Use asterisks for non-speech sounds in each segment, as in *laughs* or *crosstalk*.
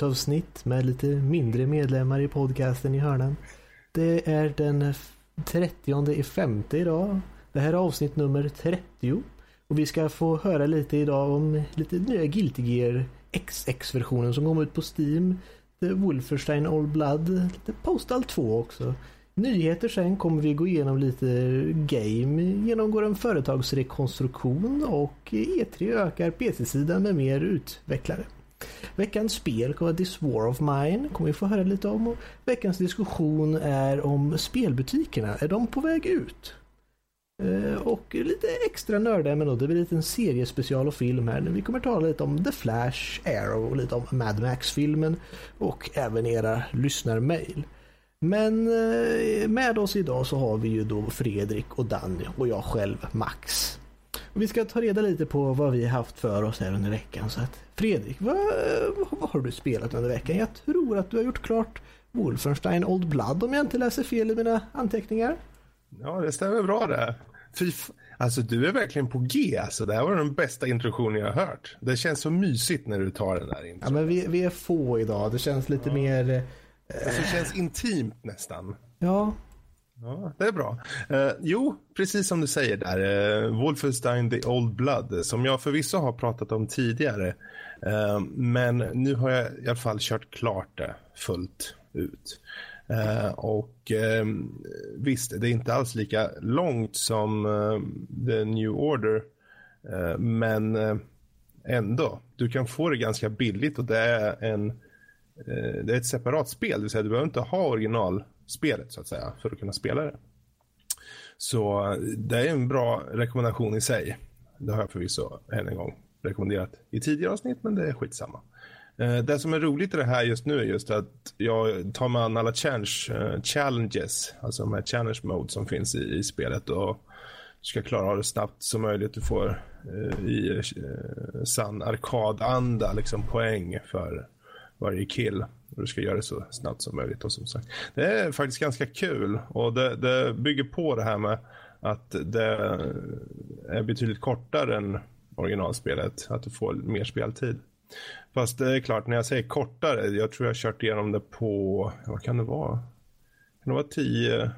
bonusavsnitt med lite mindre medlemmar i podcasten i hörnan. Det är den 30 i femte idag. Det här är avsnitt nummer 30. Och vi ska få höra lite idag om lite nya Guilty Gear XX-versionen som kom ut på Steam. The Wolfenstein Old Blood, lite Postal 2 också. Nyheter sen kommer vi gå igenom lite game, genomgår en företagsrekonstruktion och E3 ökar PC-sidan med mer utvecklare. Veckans spel kommer att This War of Mine, kommer vi få höra lite om. Och veckans diskussion är om spelbutikerna, är de på väg ut? Eh, och lite extra nördämnen då, det blir en en seriespecial och film här. Vi kommer tala lite om The Flash, Arrow och lite om Mad Max-filmen och även era lyssnarmail. Men eh, med oss idag så har vi ju då Fredrik och Danny och jag själv Max. Vi ska ta reda lite på vad vi har haft för oss här under veckan. Så att Fredrik, vad, vad har du spelat under veckan? Jag tror att du har gjort klart Wolfenstein Old Blood om jag inte läser fel i mina anteckningar. Ja, det stämmer bra det. Fy Alltså du är verkligen på G. Alltså, det här var den bästa introduktionen jag har hört. Det känns så mysigt när du tar den där intron. Ja, men vi, vi är få idag. Det känns lite ja. mer Alltså, det känns intimt nästan. Ja. Ja, det är bra. Eh, jo, precis som du säger där. Eh, Wolfenstein The Old Blood, som jag förvisso har pratat om tidigare. Eh, men nu har jag i alla fall kört klart det fullt ut. Uh, och uh, visst, det är inte alls lika långt som uh, The New Order. men ändå, du kan få det ganska billigt och det är en det är ett separat spel, det vill säga du behöver inte ha original spelet så att säga för att kunna spela det. Så det är en bra rekommendation i sig. Det har jag förvisso än en gång rekommenderat i tidigare avsnitt, men det är skitsamma. Eh, det som är roligt i det här just nu är just att jag tar mig an alla challenge, eh, challenges, alltså de här challenge mode som finns i, i spelet och ska klara av det snabbt som möjligt. Du får eh, i sann arkadanda liksom poäng för varje kill. Och du ska göra det så snabbt som möjligt. Och som sagt. Det är faktiskt ganska kul och det, det bygger på det här med att det är betydligt kortare än originalspelet. Att du får mer speltid. Fast det är klart, när jag säger kortare, jag tror jag har kört igenom det på, vad kan det vara? Kan det vara 10,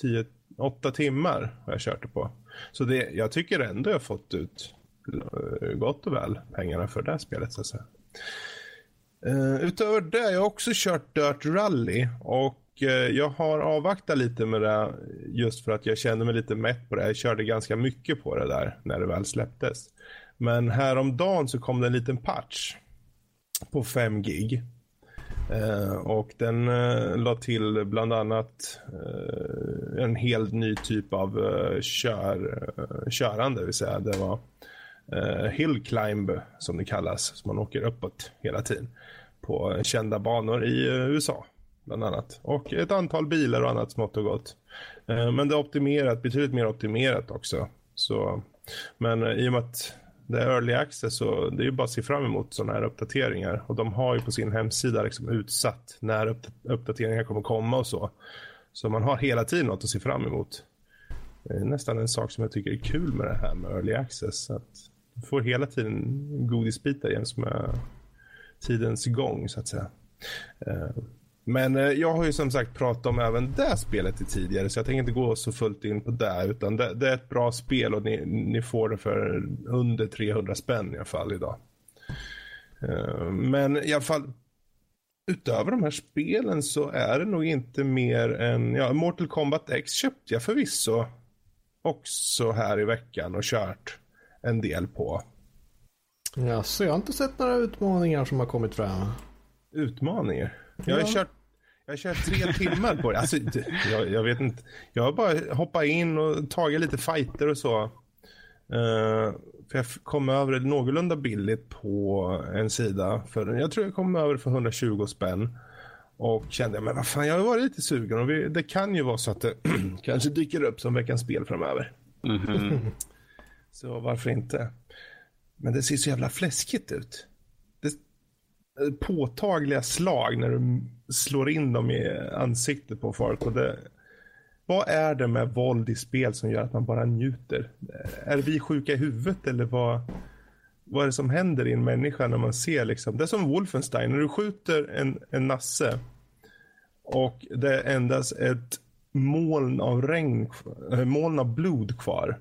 10 8 timmar har jag kört det på. Så det, jag tycker ändå jag har fått ut eh, gott och väl pengarna för det här spelet. Så att säga. Uh, utöver det, jag har också kört Dirt Rally och uh, jag har avvaktat lite med det just för att jag kände mig lite mätt på det. Jag körde ganska mycket på det där när det väl släpptes. Men häromdagen så kom det en liten patch på 5 gig. Uh, och den uh, la till bland annat uh, en helt ny typ av uh, kör, körande, vill säga. Det var Eh, hill climb som det kallas, så man åker uppåt hela tiden på kända banor i eh, USA bland annat. Och ett antal bilar och annat smått och gott. Eh, men det är optimerat, betydligt mer optimerat också. Så, men i och med att det är early access så det är ju bara att se fram emot sådana här uppdateringar. Och de har ju på sin hemsida liksom utsatt när uppdateringar kommer komma och så. Så man har hela tiden något att se fram emot. Det är nästan en sak som jag tycker är kul med det här med early access. Att får hela tiden godisbitar jäms med tidens gång så att säga. Eh, men eh, jag har ju som sagt pratat om även det spelet tidigare så jag tänker inte gå så fullt in på det utan det, det är ett bra spel och ni, ni, får det för under 300 spänn i alla fall idag. Eh, men i alla fall utöver de här spelen så är det nog inte mer än, ja, Mortal Kombat X köpte jag förvisso också här i veckan och kört en del på. Ja, så jag har inte sett några utmaningar som har kommit fram. Utmaningar? Jag har ja. kört jag har kört tre timmar på det. Alltså, jag, jag, vet inte. Jag har bara hoppat in och tagit lite fighter och så. Uh, för jag kom över det någorlunda billigt på en sida. För, jag tror jag kom över för 120 spänn. Och kände, men vad fan, jag har varit lite sugen. Och vi, det kan ju vara så att det *clears throat* kanske dyker upp som veckans spel framöver. Mm -hmm så varför inte? Men det ser så jävla fläskigt ut. Det är påtagliga slag när du slår in dem i ansiktet på folk. Och det, vad är det med våld i spel som gör att man bara njuter? Är vi sjuka i huvudet eller vad, vad är det som händer i en människa när man ser liksom, det är som Wolfenstein, när du skjuter en, en nasse och det är endast ett moln av regn, eh, moln av blod kvar.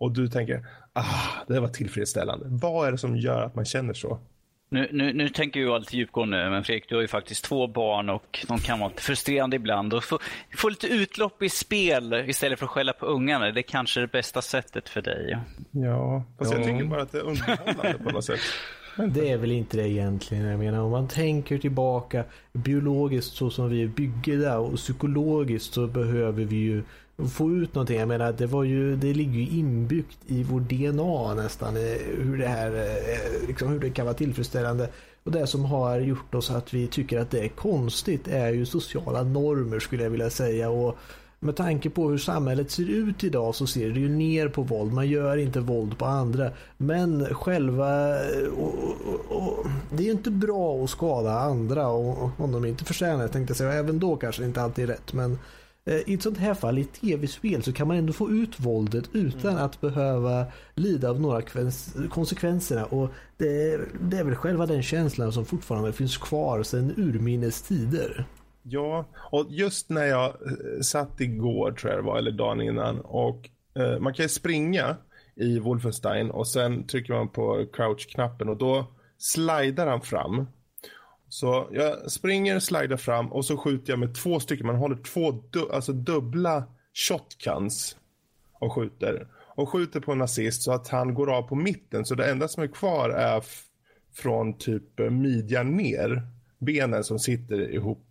Och du tänker, ah, det var tillfredsställande. Vad är det som gör att man känner så? Nu, nu, nu tänker jag lite djupgående, men Fredrik, du har ju faktiskt två barn och de kan vara lite frustrerande ibland. Och få, få lite utlopp i spel istället för att skälla på ungarna, det är kanske det bästa sättet för dig. Ja, fast jag tycker bara att det är underhållande på något sätt. *laughs* Det är väl inte det egentligen. Jag menar om man tänker tillbaka biologiskt så som vi är byggda och psykologiskt så behöver vi ju få ut någonting. Jag menar det var ju, det ligger ju inbyggt i vår DNA nästan hur det här, eh, liksom hur det kan vara tillfredsställande. Och det som har gjort oss att vi tycker att det är konstigt är ju sociala normer skulle jag vilja säga. Och med tanke på hur samhället ser ut idag så ser det ju ner på våld. Man gör inte våld på andra. Men själva... Eh, och, och, och, det är ju inte bra att skada andra och, om de inte förtjänar det tänkte jag säga. Även då kanske det inte alltid är rätt. Men eh, i ett sånt här fall i tv-spel så kan man ändå få ut våldet utan mm. att behöva lida av några konsekvenserna. Och det, det är väl själva den känslan som fortfarande finns kvar sedan urminnes tider. Ja, och just när jag eh, satt igår tror jag det var, eller dagen innan. Och eh, man kan ju springa i Wolfenstein och sen trycker man på crouch-knappen och då slidar han fram. Så jag springer, slidar fram och så skjuter jag med två stycken. Man håller två du alltså dubbla shotguns och skjuter. Och skjuter på en nazist så att han går av på mitten. Så det enda som är kvar är från typ midjan ner. Benen som sitter ihop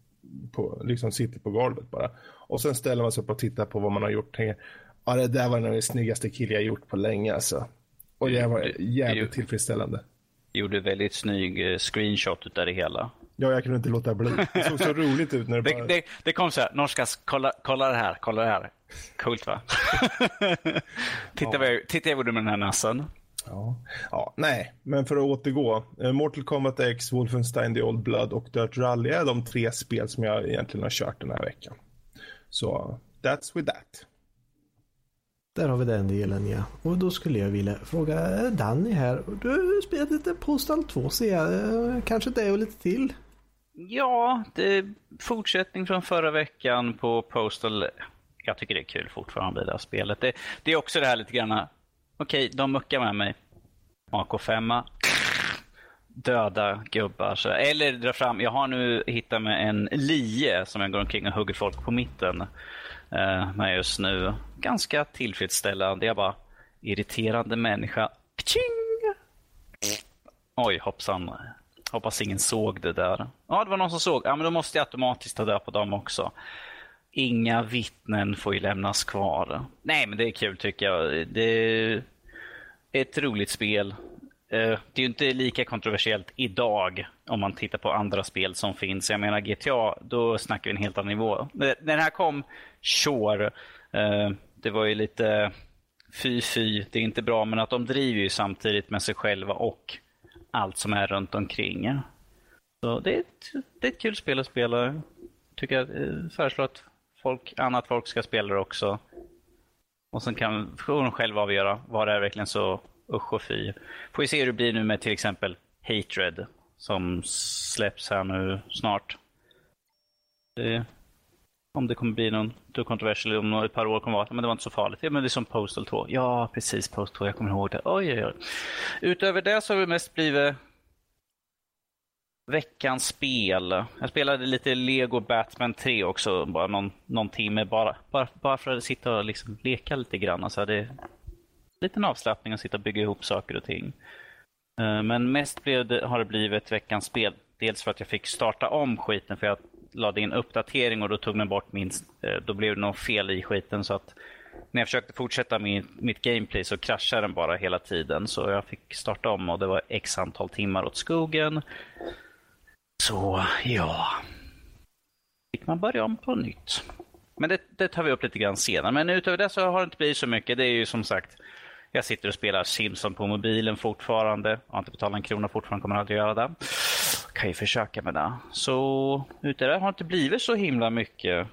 på, liksom sitter på golvet bara. Och sen ställer man sig upp och tittar på vad man har gjort. Tänker, ja, det där var den snyggaste kill jag gjort på länge alltså. Och det var jävligt tillfredsställande. Gjorde väldigt snygg eh, screenshot utav det hela. Ja, jag kunde inte låta bli. Det såg så roligt ut när det, bara... det, det, kom så här, Norskas, kolla, kolla det här, kolla det här. Coolt va? *laughs* titta, ja. jag, titta jag gjorde med den här nassen. Ja. ja, nej, men för att återgå. Eh, Mortal Kombat X, Wolfenstein The Old Blood och Dirt Rally är de tre spel som jag egentligen har kört den här veckan. Så, that's with that. Där har vi den delen ja. Och då skulle jag vilja fråga Danny här. Du har spelat lite Postal 2 ser jag. Eh, kanske det och lite till? Ja, det är fortsättning från förra veckan på Postal. Jag tycker det är kul fortfarande det där spelet. Det, det är också det här lite grann Okej, de muckar med mig. AK5. Döda gubbar. Så, eller dra fram. Jag har nu hittat mig en lie som jag går omkring och hugger folk på mitten eh, med just nu. Ganska tillfredsställande. Jag bara, irriterande människa. Pching! Oj, hoppsan. Hoppas ingen såg det där. Ja, det var någon som såg. Ja, men då måste jag automatiskt ta död på dem också. Inga vittnen får ju lämnas kvar. Nej, men det är kul tycker jag. Det är ett roligt spel. Eh, det är ju inte lika kontroversiellt idag om man tittar på andra spel som finns. Jag menar GTA, då snackar vi en helt annan nivå. När den här kom, sure. Eh, det var ju lite fy fy, det är inte bra, men att de driver ju samtidigt med sig själva och allt som är runt omkring. Så det är ett, det är ett kul spel att spela. Tycker jag eh, föreslår att folk, annat folk ska spela det också. Och sen kan de själva avgöra, var det är verkligen så usch och fy. Får vi se hur det blir nu med till exempel Hatred som släpps här nu snart. Det, om det kommer bli någon kontroversiell om ett par år kommer vara men det var inte så farligt. Ja, men det är som Postal 2. Ja, precis Postal 2, jag kommer ihåg det. Oj, oj, oj. Utöver det så har det mest blivit veckans spel. Jag spelade lite Lego Batman 3 också, bara någon, någon timme bara, bara, bara för att sitta och liksom leka lite grann. Alltså det liten avslappning att sitta och bygga ihop saker och ting. Eh, men mest blev det, har det blivit veckans spel. Dels för att jag fick starta om skiten för jag lade in uppdatering och då tog den bort min, eh, då blev det något fel i skiten så att när jag försökte fortsätta min, mitt gameplay så kraschade den bara hela tiden. Så jag fick starta om och det var x antal timmar åt skogen. Så ja, fick man börja om på nytt. Men det, det, tar vi upp lite grann senare. Men utöver det så har det inte blivit så mycket. Det är ju som sagt, jag sitter och spelar Simson på mobilen fortfarande. Jag har inte betalat en krona fortfarande, kommer aldrig göra det. Kan ju försöka med det. Så ute där har det inte blivit så himla mycket.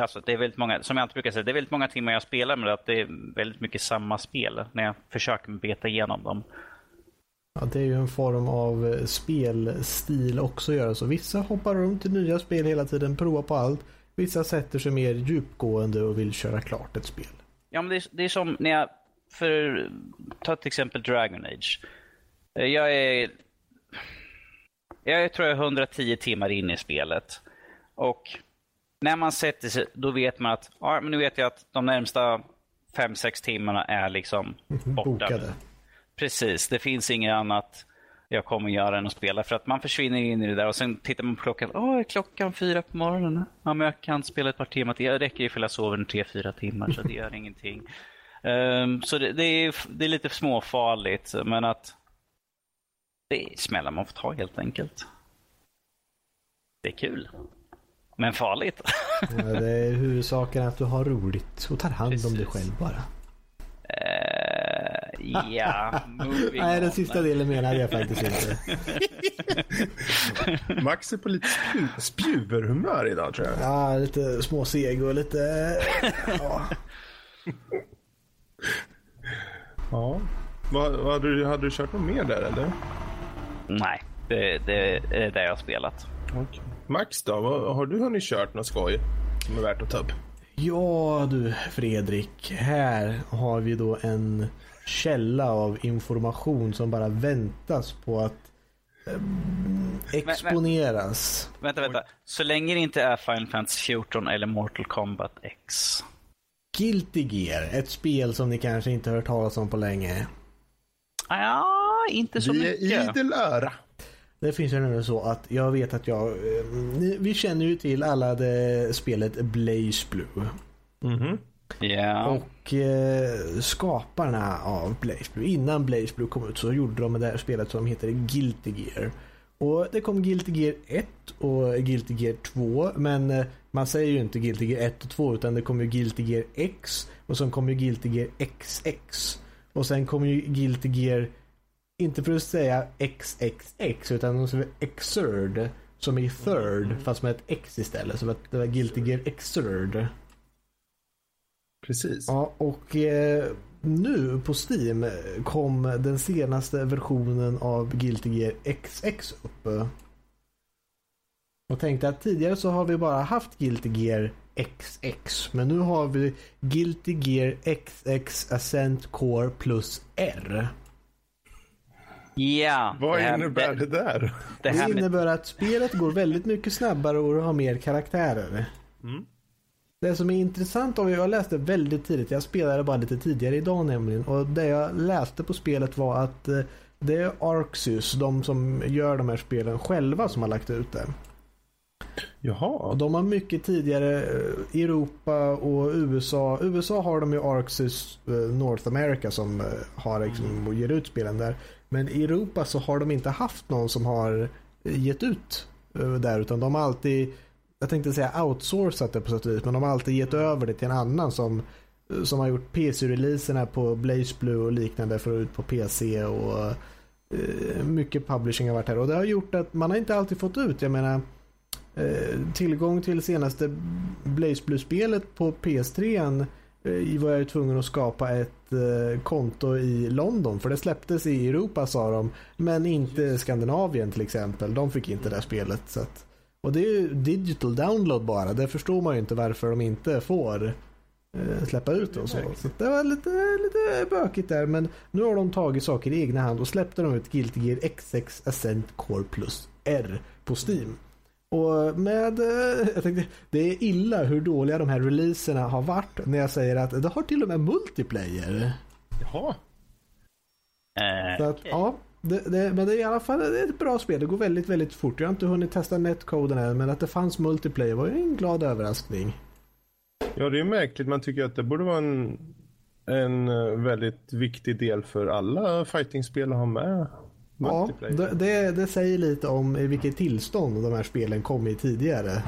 alltså det är väldigt många, som jag alltid brukar säga, det är väldigt många timmar jag spelar med det, att det är väldigt mycket samma spel när jag försöker beta igenom dem. Ja, det är ju en form av eh, spelstil också att göra så. Vissa hoppar runt i nya spel hela tiden, provar på allt. Vissa sätter sig mer djupgående och vill köra klart ett spel. Ja, men det är, det är som när jag, för ta till exempel Dragon Age. Eh, Jag är, jag tror jag är 110 timmar in i spelet. Och när man sätter sig, då vet man att, ja men nu vet jag att de närmsta 5-6 timmarna är liksom *laughs* borta. Bokade. Precis, det finns inget annat jag kommer göra än att spela. För att man försvinner in i det där och sen tittar man på klockan. Åh, är klockan fyra på morgonen? Ja, men jag kan spela ett par timmar till. Det räcker att jag sover en tre, fyra timmar så det gör *laughs* ingenting. Ehm, så det, det, är, det är lite småfarligt, men att det är smällar man får ta helt enkelt. Det är kul. Men farligt. *laughs* Ja, det är huvudsaken att du har roligt och tar hand om dig Precis. själv bara. Ja, moving Nej, den sista delen menade jag faktiskt inte. *laughs* Max är på lite spju spjuverhumör idag tror jag. Ja, lite småseg och lite... Ja. *laughs* Ja. Vad, vad hade, du, hade du kört något mer där eller? Nej, det, det är det jag har spelat. Okej. Max då? Vad, har du hunnit kört något skoj som är värt att ta upp? ja du Fredrik, här har vi då en källa av information som bara väntas på att ehm, exponeras. Vänta, vänta. Så länge det inte är Final Fantasy 14 eller Mortal Kombat X. Guilty Gear, ett spel som ni kanske inte hört talas om på länge. Ja, inte så Vi är mycket. idel öra. Det finns ju nämligen så att jag vet att jag... eh, ni- Vi känner ju till alla det spelet Blaze Blue. Mhm. Ja. Och eh, skaparna av Blaze Blue, innan Blaze Blue kom ut så gjorde de det här spelet som heter Guilty Gear. Och det kom Guilty Gear 1 och Guilty Gear 2 men eh, man säger ju inte Guilty Gear 1 och 2 utan det kom ju Guilty Gear X och sen kom ju Guilty Gear XX. Och sen kom ju Guilty Gear, inte för att säga XXX utan de som är Xrd som är third fast med ett X istället. Så att det var Guilty Gear Xrd. Precis. Ja, och eh, nu på Steam kom den senaste versionen av Guilty Gear XX upp. Och tänkte att tidigare så har vi bara haft Guilty Gear XX. Men nu har vi Guilty Gear XX Ascent Core plus R. Ja. Vad det här- innebär det där? Det Det innebär att spelet går väldigt mycket snabbare och har mer karaktärer. Mm. Det som är intressant och jag läste väldigt tidigt, jag spelade bara lite tidigare idag nämligen och det jag läste på spelet var att eh, det är Arxus, de som gör de här spelen själva som har lagt ut det. Och Jaha. de har mycket tidigare eh, Europa och USA. USA har de ju Arxus eh, North America som har liksom, och ger ut spelen där. Men i Europa så har de inte haft någon som har gett ut där utan de har alltid jag tänkte säga outsourcat det på sätt och vis men de har alltid gett över det till en annan som som har gjort PC-releaserna på Blaze Blue och liknande för att ut på PC och eh, mycket publishing har varit här och det har gjort att man har inte alltid fått ut, jag menar eh, tillgång till senaste Blaze Blue-spelet på PS3 eh, var jag tvungen att skapa ett eh, konto i London för det släpptes i Europa sa de men inte Skandinavien till exempel. De fick inte det spelet. Så att, och det är ju digital download bara. Det förstår man ju inte varför de inte får eh, släppa ut och så. Så det var lite, lite bökigt där men nu har de tagit saker i egna hand och släppte de ut Guilty Gear XX Ascent Core Plus R på Steam. Och med, eh, jag tänkte, det är illa hur dåliga de här releaserna har varit när jag säger att det har till och med multiplayer. Jaha. eh, Så att, okej. ja, det, det, men det är i alla fall det är ett bra spel. Det går väldigt, väldigt fort. Jag har inte hunnit testa netcoden än, men att det fanns multiplayer var ju en glad överraskning. Ja, det är märkligt. Man tycker att det borde vara en, en eh, väldigt viktig del för alla fightingspel att ha med. Ja, det, det, det säger lite om i vilket tillstånd de här spelen kom i tidigare.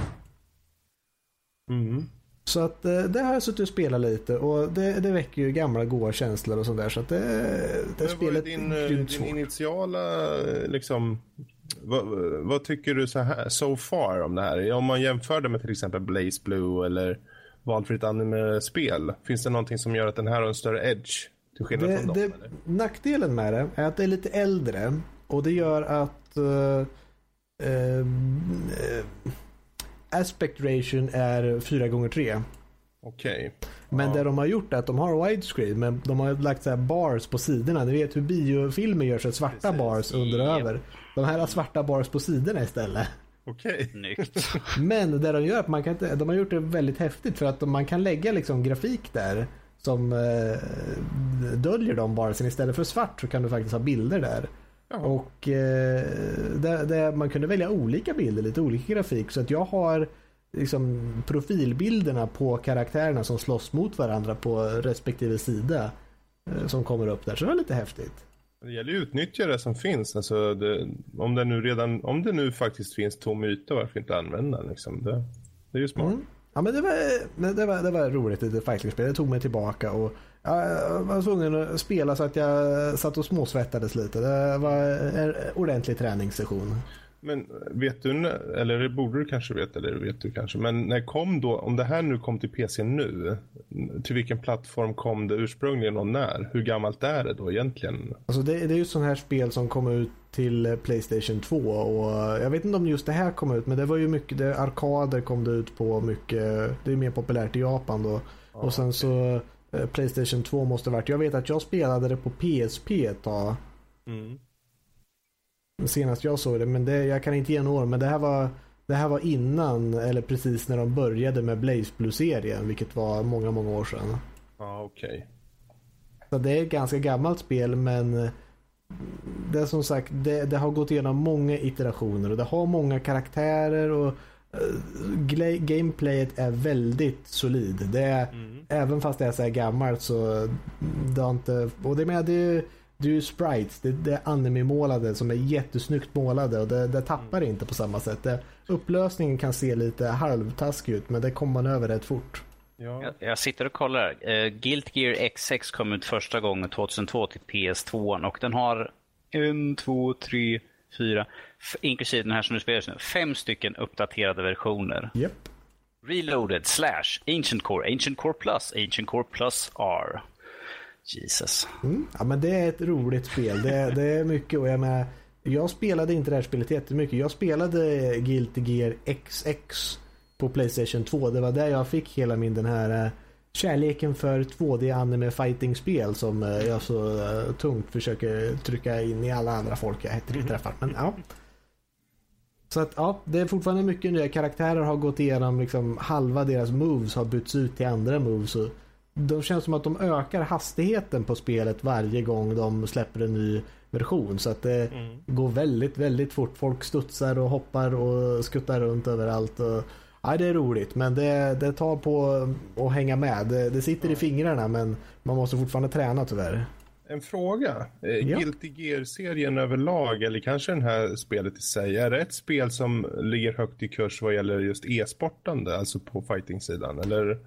Mm. Så att eh, det har jag suttit och spelat lite och det, det väcker ju gamla goa känslor och sådär. Så att det, det Men vad spelet är din, är eh, grymt din svårt. initiala, eh, liksom, vad, vad tycker du så här, so far om det här? Om man jämför det med till exempel Blaze Blue eller valfritt anime-spel. Finns det någonting som gör att den här har en större edge? Till skillnad Det, från dem? det, nackdelen med det är att det är lite äldre och det gör att uh, aspect ration är 4 gånger 3 Okej. Men Ja. det de har gjort är att de har widescreen men de har lagt så här bars på sidorna. Ni vet hur biofilmer gör så svarta Precis. bars under och över. De här har svarta bars på sidorna istället. Okej. Snyggt. *laughs* Men det de gör är att man kan inte, de har gjort det väldigt häftigt för att man kan lägga liksom grafik där som eh, döljer de barsen. Istället för svart så kan du faktiskt ha bilder där. Ja. Och eh, där, där man kunde välja olika bilder, lite olika grafik. Så att jag har liksom profilbilderna på karaktärerna som slåss mot varandra på respektive sida. eh, Som kommer upp där, så det var lite häftigt. Det gäller ju att utnyttja det som finns. Alltså det, om, det nu redan, om det nu faktiskt finns tom yta, varför inte använda den? Liksom? Det, det är ju smart. Mm. Ja men det var, det, det var, det var roligt lite fightingspel. Det tog mig tillbaka och jag var tvungen att spela så att jag satt och småsvettades lite. Det var en ordentlig träningssession. Men vet du, eller det borde du kanske veta, eller vet du kanske, men när kom då, om det här nu kom till PC nu, till vilken plattform kom det ursprungligen och när? Hur gammalt är det då egentligen? Alltså det, det är ju sådana här spel som kom ut till Playstation 2 och jag vet inte om just det här kom ut men det var ju mycket, det, arkader kom det ut på mycket, det är mer populärt i Japan då. och sen så eh, Playstation 2 måste varit, jag vet att jag spelade det på PSP ett tag. Mm. Senast jag såg det, men det, jag kan inte ge några år, men det här var det här var innan, eller precis när de började med Blaze Blue-serien, vilket var många, många år sedan. Ja, okej. Så det är ett ganska gammalt spel, men det är som sagt, det, det har gått igenom många iterationer och det har många karaktärer och eh, gameplayet är väldigt solid. Det är, Även fast det är så här gammalt så det har inte, och det med det är ju det är ju sprites, det, det är anime-målade som är jättesnyggt målade och det, det tappar inte på samma sätt. Det, upplösningen kan se lite halvtaskig ut men det kommer man över rätt fort. Ja. Jag, jag sitter och kollar. Uh, Guilt Gear X6 kom ut första gången 2002 till PS2 och den har en, två, tre, fyra, inklusive den här som du spelar just nu, fem stycken uppdaterade versioner. Japp. Reloaded slash Ancient Core, Ancient Core Plus, Ancient Core Plus R. Jesus. Mm. Ja men det är ett roligt spel. Det, det är mycket och jag menar, jag spelade inte det här spelet jättemycket. Jag spelade Guilty Gear XX på Playstation 2. Det var där jag fick hela min den här eh, kärleken för 2D anime fighting spel som eh, jag så eh, tungt försöker trycka in i alla andra folk jag träffar. Men ja. Så att ja, det är fortfarande mycket nya karaktärer har gått igenom liksom halva deras moves har bytts ut till andra moves. Och de känns som att de ökar hastigheten på spelet varje gång de släpper en ny version. Så att det går väldigt, väldigt fort. Folk studsar och hoppar och skuttar runt överallt. Och, ja, det är roligt men det, det tar på att hänga med. Det, det sitter i fingrarna men man måste fortfarande träna tyvärr. En fråga. Eh, Ja. Guilty Gear-serien överlag, eller kanske det här spelet i sig, är det ett spel som ligger högt i kurs vad gäller just e-sportande, alltså på fighting-sidan? Eller?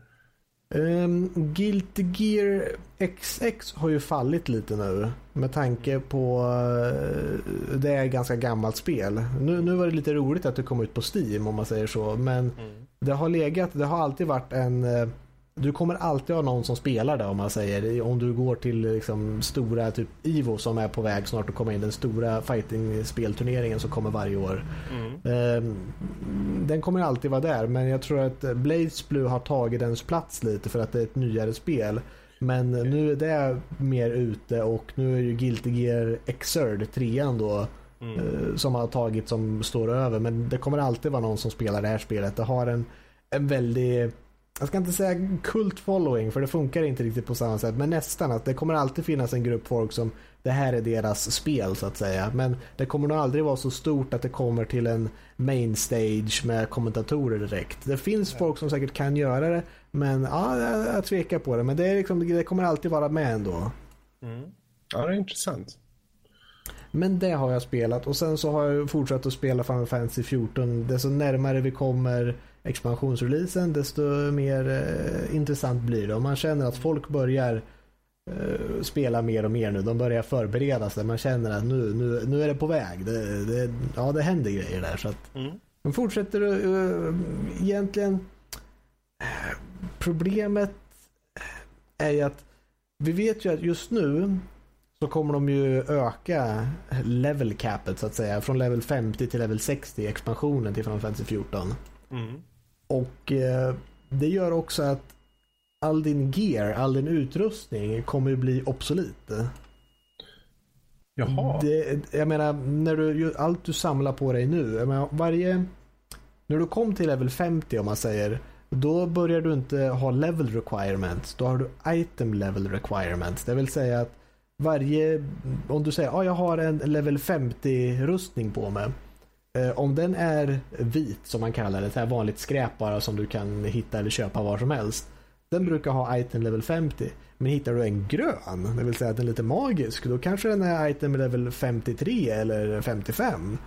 Um, Guilty Gear XX har ju fallit lite nu med tanke på uh, det är ett ganska gammalt spel. Nu, nu var det lite roligt att det kom ut på Steam om man säger så men det har legat, det har alltid varit en eh, du kommer alltid ha någon som spelar det om man säger. Om du går till liksom stora typ Ivo som är på väg snart att komma in. Den stora fighting-spelturneringen som kommer varje år. Ehm, den kommer alltid vara där men jag tror att Blaze Blue har tagit dens plats lite för att det är ett nyare spel. Men nu är det mer ute och nu är ju Guilty Gear Xrd 3 då eh, som har tagit som står över. Men det kommer alltid vara någon som spelar det här spelet. Det har en, en väldig jag ska inte säga kult following för det funkar inte riktigt på samma sätt men nästan att det kommer alltid finnas en grupp folk som det här är deras spel så att säga men det kommer nog aldrig vara så stort att det kommer till en main stage med kommentatorer direkt. Det finns folk som säkert kan göra det men ja, jag, jag tvekar på det men det, är liksom, det kommer alltid vara med ändå. Ja, det är intressant. Men det har jag spelat och sen så har jag fortsatt att spela Final Fantasy 14. Desto närmare vi kommer expansionsreleasen desto mer eh, intressant blir det. Och man känner att folk börjar eh, spela mer och mer nu. De börjar förbereda sig. Man känner att nu, nu, nu är det på väg. Det, det, ja, det händer grejer där. Så att Mm. de fortsätter uh, egentligen problemet är ju att vi vet ju att just nu så kommer de ju öka level capet så att säga. Från level 50 till level 60 i expansionen till Final Fantasy 14. Mm. Och eh, det gör också att all din gear, all din utrustning kommer ju bli obsolet. Jaha. Det, jag menar, när du, allt du samlar på dig nu. Jag menar, varje... När du kom till level 50 om man säger. Då börjar du inte ha level requirements. Då har du item level requirements. Det vill säga att varje... Om du säger att ah, jag har en level 50 rustning på mig. Eh, om den är vit som man kallar det, så här vanligt skräp bara som du kan hitta eller köpa var som helst. Den brukar ha item level 50. Men hittar du en grön, det vill säga att den är lite magisk, då kanske den är item level 53 eller 55.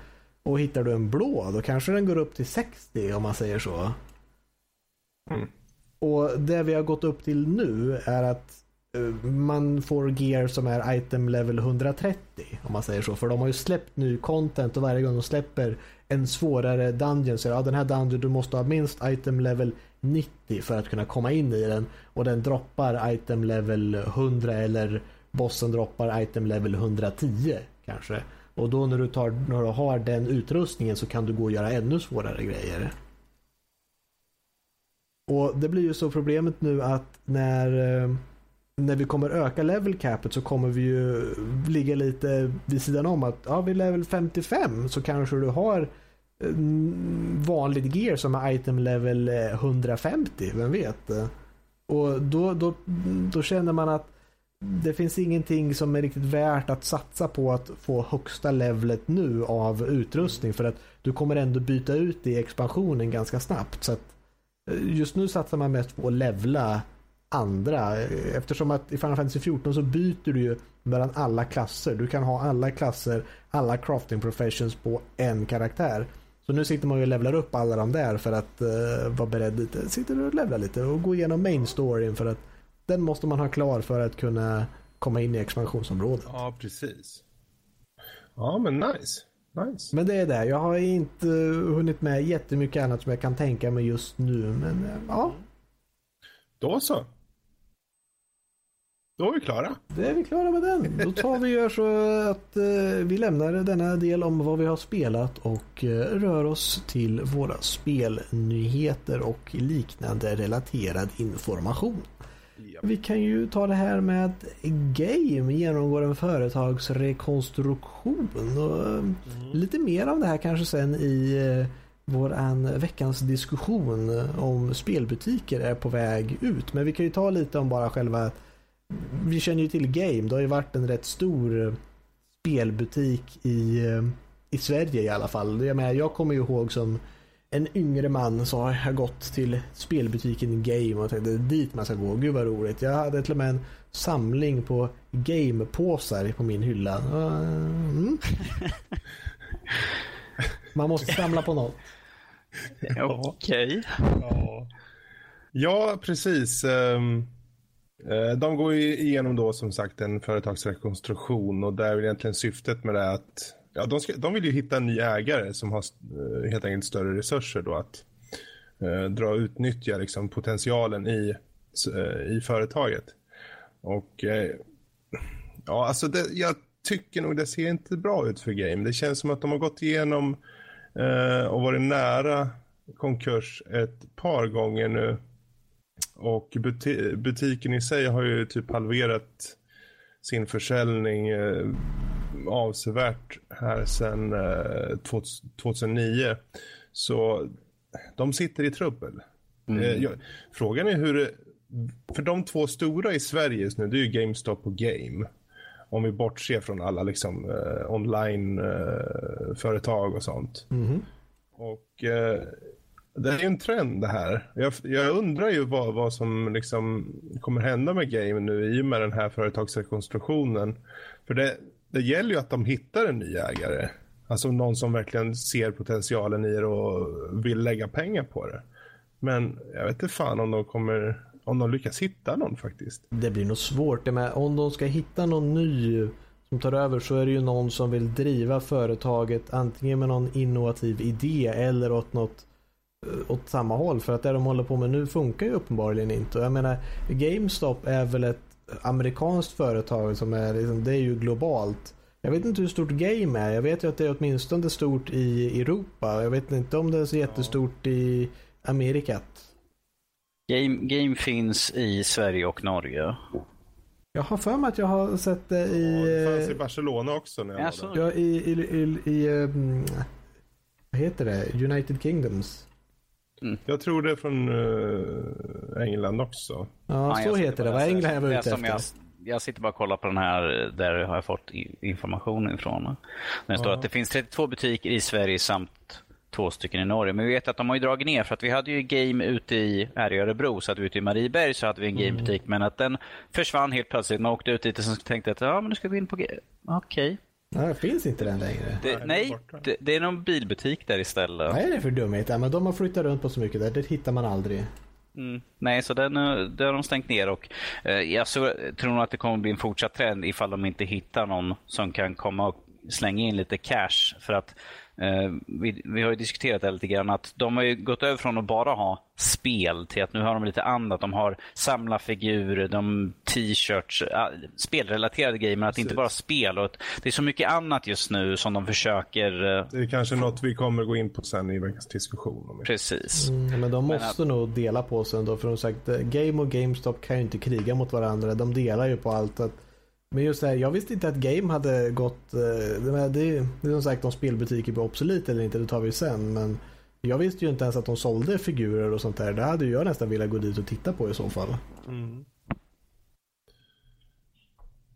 Och hittar du en blå, då kanske den går upp till 60 om man säger så. Mm. Och det vi har gått upp till nu är att Eh, man får gear som är item level 130 om man säger så. För de har ju släppt ny content och varje gång de släpper en svårare dungeon så är det, ja, den här dungeon du måste ha minst item level 90 för att kunna komma in i den och den droppar item level 100 eller bossen droppar item level 110 kanske. Och då när du, tar, när du har den utrustningen så kan du gå och göra ännu svårare grejer. Och det blir ju så problemet nu att när, eh, när vi kommer öka level capet så kommer vi ju ligga lite vid sidan om att ja, vid level 55 så kanske du har eh, vanligt gear som är item level eh, 150, vem vet? Och då, då, då känner man att det finns ingenting som är riktigt värt att satsa på att få högsta levlet nu av utrustning för att du kommer ändå byta ut det i expansionen ganska snabbt. Så att eh, just nu satsar man mest på att levla andra eftersom att i Final Fantasy 14 så byter du ju mellan alla klasser. Du kan ha alla klasser, alla crafting professions på en karaktär. Så nu sitter man ju och levlar upp alla de där för att uh, vara beredd lite. Sitter och levlar lite och gå igenom main storyn för att den måste man ha klar för att kunna komma in i expansionsområdet. Ja, precis. Ja, men nice. Nice. Men det är det. Jag har inte hunnit med jättemycket annat som jag kan tänka mig just nu. Men uh, ja. Då så. Då är vi klara. Då är vi klara med den. Då tar vi gör så att eh, vi lämnar denna del om vad vi har spelat och eh, rör oss till våra spelnyheter och liknande relaterad information. Ja. Vi kan ju ta det här med Game genomgår en företagsrekonstruktion. Och, eh, mm. Lite mer om det här kanske sen i eh, våran veckans diskussion om spelbutiker är på väg ut. Men vi kan ju ta lite om bara själva vi känner ju till Game. Det har ju varit en rätt stor eh, spelbutik i, eh, i Sverige i alla fall. Jag, menar, jag kommer ju ihåg som en yngre man så har jag gått till spelbutiken Game och tänkte dit man ska gå. Gud vad roligt. Jag hade till och med en samling på Game-påsar på min hylla. Mm. Man måste samla på något. *laughs* Okej. Okay. Ja. ja, precis. Um... Eh, de går ju igenom då som sagt en företagsrekonstruktion och där är väl egentligen syftet med det att ja, de, ska, de vill ju hitta en ny ägare som har eh, helt enkelt större resurser då att eh, dra och utnyttja liksom, potentialen i, eh, i företaget. Och ja, alltså det, jag tycker nog det ser inte bra ut för Game. Det känns som att de har gått igenom och varit nära konkurs ett par gånger nu och buti butiken i sig har ju typ halverat sin försäljning eh, avsevärt här sedan eh, 2009. Så de sitter i trubbel. Mm. Eh, jag, frågan är hur, för de två stora i Sverige just nu, det är ju GameStop och Game. Om vi bortser från alla liksom eh, online-företag eh, och sånt. Mm. Och eh, det är ju en trend det här. Jag, jag undrar ju vad, vad som liksom kommer hända med Game nu i och med den här företagsrekonstruktionen. För det, det gäller ju att de hittar en ny ägare. Alltså någon som verkligen ser potentialen i det och vill lägga pengar på det. Men jag vet inte fan om de kommer om de lyckas hitta någon faktiskt. Det blir nog svårt. Det med, om de ska hitta någon ny som tar över så är det ju någon som vill driva företaget antingen med någon innovativ idé eller åt något åt samma håll. För att det de håller på med nu funkar ju uppenbarligen inte. Och jag menar, GameStop är väl ett amerikanskt företag som är, liksom, det är ju globalt. Jag vet inte hur stort Game är. Jag vet ju att det är åtminstone stort i Europa. Jag vet inte om det är så jättestort i Amerikat. Game, game finns i Sverige och Norge. Jag har för mig att jag har sett det i... Ja, det fanns i eh, Barcelona också när jag Alltså, var där. Ja, i, i, i, i um, vad heter det? United Kingdoms. Jag tror det är från uh, England också. Ja, så heter det. Vad England jag var ute efter. Jag, jag sitter bara och kollar på den här, där har jag fått information ifrån. Det står Ja. att det finns 32 butiker i Sverige samt två stycken i Norge. Men vi vet att de har ju dragit ner för att vi hade ju game ute i, här i Örebro, så hade vi ute i Marieberg så hade vi en gamebutik. Men att den försvann helt plötsligt. Man åkte ut dit och så tänkte att ja, men nu ska vi in på Okej. Nej, finns inte den längre. Det, Nej, det, det är någon bilbutik där istället. Vad är det för dumhet? Ja, men de har flyttat runt på så mycket där. Det hittar man aldrig. Mm. Nej, så den, eh, den har de stängt ner och eh, jag så, tror nog att det kommer bli en fortsatt trend ifall de inte hittar någon som kan komma och slänga in lite cash. För att vi, vi har ju diskuterat det lite grann att de har ju gått över från att bara ha spel till att nu har de lite annat. De har samlarfigurer, de t-shirts, ah, spelrelaterade grejer men att det inte Precis. bara spel. Och att det är så mycket annat just nu som de försöker... eh, Det är kanske något vi kommer gå in på sen i veckans diskussion. Precis. Mm, men de Men måste nog dela på sig ändå. För som sagt, eh, Game och GameStop kan ju inte kriga mot varandra. De delar ju på allt. Att, men just det här, jag visste inte att Game hade gått... eh, Det, det, är- det är som sagt om spelbutiker blir obsolet eller inte, det tar vi sen. Men jag visste ju inte ens att de sålde figurer och sånt där. Det hade ju jag nästan velat gå dit och titta på i så fall.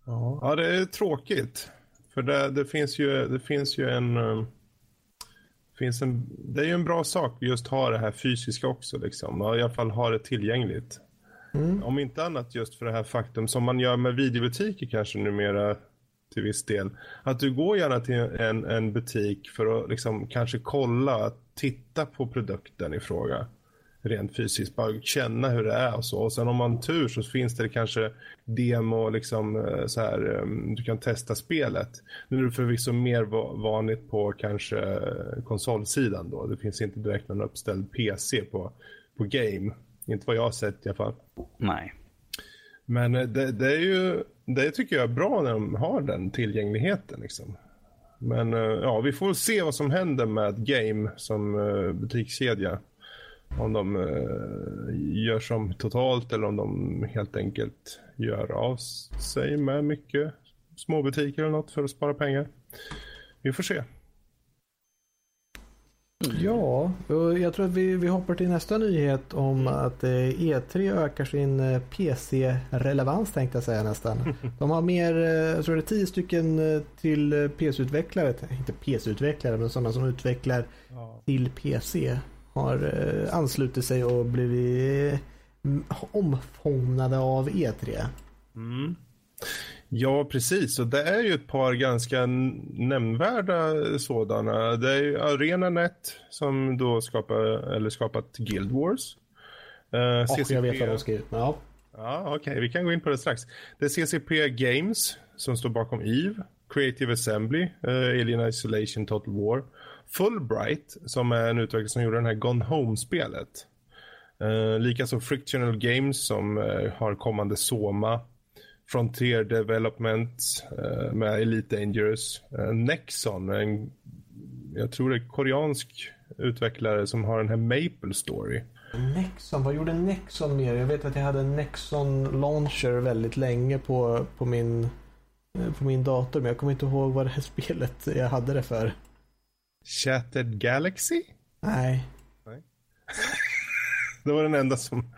Ja. ja, det är tråkigt. För det, det finns ju, det finns ju en... eh, Finns en, det är ju en bra sak just ha det här fysiska också. Liksom. I alla fall ha det tillgängligt. Mm. Om inte annat just för det här faktum som man gör med videobutiker kanske numera till viss del. Att du går gärna till en, en butik för att liksom kanske kolla, titta på produkten i fråga. Rent fysiskt, bara känna hur det är och så. Och sen om man har tur så finns det kanske demo, liksom eh, så här, ehm, du kan testa spelet. Nu är det förvisso mer vanligt på kanske eh, konsolsidan då. Det finns inte direkt någon uppställd PC på, på game. Inte vad jag har sett i alla fall. Nej. Men det, det är ju, det tycker jag är bra när de har den tillgängligheten liksom. Men eh, ja, vi får se vad som händer med Game som eh, butikskedja. Om de eh, gör som totalt eller om de helt enkelt gör av sig med mycket småbutiker eller något för att spara pengar. Vi får se. Ja, och jag tror att vi, vi hoppar till nästa nyhet om att eh, E3 ökar sin eh, PC-relevans tänkte jag säga nästan. *laughs* De har mer, eh, jag tror det är tio stycken till PC-utvecklare, inte PC-utvecklare men sådana som utvecklar till PC har anslutit sig och blivit omfångade av E E3. Mm. Ja, precis. Och det är ju ett par ganska nämnvärda sådana. Det är ju ArenaNet som då skapar, eller skapat Guild Wars. Eh, Och jag vet vad de med. Ja. Ja, okej, vi kan gå in på det strax. Det är CCP Games som står bakom EVE, Creative Assembly, uh, Alien Isolation Total War, Fulbright som är en utvecklare som gjorde den här Gone Home-spelet. Uh, Likaså Frictional Games som eh, har kommande Soma, Frontier Development eh, med Elite Dangerous, eh, Nexon, en, jag tror det är koreansk utvecklare som har den här Maple Story. Nexon, vad gjorde Nexon mer? Jag vet att jag hade en Nexon Launcher väldigt länge på, på, min, eh, på min dator. Men jag kommer inte ihåg vad det här *laughs* spelet jag hade det för. Shattered Galaxy? Nej. *laughs* Det var den enda som...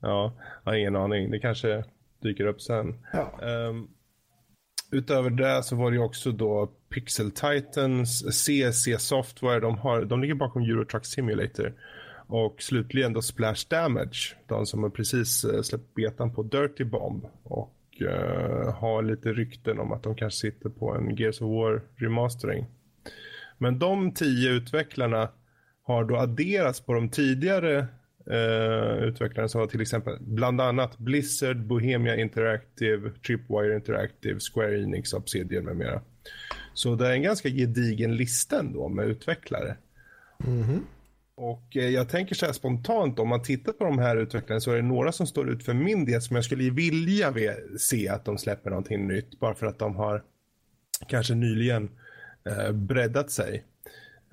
Ja, jag har ingen aning. Det kanske dyker upp sen. Ja. Ehm, utöver det så var det också då Pixel Titans, CSC Software. De, har, de ligger bakom Euro Truck Simulator. Och slutligen då Splash Damage. De som har precis eh, släppt betan på Dirty Bomb. Och eh, har lite rykten om att de kanske sitter på en Gears of War remastering. Men de tio utvecklarna har då adderats på de tidigare eh, utvecklarna som var till exempel bland annat Blizzard, Bohemia Interactive, Tripwire Interactive, Square Enix, Obsidian med mera. Så det är en ganska gedigen lista ändå med utvecklare. Mhm. Och eh, jag tänker så här spontant, om man tittar på de här utvecklarna så är det några som står ut för min del som jag skulle vilja se att de släpper någonting nytt. Bara för att de har kanske nyligen eh, breddat sig.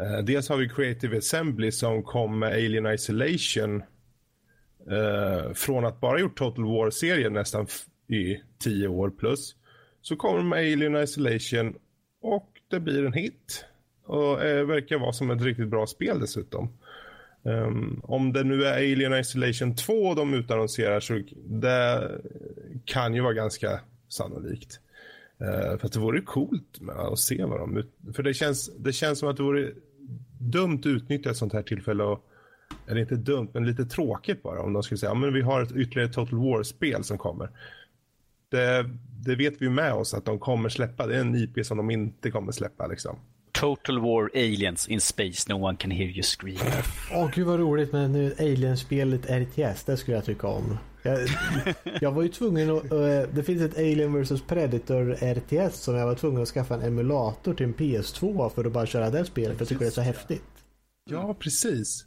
Uh, dels har vi Creative Assembly som kom med Alien Isolation. Uh, från att bara gjort Total War-serien nästan i tio år plus. Så kommer de med Alien Isolation och det blir en hit. Och uh, verkar vara som ett riktigt bra spel dessutom. Um, om det nu är Alien Isolation 2 de utannonserar så det kan ju vara ganska sannolikt. Uh, för att det vore coolt med att se vad de... För det känns, det känns som att det vore dumt att utnyttja ett sånt här tillfälle och eller inte dumt, men lite tråkigt bara om de skulle säga men vi har ett ytterligare Total War-spel som kommer. Det, det vet vi med oss att de kommer släppa. Det är en IP som de inte kommer släppa liksom. Total War Aliens in Space, no one can hear you scream. Åh oh, gud vad roligt med nu Alien-spelet RTS, det skulle jag tycka om. Jag, jag var ju tvungen att, uh, det finns ett Alien vs Predator RTS som jag var tvungen att skaffa en emulator till en PS2 för att bara köra det spelet för jag tycker det är så häftigt. Ja, precis.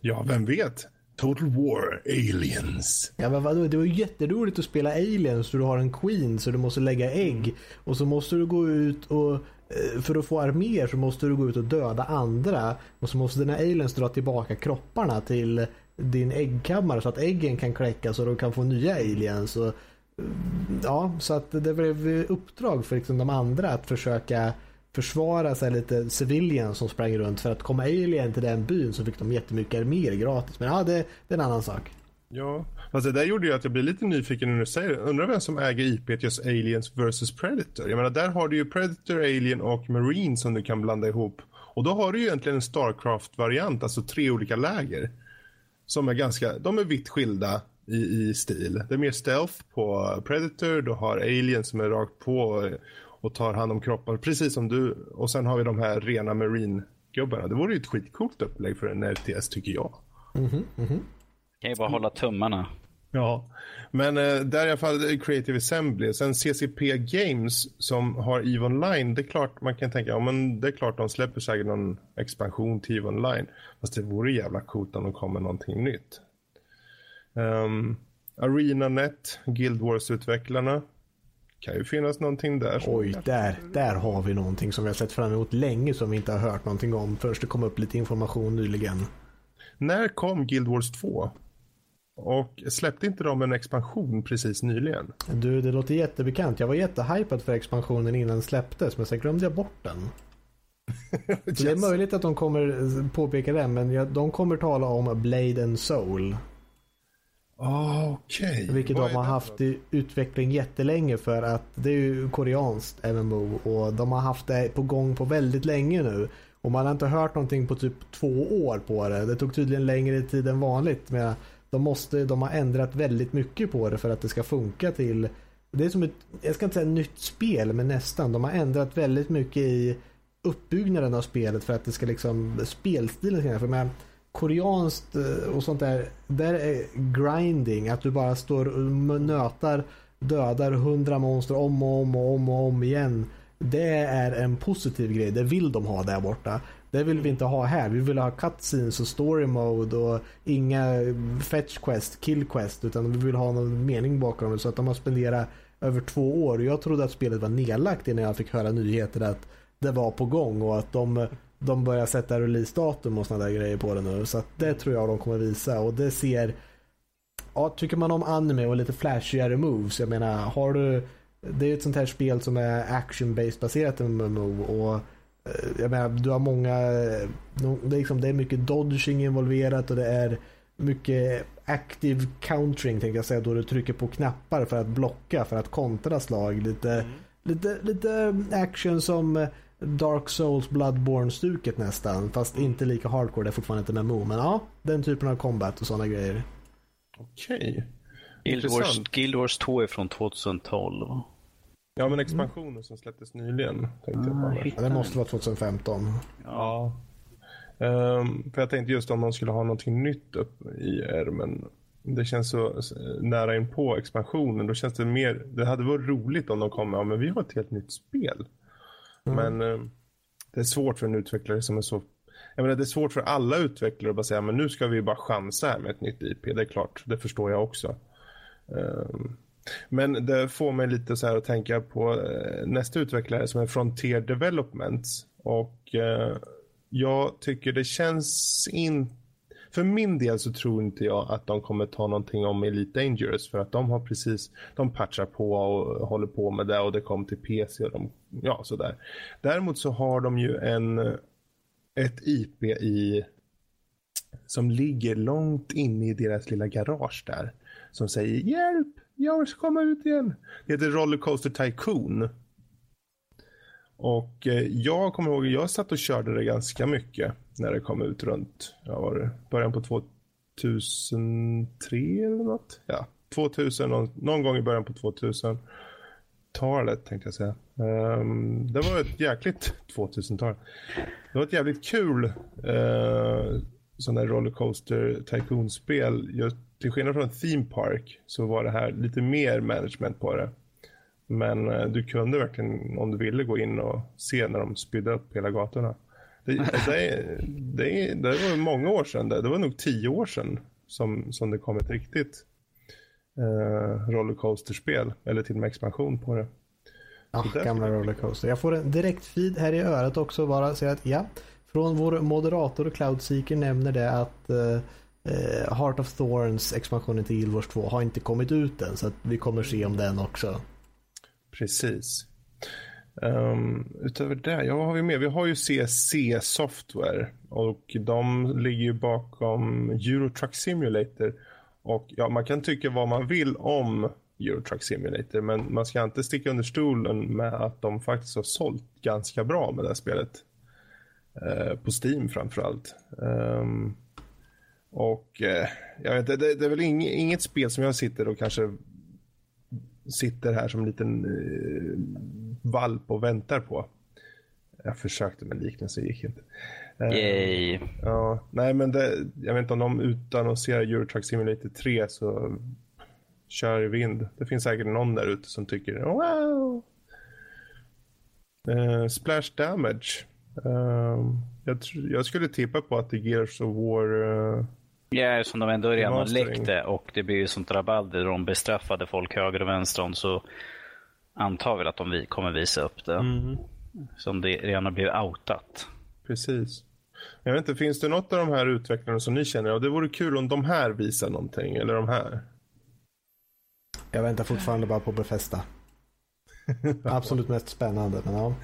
Ja, vem vet? Total War Aliens. Ja men vadå, det var ju jätteroligt att spela Aliens så du har en Queen så du måste lägga ägg. Och så måste du gå ut och Eh, för att få arméer så måste du gå ut och döda andra och så måste dina aliens dra tillbaka kropparna till din äggkammare så att äggen kan kläckas och de kan få nya aliens. Och, ja, så att det blev uppdrag för liksom de andra att försöka försvara sig lite civilians som sprang runt för att komma alien till den byn så fick de jättemycket arméer gratis. Men ja, det, det är en annan sak. Ja, Fast det där gjorde ju att jag blir lite nyfiken när du säger det. Undrar vem som äger IP just Aliens vs Predator. Jag menar, där har du ju Predator, Alien och Marine som du kan blanda ihop. Och då har du ju egentligen en Starcraft-variant, alltså tre olika läger. Som är ganska, de är vitt skilda i, i stil. Det är mer stealth på Predator, du har Alien som är rakt på och tar hand om kroppar, precis som du. Och sen har vi de här rena Marine-gubbarna. Det vore ju ett skitcoolt upplägg för en RTS tycker jag. Mm -hmm, mm -hmm. Kan ju bara hålla tummarna. Ja, men eh, där i alla fall Creative Assembly. Sen CCP Games som har EVE Online. Det är klart man kan tänka, ja men det är klart de släpper säkert någon expansion till EVE Online. Fast det vore jävla coolt om de kommer någonting nytt. Um, ArenaNet, Guild Wars-utvecklarna. Kan ju finnas någonting där. Oj, där, där har vi någonting som vi har sett fram emot länge som vi inte har hört någonting om. Först det kom upp lite information nyligen. När kom Guild Wars 2? Och släppte inte de en expansion precis nyligen? Du, det låter jättebekant. Jag var jättehypad för expansionen innan den släpptes, men sen glömde jag bort den. yes. *laughs* Det är möjligt att de kommer påpeka det, men de kommer tala om Blade and Soul. Ah, okej. Okay. Vilket Vad de har haft i utveckling jättelänge för att det är ju koreanskt MMO och de har haft det på gång på väldigt länge nu. Och man har inte hört någonting på typ två år på det. Det tog tydligen längre tid än vanligt med de, måste, de har ändrat väldigt mycket på det för att det ska funka till det är som ett, jag ska inte säga nytt spel men nästan. De har ändrat väldigt mycket i uppbyggnaden av spelet för att det ska liksom spelstilen för med koreanskt eh, och sånt där där är grinding att du bara står och nötar dödar hundra monster om och om och om och om igen. Det är en positiv grej. Det vill de ha där borta. Det vill vi inte ha här. Vi vill ha cutscenes och story mode och inga fetch quest, kill quest utan vi vill ha någon mening bakom det så att de har spenderat över två år. Jag trodde att spelet var nedlagt innan jag fick höra nyheter att det var på gång och att de, de börjar sätta releasedatum och sådana där grejer på det nu. Så att det tror jag de kommer visa och det ser Ja, tycker man om anime och lite flashigare moves, jag menar, har du det är ju ett sånt här spel som är action-based baserat MMO och jag menar, du har många, det är, liksom, det är mycket dodging involverat och det är mycket active countering tänkte jag säga då du trycker på knappar för att blocka för att kontra slag. Lite, mm. lite, lite action som Dark Souls Bloodborne-stuket nästan. Fast mm. inte lika hardcore, det är fortfarande inte MMO. Men ja, den typen av combat och sådana grejer. Okej. Guild, Wars, Guild Wars 2 är från 2012. Ja, men expansionen mm. som släpptes nyligen. Tänkte ah, jag på det måste vara 2015. Ja. Um, för jag tänkte just om man skulle ha någonting nytt upp i ärmen. Det känns så nära in på expansionen. Då känns det mer, det hade varit roligt om de kom med, ja, men vi har ett helt nytt spel. Mm. Men um, det är svårt för en utvecklare som är så jag menar, det är svårt för alla utvecklare att bara säga men nu ska vi bara chansa här med ett nytt IP. Det är klart, det förstår jag också. Um, men det får mig lite så här att tänka på eh, nästa utvecklare som är Frontier Developments. Och eh, jag tycker det känns inte för min del så tror inte jag att de kommer ta någonting om Elite Dangerous för att de har precis, de patchar på och håller på med det och det kom till PC och de, ja sådär. Däremot så har de ju en, ett IP i, som ligger långt inne i deras lilla garage där. Som säger hjälp, jag ska komma ut igen. Det heter Rollercoaster Tycoon. Och eh, jag kommer ihåg, jag satt och körde det ganska mycket när det kom ut runt, ja var det, början på 2003 eller något? Ja, 2000, någon, någon gång i början på 2000 talet tänkte jag säga. Um, det var ett jäkligt *laughs* 2000-tal. Det var ett jävligt kul uh, sån där rollercoaster tycoon-spel. Till skillnad från Theme Park så var det här lite mer management på det. Men uh, du kunde verkligen om du ville gå in och se när de spydde upp hela gatorna. Det, *laughs* det, det, det var många år sedan. Det, det var nog tio år sedan som, som det kom ett riktigt uh, rollercoaster-spel. Eller till och med expansion på det. Ja, det... gamla rollercoaster. Jag får en direkt feed här i örat också bara säga att ja, från vår moderator Cloudseeker nämner det att eh, Heart of Thorns expansionen till Guild Wars 2 har inte kommit ut än så att vi kommer se om den också. Precis. Um, utöver det, ja vad har vi mer? Vi har ju CSC Software och de ligger ju bakom Euro Truck Simulator. Och ja, man kan tycka vad man vill om Euro Truck Simulator men man ska inte sticka under stolen med att de faktiskt har sålt ganska bra med det här spelet. Uh, på Steam framförallt. Um, och uh, jag vet det, det, är väl ing, inget spel som jag sitter och kanske sitter här som en liten uh, valp och väntar på. Jag försökte med liknelse, gick inte. Uh, Yay. Ja, nej men det, jag vet inte om de utannonserar Eurotruck Simulator 3 så kör i vind. Det finns säkert någon där ute som tycker wow. Uh, splash Damage. Uh, jag, jag, skulle tippa på att det är Gears of War uh, Ja, som de ändå redan har läckt det och det blir ju sånt rabalder. De bestraffade folk höger och vänster om så antar väl att de kommer visa upp det. Mm. Som det redan har blivit outat. Precis. Jag vet inte, finns det något av de här utvecklarna som ni känner, ja, det vore kul om de här visar någonting, eller de här? Jag väntar fortfarande bara på Befästa. *laughs* Absolut mest spännande, men ja.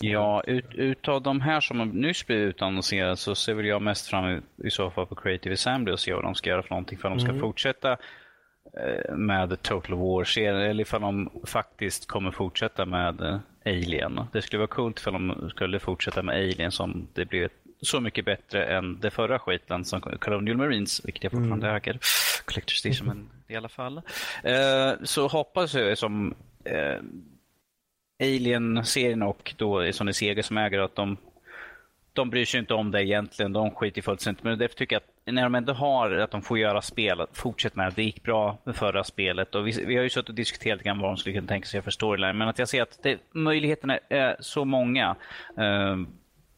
Ja, ut, utav de här som nyss blivit utannonserade så ser väl jag mest fram i så fall på Creative Assembly och se vad de ska göra för någonting. För de ska mm. fortsätta eh, med Total War-serien eller ifall de faktiskt kommer fortsätta med eh, Alien. Det skulle vara coolt ifall de skulle fortsätta med Alien som det blev så mycket bättre än det förra skiten som Colonial Marines, vilket jag fortfarande mm. äger. Collector's Edition, men i alla fall. Eh, så hoppas jag som Alien-serien och då Sony Sega som äger att de, de bryr sig inte om det egentligen. De skiter fullständigt. Men därför tycker jag att när de ändå har att de får göra spel, fortsätt med det. Det gick bra med förra spelet och vi, vi har ju suttit och diskuterat lite vad de skulle kunna tänka sig för storyline. Men att jag ser att det, möjligheterna är så många. Uh,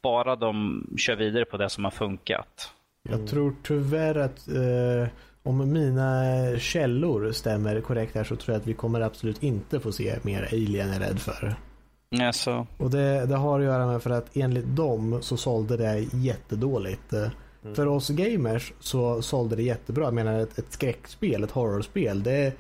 bara de kör vidare på det som har funkat. Jag tror tyvärr att eh, om mina källor stämmer korrekt här så tror jag att vi kommer absolut inte få se mer Alien är rädd för. Alltså. Och det, det har att göra med för att enligt dem så sålde det jättedåligt. Mm. För oss gamers så sålde det jättebra. Jag menar ett, ett skräckspel, ett horrorspel. Det,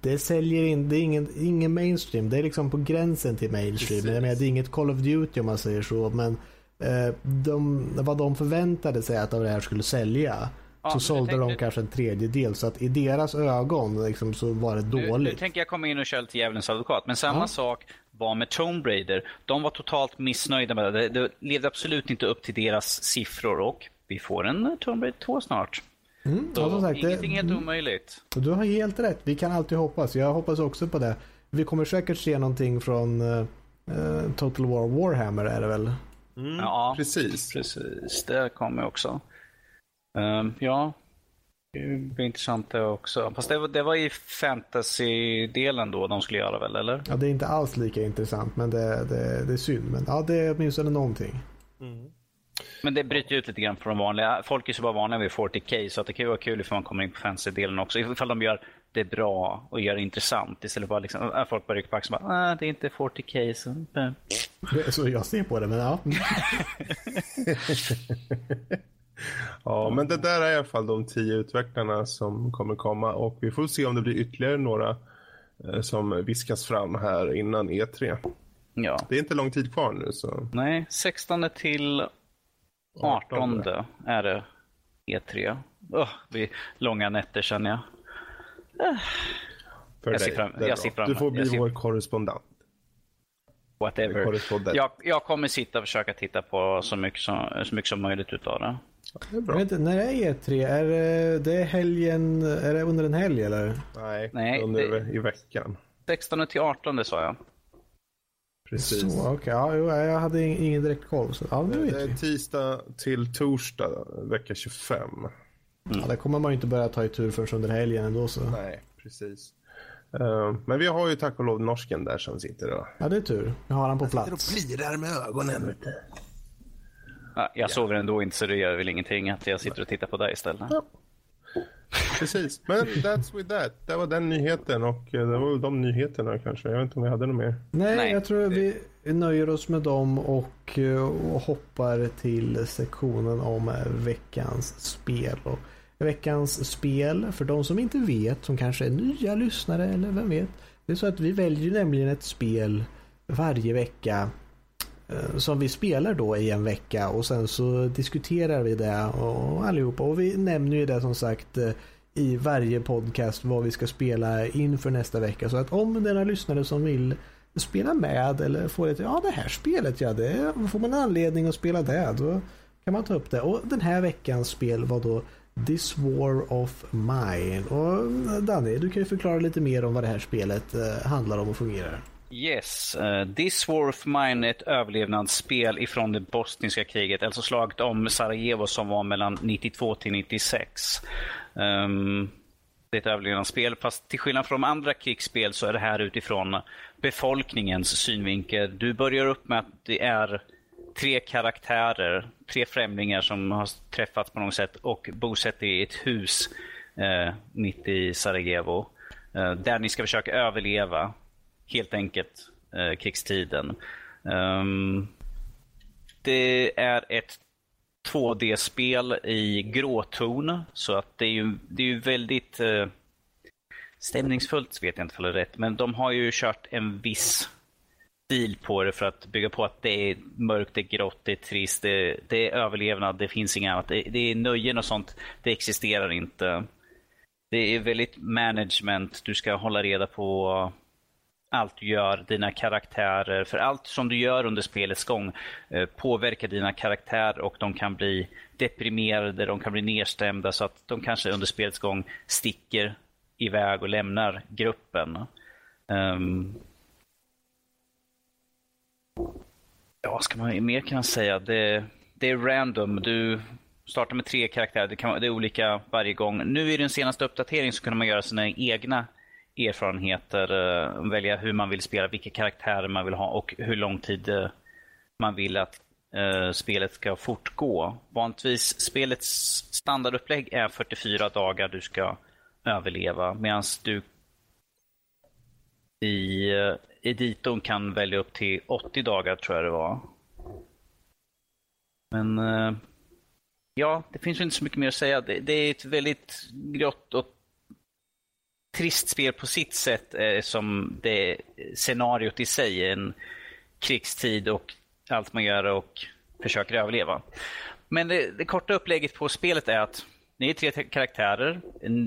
det säljer in, det är ingen, ingen mainstream. Det är liksom på gränsen till mainstream. Jag menar, det är inget Call of Duty om man säger så. Men eh, de, vad de förväntade sig att det här skulle sälja Ja, så sålde tänkte... de kanske en tredjedel. Så att i deras ögon liksom, så var det dåligt. Nu, nu tänker jag komma in och köra lite djävulens advokat. Men samma ja. sak var med Tomb Raider. De var totalt missnöjda med det. Det levde absolut inte upp till deras siffror. Och vi får en Tomb Raider 2 snart. Mm, så ja, sagt, ingenting det, helt mm. omöjligt. Du har helt rätt. Vi kan alltid hoppas. Jag hoppas också på det. Vi kommer säkert se någonting från uh, Total War Warhammer är det väl? Mm, ja, precis. precis. Det kommer också. Um, ja, det blir intressant det också. Fast det var, det var i fantasy-delen då de skulle göra väl, eller? Ja, det är inte alls lika intressant, men det, det, det är synd. Men ja, det är åtminstone någonting. Mm. Men det bryter ut lite grann från de vanliga. Folk är så bara vana vid 40K så att det kan ju vara kul ifall man kommer in på fantasy-delen också. Ifall de gör det bra och gör det intressant istället för att liksom, äh, folk bara rycker på axeln och bara, ah, det är inte 40K. Så, äh. Det är så jag ser på det, men ja. *laughs* *laughs* ja, men det där är i alla fall de tio utvecklarna som kommer komma och vi får se om det blir ytterligare några eh, som viskas fram här innan E3. Ja. Det är inte lång tid kvar nu så. Nej, 16 till 18 är det E3. Oh, blir långa nätter känner jag. För Jag dig. ser fram- jag ser fram- du får bli ser- vår korrespondent. Whatever. Jag, jag kommer sitta och försöka titta på så mycket som, så mycket som möjligt utav det. Det är Jag vet inte, när är E3? Är det, det är helgen, är det under en helg eller? Nej, Nej, under det- i veckan. 16 till 18 det sa jag. Precis. Så, okej. Ja, jag hade ing- ingen direkt koll. Så, ja, vet Det är vi. tisdag till torsdag vecka 25. Ja, det kommer man ju inte börja ta i tur förrän under helgen ändå. Så. Nej, precis. Eh, men vi har ju tack och lov norsken där som sitter och Ja, det är tur. Jag har han på plats. plirar med ögonen. Vet du. Ja, jag sover ändå inte så det gör väl ingenting att jag sitter och tittar på dig istället. Ja. Precis, men that's with that. Det var den nyheten och eh, det var väl de nyheterna kanske. Jag vet inte om vi hade något mer. Nej, Nej, jag tror vi nöjer oss med dem och, eh, och hoppar till sektionen om veckans spel. Och veckans spel, för de som inte vet, som kanske är nya lyssnare eller vem vet. Det är så att vi väljer nämligen ett spel varje vecka Eh, som vi spelar då i en vecka och sen så diskuterar vi det och allihopa. Och vi nämner ju det som sagt eh, i varje podcast vad vi ska spela inför nästa vecka. Så att om det är några lyssnare som vill spela med eller få ett, ja det här spelet ja, det får man anledning att spela det. Då kan man ta upp det. Och den här veckans spel var då This War of Mine. Och eh, Danny, du kan ju förklara lite mer om vad det här spelet handlar om och fungerar. Yes, uh, This War of Mine är ett överlevnadsspel ifrån det bosniska kriget, alltså slaget om Sarajevo som var mellan 92 till 96. Um, ehm, det är ett överlevnadsspel, fast till skillnad från de andra krigsspel så är det här utifrån befolkningens synvinkel. Du börjar upp med att det är tre karaktärer, tre främlingar som har träffats på något sätt och bosätter i ett hus eh, mitt i Sarajevo. Eh, där ni ska försöka överleva helt enkelt eh, krigstiden. Um, det är ett 2D-spel i gråton så att det är ju, det är ju väldigt eh, stämningsfullt, vet jag inte om det är rätt, men de har ju kört en viss stil på det för att bygga på att det är mörkt, det är grått, det är trist, det, det är överlevnad, det finns inget annat. Det, det är nöjen och sånt, det existerar inte. Det är väldigt management, du ska hålla reda på allt du gör, dina karaktärer. För allt som du gör under spelets gång eh, påverkar dina karaktärer och de kan bli deprimerade, de kan bli nedstämda så att de kanske under spelets gång sticker iväg och lämnar gruppen. Um, ja, vad ska man mer kan säga? Det, det är random. Du startar med tre karaktärer. Det, kan, det är olika varje gång. Nu i den senaste uppdateringen så kunde man göra sina egna erfarenheter, uh, välja hur man vill spela, vilka karaktärer man vill ha och hur lång tid uh, man vill att uh, spelet ska fortgå. Vanligtvis spelets standardupplägg är 44 dagar du ska överleva medan du i uh, editorn kan välja upp till 80 dagar tror jag det var. Men ja, det finns inte så mycket mer att säga. Det, det är ett väldigt grått och trist spel på sitt sätt eh, som det scenariot i sig. En krigstid och allt man gör och försöker överleva. Men det, det korta upplägget på spelet är att ni är tre karaktärer.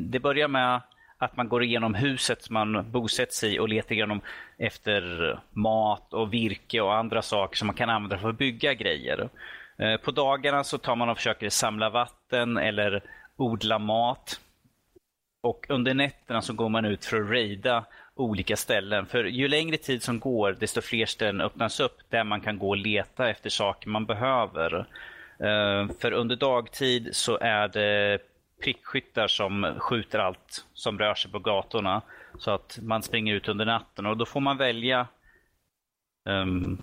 Det börjar med att man går igenom huset man bosätts i och letar igenom efter mat och virke och andra saker som man kan använda för att bygga grejer. Eh, på dagarna så tar man och försöker samla vatten eller odla mat. Och under nätterna så går man ut för att raida olika ställen. För ju längre tid som går, desto fler ställen öppnas upp där man kan gå och leta efter saker man behöver. Eh, för under dagtid så är det prickskyttar som skjuter allt som rör sig på gatorna. Så att man springer ut under natten och då får man välja um,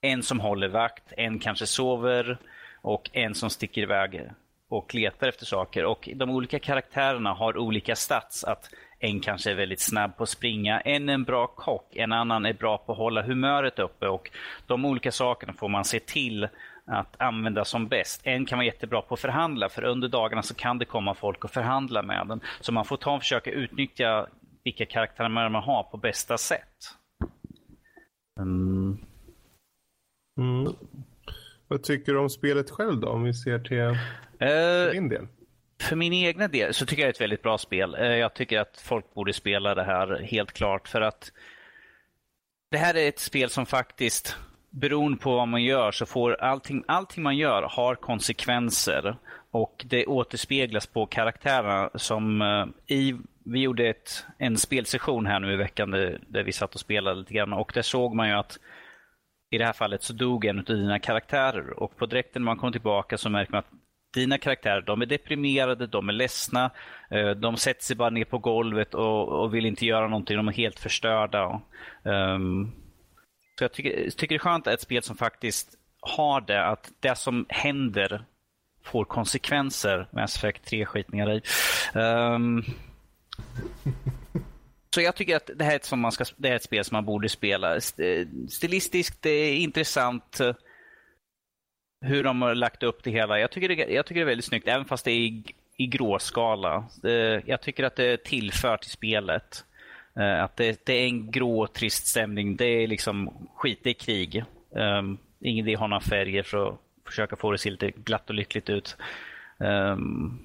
en som håller vakt, en kanske sover och en som sticker iväg och letar efter saker. Och de olika karaktärerna har olika stats. Att en kanske är väldigt snabb på att springa, en är en bra kock, en annan är bra på att hålla humöret uppe. Och de olika sakerna får man se till att använda som bäst. En kan vara jättebra på att förhandla, för under dagarna så kan det komma folk och förhandla med den. Så man får ta och försöka utnyttja vilka karaktärer man har på bästa sätt. Mm. Mm. Vad tycker du om spelet själv då, om vi ser till uh, din del? För min egna del så tycker jag det är ett väldigt bra spel. Uh, jag tycker att folk borde spela det här helt klart för att det här är ett spel som faktiskt beroende på vad man gör så får allting, allting man gör har konsekvenser. Och det återspeglas på karaktärerna som uh, i vi gjorde ett, en spelsession här nu i veckan där, där, vi satt och spelade lite grann och där såg man ju att i det här fallet så dog en av dina karaktärer och på direkten när man kom tillbaka så märker man att dina karaktärer de är deprimerade, de är ledsna, eh, de sätter sig bara ner på golvet och, och vill inte göra någonting, de är helt förstörda. Um, så jag tycker, tycker det är skönt att ett spel som faktiskt har det, att det som händer får konsekvenser. Mass Effect 3 skitningar i. Um, så jag tycker att det här är ett, som man ska, det är ett spel som man borde spela. Eh, stilistiskt, det är intressant eh, hur de har lagt upp det hela. Jag tycker det, jag tycker det är väldigt snyggt, även fast det är i, i gråskala. Eh, jag tycker att det tillför till spelet. Att det, det, är en grå, trist stämning. Det är liksom skit, det är krig. Um, ingen idé att ha några färger för att försöka få det att se lite glatt och lyckligt ut. Um,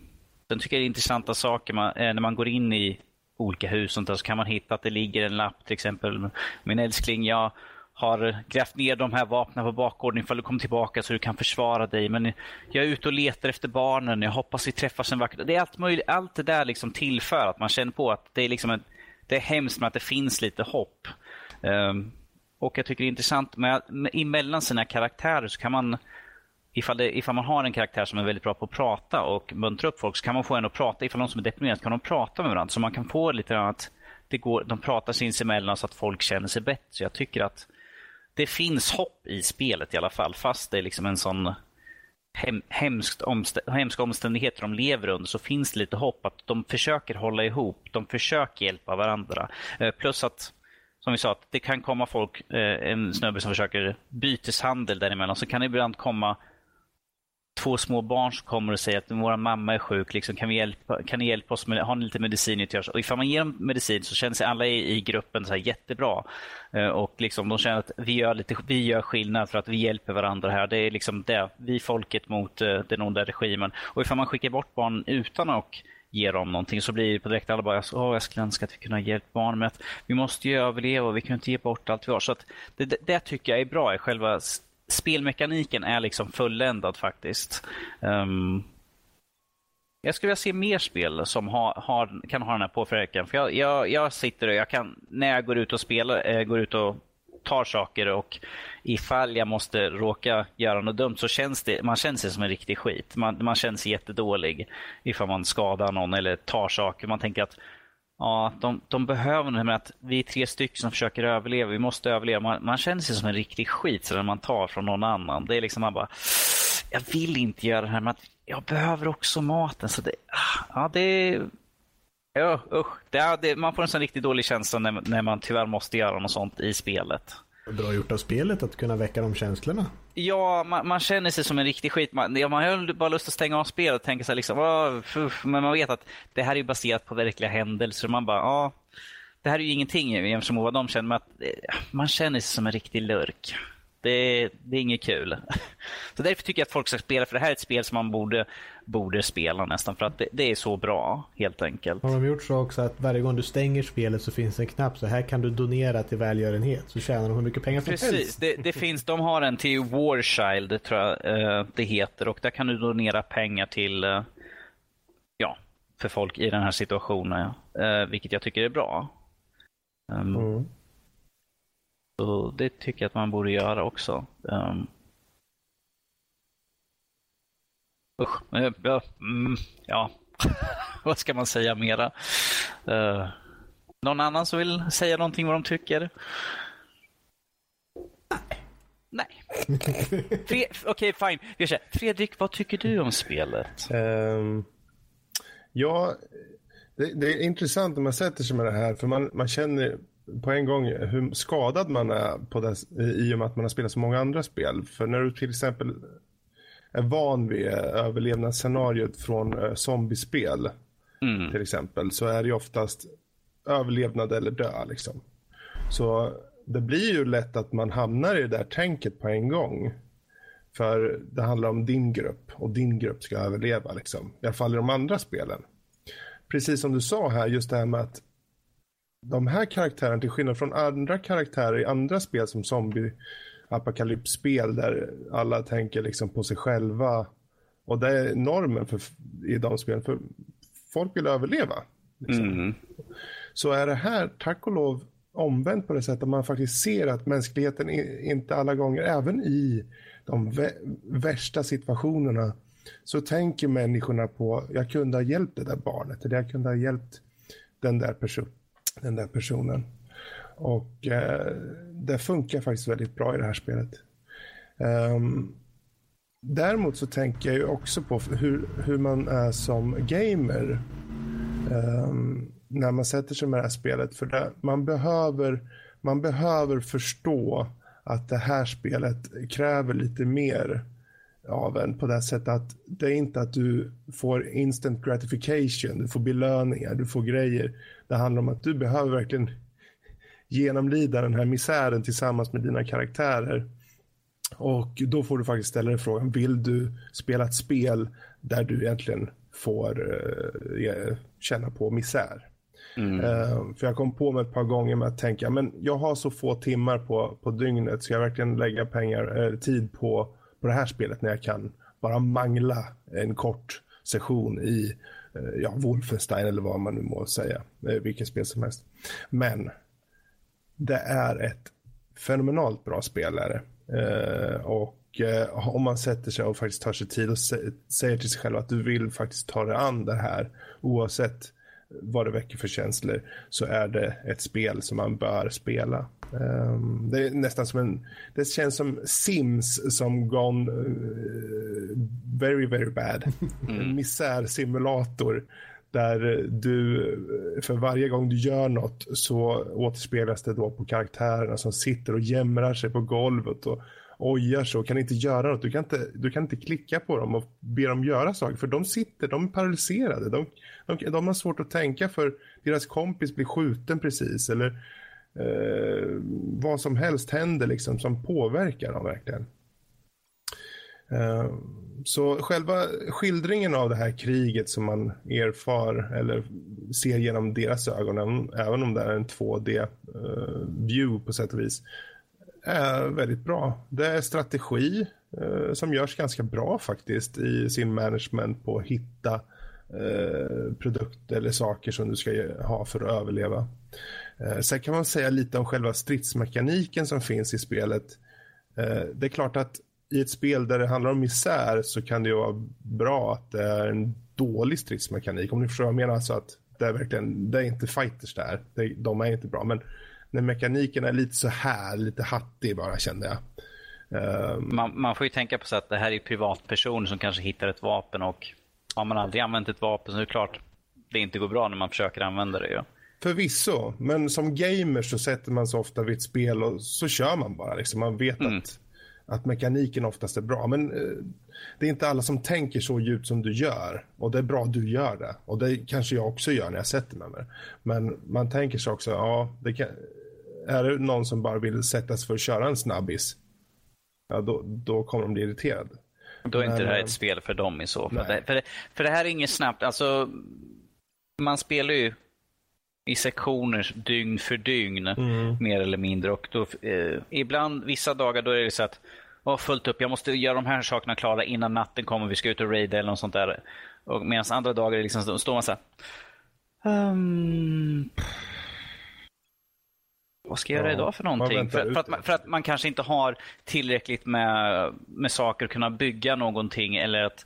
sen tycker jag det är intressanta saker man, när man går in i olika hus så kan man hitta att det ligger en lapp till exempel. Min älskling, jag har grävt ner de här vapnen på bakgården ifall du kommer tillbaka så du kan försvara dig. Men jag är ute och letar efter barnen. Jag hoppas vi träffas en vacker Det är allt möjligt. Allt det där liksom tillför att man känner på att det är liksom en, det är hemskt men att det finns lite hopp. Um, och jag tycker det är intressant med, med emellan sina karaktärer så kan man ifall, det, ifall man har en karaktär som är väldigt bra på att prata och muntra upp folk så kan man få en att prata. Ifall de som är deprimerade kan de prata med varandra. Så man kan få lite att det går, de pratar sinsemellan så att folk känner sig bättre. Så jag tycker att det finns hopp i spelet i alla fall. Fast det är liksom en sån hem, hemskt omst hemska omständigheter de lever under så finns det lite hopp att de försöker hålla ihop. De försöker hjälpa varandra. Eh, plus att som vi sa, att det kan komma folk, eh, en snubbe som försöker byteshandel däremellan, så kan det ibland komma två små barn som kommer och säger att vår mamma är sjuk, liksom, kan, vi hjälpa, kan ni hjälpa oss med, har ni lite medicin? Och ifall man ger dem medicin så känner sig alla i, i gruppen så här jättebra. Eh, och liksom, de känner att vi gör, lite, vi gör skillnad för att vi hjälper varandra här. Det är liksom det, vi folket mot eh, den onda regimen. Och ifall man skickar bort barn utan att ge dem någonting så blir det på direkt alla bara Åh, jag skulle önska att vi kunde ha hjälpt barn med att vi måste ju överleva och vi kan inte ge bort allt vi har. Så att det, det, det tycker jag är bra i själva spelmekaniken är liksom fulländad faktiskt. Um, jag skulle vilja se mer spel som ha, har, kan ha den här påverkan. För jag, jag, jag, sitter och jag kan, när jag går ut och spelar, äh, går ut och tar saker och ifall jag måste råka göra något dumt så känns det, man känner sig som en riktig skit. Man, man känner sig jättedålig ifall man skadar någon eller tar saker. Man tänker att Ja, de, de behöver det med att vi är tre stycken som försöker överleva. Vi måste överleva. Man, man känner sig som en riktig skit när man tar från någon annan. Det är liksom man bara, jag vill inte göra det här men att jag behöver också maten. Så det, ah, ja, det Ja, usch. Det, det, man får en sån riktigt dålig känsla när, när man tyvärr måste göra något sånt i spelet. Bra gjort av spelet att kunna väcka de känslorna. Ja, man, man känner sig som en riktig skit. Man, ja, man har bara lust att stänga av spelet och tänka sig liksom, men man vet att det här är baserat på verkliga händelser. Man bara, ja, det här är ju ingenting jämfört med vad de känner. Men att, eh, man känner sig som en riktig lurk. Det, det är inget kul. *laughs* Så därför tycker jag att folk ska spela, för det här är ett spel som man borde, borde spela nästan, för att det, det är så bra, helt enkelt. Har de gjort så också att varje gång du stänger spelet så finns det en knapp, så här kan du donera till välgörenhet, så tjänar de hur mycket pengar som Precis, helst. det, det finns, de har en till Warchild, tror jag eh, det heter, och där kan du donera pengar till, eh, ja, för folk i den här situationen, eh, vilket jag tycker är bra. Um, mm. Så det tycker jag att man borde göra också. Um, usch, ja, mm, ja. *laughs* vad ska man säga mera? Uh, någon annan som vill säga någonting vad de tycker? Nej. Nej. Okej, okay, fine. Vi Fredrik, vad tycker du om spelet? Um, ja, det, det, är intressant när man sätter sig med det här. För man, man känner på en gång hur skadad man är på det, i och med att man har spelat så många andra spel. För när du till exempel är van vid överlevnadsscenariot från uh, zombiespel mm. till exempel så är det oftast överlevnad eller dö. Liksom. Så det blir ju lätt att man hamnar i det där tänket på en gång. För det handlar om din grupp och din grupp ska överleva. Liksom. I alla fall i de andra spelen. Precis som du sa här, just det här med att de här karaktärerna, till skillnad från andra karaktärer i andra spel som zombie apokalypsspel där alla tänker liksom på sig själva. Och det är normen för, i de spelen. För folk vill överleva. Liksom. Mm. Så är det här, tack och lov, omvänt på det sättet att man faktiskt ser att mänskligheten inte alla gånger, även i de värsta situationerna, så tänker människorna på, jag kunde ha hjälpt det där barnet, eller jag kunde ha hjälpt den där, perso den där personen. Och eh, det funkar faktiskt väldigt bra i det här spelet. Um, däremot så tänker jag ju också på hur, hur man är som gamer. Um, när man sätter sig med det här spelet. För det, man, behöver, man behöver förstå att det här spelet kräver lite mer av en på det sättet att det är inte att du får instant gratification, du får belöningar, du får grejer. Det handlar om att du behöver verkligen genomlida den här misären tillsammans med dina karaktärer. Och då får du faktiskt ställa dig frågan, vill du spela ett spel där du egentligen får uh, känna på misär? Mm. Uh, för jag kom på mig ett par gånger med att tänka, men jag har så få timmar på, på dygnet, ska jag verkligen lägga pengar, uh, tid på, på det här spelet när jag kan bara mangla en kort session i uh, ja, Wolfenstein eller vad man nu må säga, vilket spel som helst. Men det är ett fenomenalt bra spelare. och om man sätter sig och faktiskt tar sig tid och säger till sig själv att du vill faktiskt ta dig an det här oavsett vad det väcker för känslor så är det ett spel som man bör spela. Um, det är nästan som en, det känns som Sims som gone uh, very very bad. Mm. En misärsimulator där du för varje gång du gör något så återspeglas det då på karaktärerna som sitter och jämrar sig på golvet och ojar sig och kan inte göra något. Du kan inte, du kan inte klicka på dem och be dem göra saker för de sitter, de är paralyserade. De, de, de har svårt att tänka för deras kompis blir skjuten precis eller eh, vad som helst händer liksom som påverkar dem verkligen. Eh, så själva skildringen av det här kriget som man erfar eller ser genom deras ögon, även om det är en 2D-view eh, på sätt och vis, är väldigt bra. Det är strategi eh, som görs ganska bra faktiskt i sin management på att hitta produkter eller saker som du ska ha för att överleva. Sen kan man säga lite om själva stridsmekaniken som finns i spelet. Det är klart att i ett spel där det handlar om misär så kan det ju vara bra att det är en dålig stridsmekanik. Om ni förstår vad jag menar. Alltså att det är verkligen, det är inte fighters där. Det, de är inte bra. Men när mekaniken är lite så här, lite hattig bara kände jag. Um... Man, man, får ju tänka på så att det här är privatpersoner som kanske hittar ett vapen och har man aldrig använt ett vapen så är det klart det inte går bra när man försöker använda det. Ja. Förvisso, men som gamer så sätter man sig ofta vid ett spel och så kör man bara. Liksom. Man vet mm. att, att mekaniken oftast är bra. Men eh, det är inte alla som tänker så djupt som du gör. Och det är bra att du gör det. Och det kanske jag också gör när jag sätter mig med det. Men man tänker sig också, ja, det kan, är det någon som bara vill sätta sig för att köra en snabbis, ja, då, då kommer de bli irriterade. Då är inte Men, det här ett spel för dem i så fall. För, för det här är inget snabbt. Alltså, man spelar ju i sektioner dygn för dygn, mm. mer eller mindre. Och då, eh, ibland, vissa dagar, då är det så att oh, fullt upp, jag måste göra de här sakerna klara innan natten kommer, vi ska ut och raida eller något sånt där. medan andra dagar är liksom, då står man så här. Um, vad ska jag göra ja, idag för någonting? För, för, att man, för, att man, kanske inte har tillräckligt med, med saker att kunna bygga någonting eller att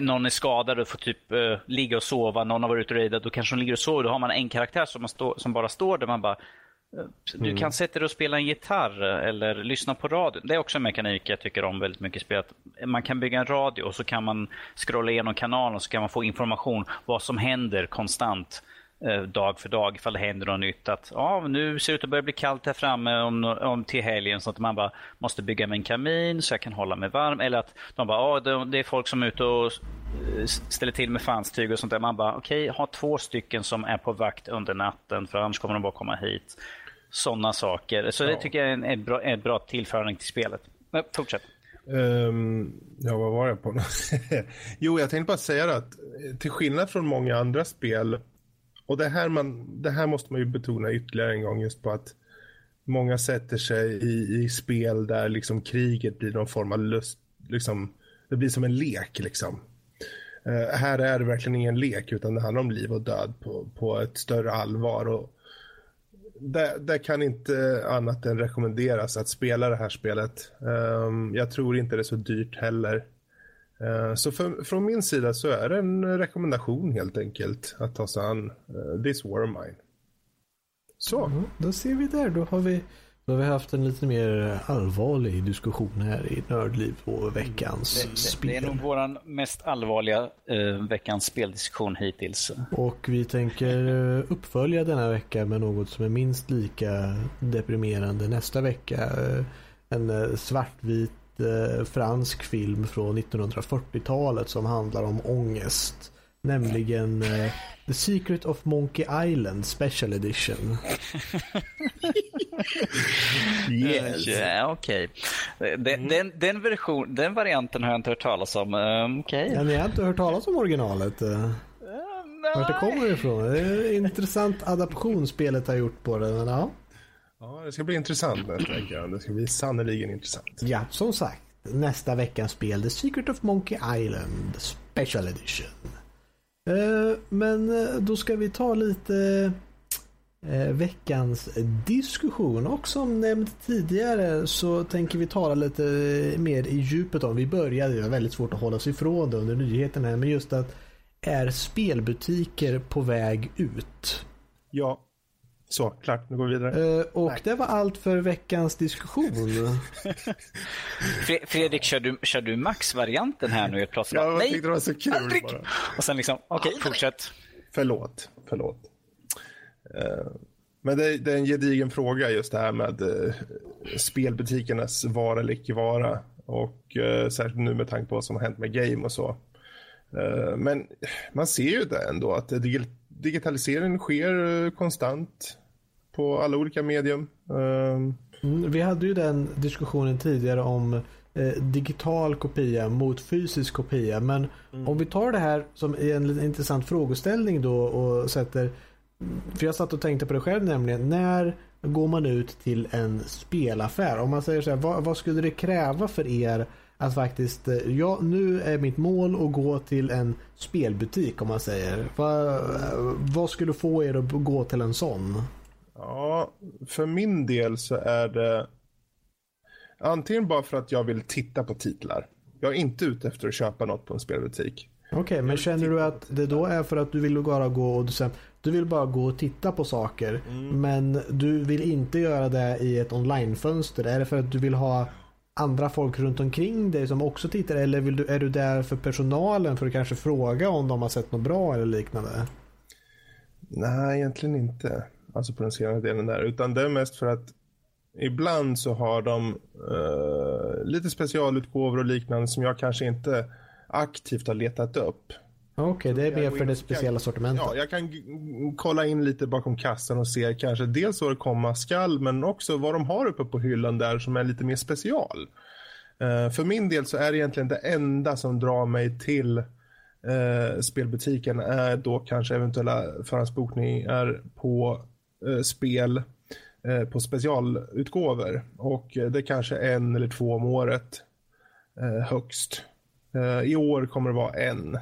någon är skadad och får typ uh, ligga och sova, någon har varit ute och raidat, då kanske de ligger och sover, då har man en karaktär som, stå, som bara står där man bara Du mm. kan sätta dig och spela en gitarr eller lyssna på radio. Det är också en mekanik jag tycker om väldigt mycket i spelet. Man kan bygga en radio och så kan man scrolla igenom kanalen och så kan man få information vad som händer konstant eh, dag för dag ifall det händer något nytt. Att ja, nu ser det ut att börja bli kallt här framme om, om till helgen så att man bara måste bygga med en kamin så jag kan hålla mig varm. Eller att de bara, ja, det är folk som är ute och eh, ställer till med fanstyg och sånt där. Man bara, okej, okay, ha två stycken som är på vakt under natten för annars kommer de bara komma hit sådana saker. Så ja. det tycker jag är en, en, bra, en bra tillföring till spelet. Men, fortsätt. Um, ja, vad var jag på? *laughs* jo, jag tänkte bara säga att till skillnad från många andra spel och det här, man, det här måste man ju betona ytterligare en gång just på att många sätter sig i, i spel där liksom kriget blir någon form av lust, liksom, det blir som en lek liksom. Uh, här är det verkligen ingen lek utan det handlar om liv och död på, på ett större allvar. Och, det, det, kan inte annat än rekommenderas att spela det här spelet. Um, jag tror inte det är så dyrt heller. Uh, så för, från min sida så är det en rekommendation helt enkelt att ta sig an uh, This War of Mine. Så. Mm, då ser vi där. Då har vi då har vi haft en lite mer allvarlig diskussion här i Nördliv på veckans det, spel. Det är nog vår mest allvarliga eh, veckans speldiskussion hittills. Och vi tänker eh, uppfölja denna vecka med något som är minst lika deprimerande nästa vecka. Eh, en eh, fransk film från 1940-talet som handlar om ångest. Nämligen The Secret of Monkey Island Special Edition. *laughs* yes. Ja, okej. Okay. Den, mm. den, den, version, den varianten har jag inte hört talas om. Um, okay. ja, ni har inte hört talas om originalet? Uh, Vart det kommer ifrån? Det är intressant adaption spelet har gjort på det. Men, ja. Ja, det ska bli intressant nästa vecka. Det ska bli sannerligen intressant. Ja, som sagt. Nästa veckans spel The Secret of Monkey Island Special Edition. Eh, men eh, då ska vi ta lite eh, veckans diskussion och som nämnt tidigare så tänker vi tala lite mer i djupet om. Vi började, det var väldigt svårt att hålla sig ifrån det under nyheten här, men just att är spelbutiker på väg ut? Ja. Så, klart. Nu går vi vidare. Uh, och Nej. det var allt för veckans diskussion. Fredrik, kör du, kör du Max-varianten här nu? Plötsligt? Ja, jag tyckte det var så kul Aldrig. bara. Och sen liksom, okej, okay, fortsätt. Förlåt, förlåt. Uh, men det, det, är en gedigen fråga just det här med uh, spelbutikernas vara eller icke vara. Och uh, särskilt nu med tanke på vad som har hänt med game och så. Men man ser ju det ändå att digitaliseringen sker konstant på alla olika medium. Um... Mm, vi hade ju den diskussionen tidigare om eh, digital kopia mot fysisk kopia. Men mm. om vi tar det här som en intressant frågeställning då och sätter för jag satt och tänkte på det själv nämligen. När går man ut till en spelaffär? Om man säger så här, vad, vad skulle det kräva för er att faktiskt, eh, ja nu är mitt mål att gå till en spelbutik om man säger. Vad, vad skulle få er att gå till en sån? Ja, för min del så är det antingen bara för att jag vill titta på titlar. Jag är inte ute efter att köpa något på en spelbutik. Okej, okay, men känner du att det då är för att du vill bara gå och du vill bara gå och titta på saker mm. men du vill inte göra det i ett onlinefönster? Är det för att du vill ha andra folk runt omkring dig som också tittar eller vill du, är du där för personalen för att kanske fråga om de har sett något bra eller liknande? Nej, egentligen inte alltså på den senare delen där. Utan det är mest för att ibland så har de uh, lite specialutgåvor och liknande som jag kanske inte aktivt har letat upp. Okej, okay, det är mer för det speciella sortimentet. Ja, jag kan kolla in lite bakom kassan och se kanske dels vad det komma skall men också vad de har uppe på hyllan där som är lite mer special. Uh, för min del så är det egentligen det enda som drar mig till uh, spelbutiken är då kanske eventuella förhandsbokningar på spel eh, på specialutgåvor. Och eh, det är kanske en eller två om året högst. I år kommer det vara en.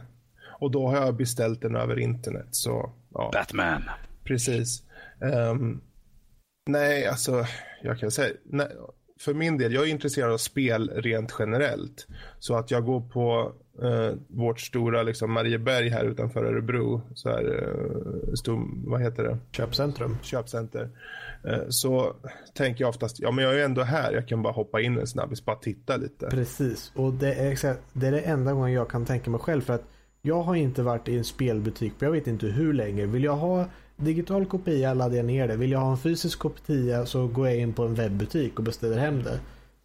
Och då har jag beställt den över internet. Så, ja. Batman. Precis. Um, nej, alltså jag kan säga. Nej, för min del, jag är intresserad av spel rent generellt. Så att jag går på eh, vårt stora liksom, Marieberg här utanför Örebro. Så här, eh, stor, vad heter det? Köpcentrum. Köpcenter. Eh, så tänker jag oftast, ja men jag är ändå här, jag kan bara hoppa in en snabbis, bara titta lite. Precis, och det är, exakt, det är det enda gången jag kan tänka mig själv för att jag har inte varit i en spelbutik på jag vet inte hur länge. Vill jag ha digital kopia laddar jag ner det. Vill jag ha en fysisk kopia så går jag in på en webbutik och beställer hem det.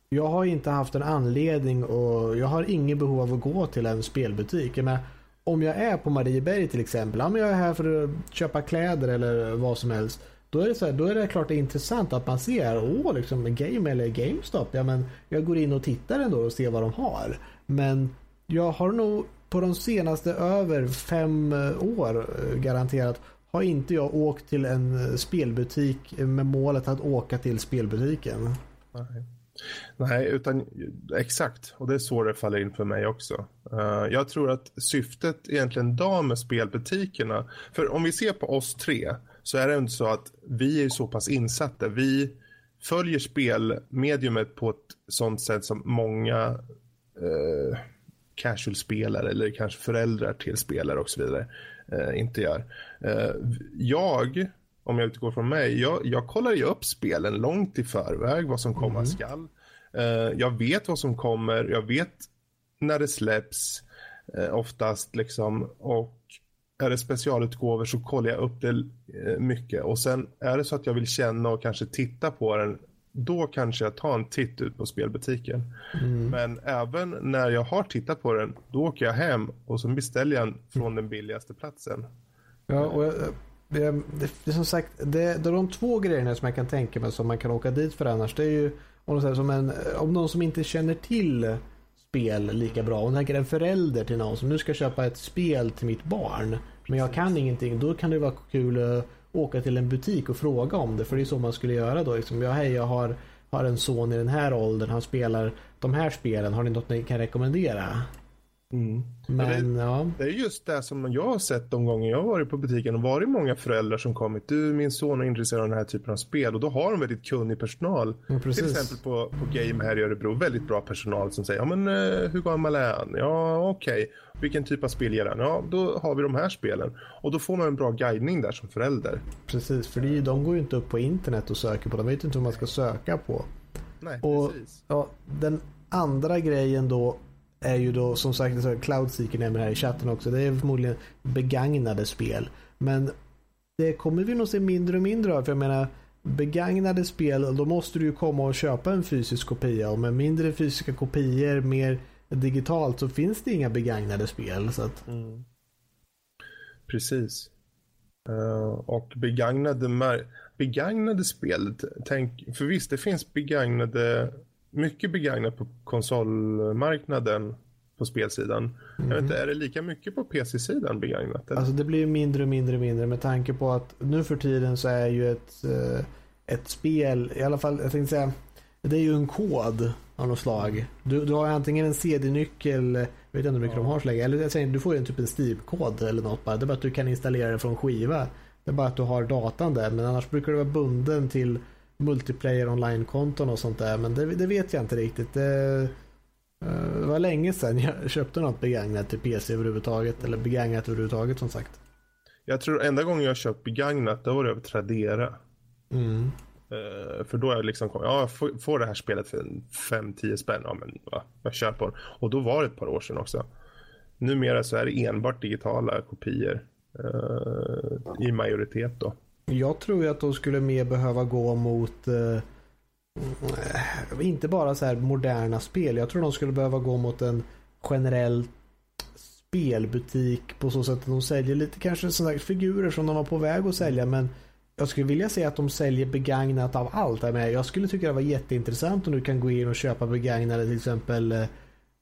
Jag har inte haft en anledning och jag har inget behov av att gå till en spelbutik. Jag menar, om jag är på Marieberg till exempel, om jag är här för att köpa kläder eller vad som helst. Då är det, så här, då är det klart det är intressant att man ser, åh, liksom Game eller GameStop. Ja, men jag går in och tittar ändå och ser vad de har. Men jag har nog på de senaste över fem eh, år eh, garanterat har inte jag åkt till en eh, spelbutik med målet att åka till spelbutiken. Nej. Nej, utan exakt. Och det är så det faller in för mig också. Uh, jag tror att syftet egentligen idag med spelbutikerna, för om vi ser på oss tre så är det inte så att vi är så pass insatta. Vi följer spelmediumet på ett sånt sätt som många uh, casual-spelare eller kanske föräldrar till spelare och så vidare uh, inte gör. jag om jag utgår från mig, jag, jag kollar ju upp spelen långt i förväg, vad som komma mm. skall. Uh, jag vet vad som kommer, jag vet när det släpps uh, oftast liksom och är det specialutgåvor så kollar jag upp det uh, mycket och sen är det så att jag vill känna och kanske titta på den då kanske jag tar en titt ut på spelbutiken. Mm. Men även när jag har tittat på den, då åker jag hem och så beställer jag den från den billigaste platsen. Ja, och jag, det, det, det, som sagt, det, det är de två grejerna som jag kan tänka mig som man kan åka dit för annars. Det är ju om, säger, som en, om någon som inte känner till spel lika bra. Om tänker en förälder till någon som nu ska köpa ett spel till mitt barn. Men jag kan ingenting. Då kan det vara kul att åka till en butik och fråga om det. För det är så man skulle göra då. Liksom, ja, hej, jag har, har en son i den här åldern. Han spelar de här spelen. Har ni något ni kan rekommendera? Mm. Men, det, ja. det är just det som jag har sett de gånger jag har varit på butiken och varit många föräldrar som kommit. Du, min son är intresserad av den här typen av spel och då har de väldigt kunnig personal. Ja, Till exempel på, på Game här i Örebro, väldigt bra personal som säger, ja men uh, hur gammal är han? Ja okej, okay. vilken typ av spel ger han? Ja då har vi de här spelen. Och då får man en bra guidning där som förälder. Precis, för det, de går ju inte upp på internet och söker på, de vet inte hur man ska söka på. Nej, och, precis. Ja, den andra grejen då är ju då som sagt, Cloudseeker nämner här i chatten också, det är förmodligen begagnade spel. Men det kommer vi nog se mindre och mindre av. För jag menar, begagnade spel, då måste du ju komma och köpa en fysisk kopia. Och med mindre fysiska kopior, mer digitalt, så finns det inga begagnade spel. Så att... mm. Precis. Uh, och begagnade, begagnade spel, tänk, för visst det finns begagnade mycket begagnat på konsolmarknaden på spelsidan. Mm. Jag vet inte, är det lika mycket på PC-sidan begagnat? Alltså det blir mindre och mindre och mindre med tanke på att nu för tiden så är ju ett, eh, ett spel, i alla fall jag tänkte säga, det är ju en kod av något slag. Du, du har antingen en CD-nyckel, jag vet inte hur mycket ja. de har så länge, eller jag säger, du får ju en typ en Steam-kod eller något bara. Det är bara att du kan installera det från skiva. Det är bara att du har datan där, men annars brukar du vara bunden till multiplayer online-konton och sånt där. Men det, det, vet jag inte riktigt. Det, eh, det var länge sedan jag *laughs* köpte något begagnat till PC överhuvudtaget. Eller begagnat överhuvudtaget som sagt. Jag tror enda gången jag köpt begagnat då var det över Tradera. Mm. Uh, för då är jag liksom, ja jag får, får det här spelet för 5-10 spänn. Ja men va, jag köper den. Och då var det ett par år sedan också. Numera så är det enbart digitala kopior. Uh, I majoritet då. Jag tror ju att de skulle mer behöva gå mot eh, eh, inte bara så här moderna spel. Jag tror de skulle behöva gå mot en generell spelbutik på så sätt att de säljer lite kanske sådana figurer som de var på väg att sälja men jag skulle vilja säga att de säljer begagnat av allt. Jag skulle tycka det var jätteintressant om du kan gå in och köpa begagnade till exempel eh,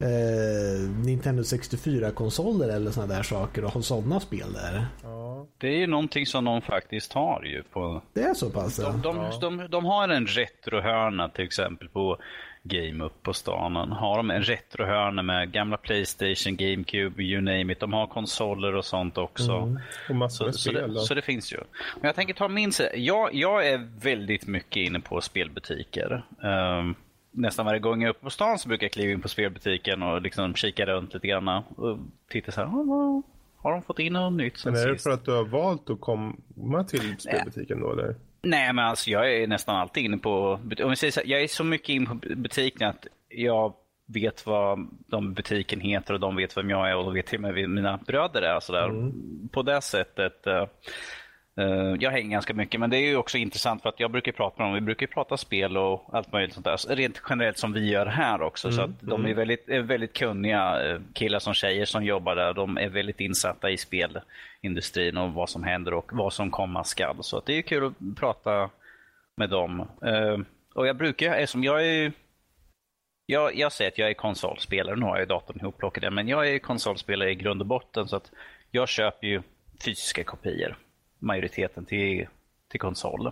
eh, Nintendo 64-konsoler eller sådana där saker och ha sådana spel där. Ja. Det är ju någonting som de faktiskt har ju. På... Det är så pass? De, de, ja. de, de, har en retrohörna till exempel på Game Up på stan. Har de en retrohörna med gamla Playstation, GameCube, you name it. De har konsoler och sånt också. Mm. Och massor så, spel, så, det, så det finns ju. Men jag tänker ta min jag, jag är väldigt mycket inne på spelbutiker. Um, nästan varje gång jag är uppe på stan så brukar jag kliva in på spelbutiken och liksom kika runt lite grann och titta så här. Har de fått in något nytt sen Men är det för att du har valt att komma till spelbutiken då eller? Nej, men alltså jag är nästan alltid inne på... Om vi säger så, jag är så mycket inne på butiken att jag vet vad de butiken heter och de vet vem jag är och vet till och med mina bröder är. Så där. Mm. På det sättet. Uh, uh, jag hänger ganska mycket, men det är ju också intressant för att jag brukar prata med dem. Vi brukar prata spel och allt möjligt sånt där. Rent generellt som vi gör här också. Mm. Så att de är mm. väldigt, är väldigt kunniga uh, killar som tjejer som jobbar där. De är väldigt insatta i spelindustrin och vad som händer och vad som komma skall. Så att det är kul att prata med dem. och jag brukar, eftersom jag är jag, jag säger att jag är konsolspelare, nu har jag datorn ihopplockad, men jag är konsolspelare i grund och botten så att jag köper ju fysiska kopior, majoriteten till, till konsol.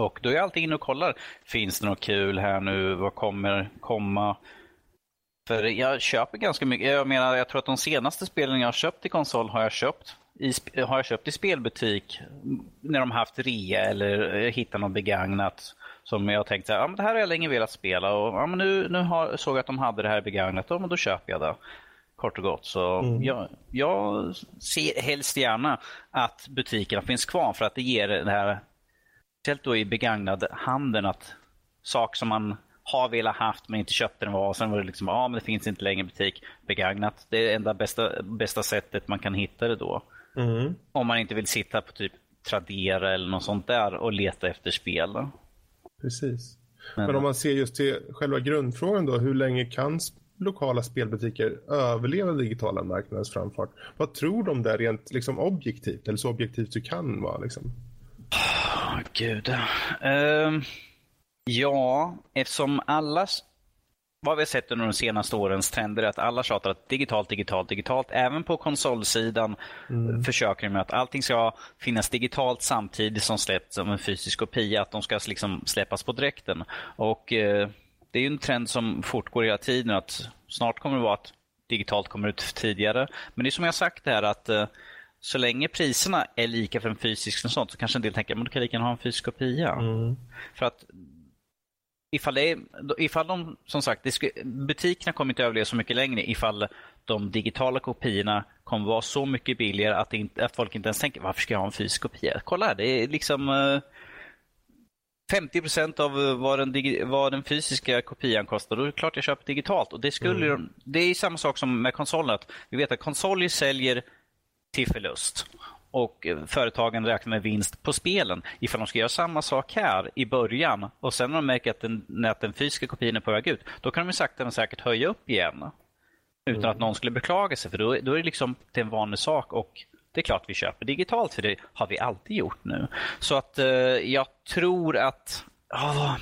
Och då är jag alltid inne och kollar, finns det något kul här nu, vad kommer komma? För jag köper ganska mycket, jag menar jag tror att de senaste spelen jag har köpt i konsol har jag köpt i, har jag köpt i spelbutik när de haft rea eller eh, hittat något begagnat som jag tänkte, ja men det här har jag länge velat spela och ja, men nu, nu har, såg jag att de hade det här begagnat, ja, då köper jag det. Kort och gott. Så mm. jag, jag ser helst gärna att butikerna finns kvar för att det ger det här, speciellt då i begagnad handeln, att saker som man har velat haft men inte köpte den var och sen var det liksom, ja men det finns inte längre butik begagnat. Det är det enda bästa, bästa sättet man kan hitta det då. Mm. Om man inte vill sitta på typ Tradera eller något sånt där och leta efter spel. Precis. Men, Men om man ser just till själva grundfrågan då, hur länge kan lokala spelbutiker överleva digitala marknadens framfart? Vad tror de där rent liksom, objektivt, eller så objektivt du kan vara? Liksom? Oh, Gud. Uh, ja, eftersom alla vad vi har sett under de senaste årens trender är att alla tjatar att digitalt, digitalt, digitalt. Även på konsolsidan mm. försöker de med att allting ska finnas digitalt samtidigt som släpps som en fysisk kopia. Att de ska liksom släppas på dräkten. Och eh, Det är en trend som fortgår hela tiden. att Snart kommer det vara att digitalt kommer ut tidigare. Men det är som jag sagt här att eh, så länge priserna är lika för en fysisk och sånt så kanske en del tänker att du kan lika gärna ha en fysisk kopia. Mm. För att ifall, det är, ifall de, som sagt, butikerna kommer inte överleva så mycket längre ifall de digitala kopiorna kommer vara så mycket billigare att, inte, att folk inte ens tänker varför ska jag ha en fysisk kopia? Kolla här, det är liksom uh, 50 procent av vad den, vad den, fysiska kopian kostar. Då är det klart jag köper digitalt. Och det, skulle, mm. det är samma sak som med konsolen. Vi vet att konsoler säljer till förlust och företagen räknar med vinst på spelen. Ifall de ska göra samma sak här i början och sen när de märker att den, att den fysiska kopian är på väg ut, då kan de sakta men säkert höja upp igen. Utan mm. att någon skulle beklaga sig, för då, då är det liksom är en vanlig sak. och det är klart vi köper digitalt, för det har vi alltid gjort nu. Så att eh, jag tror att, oh,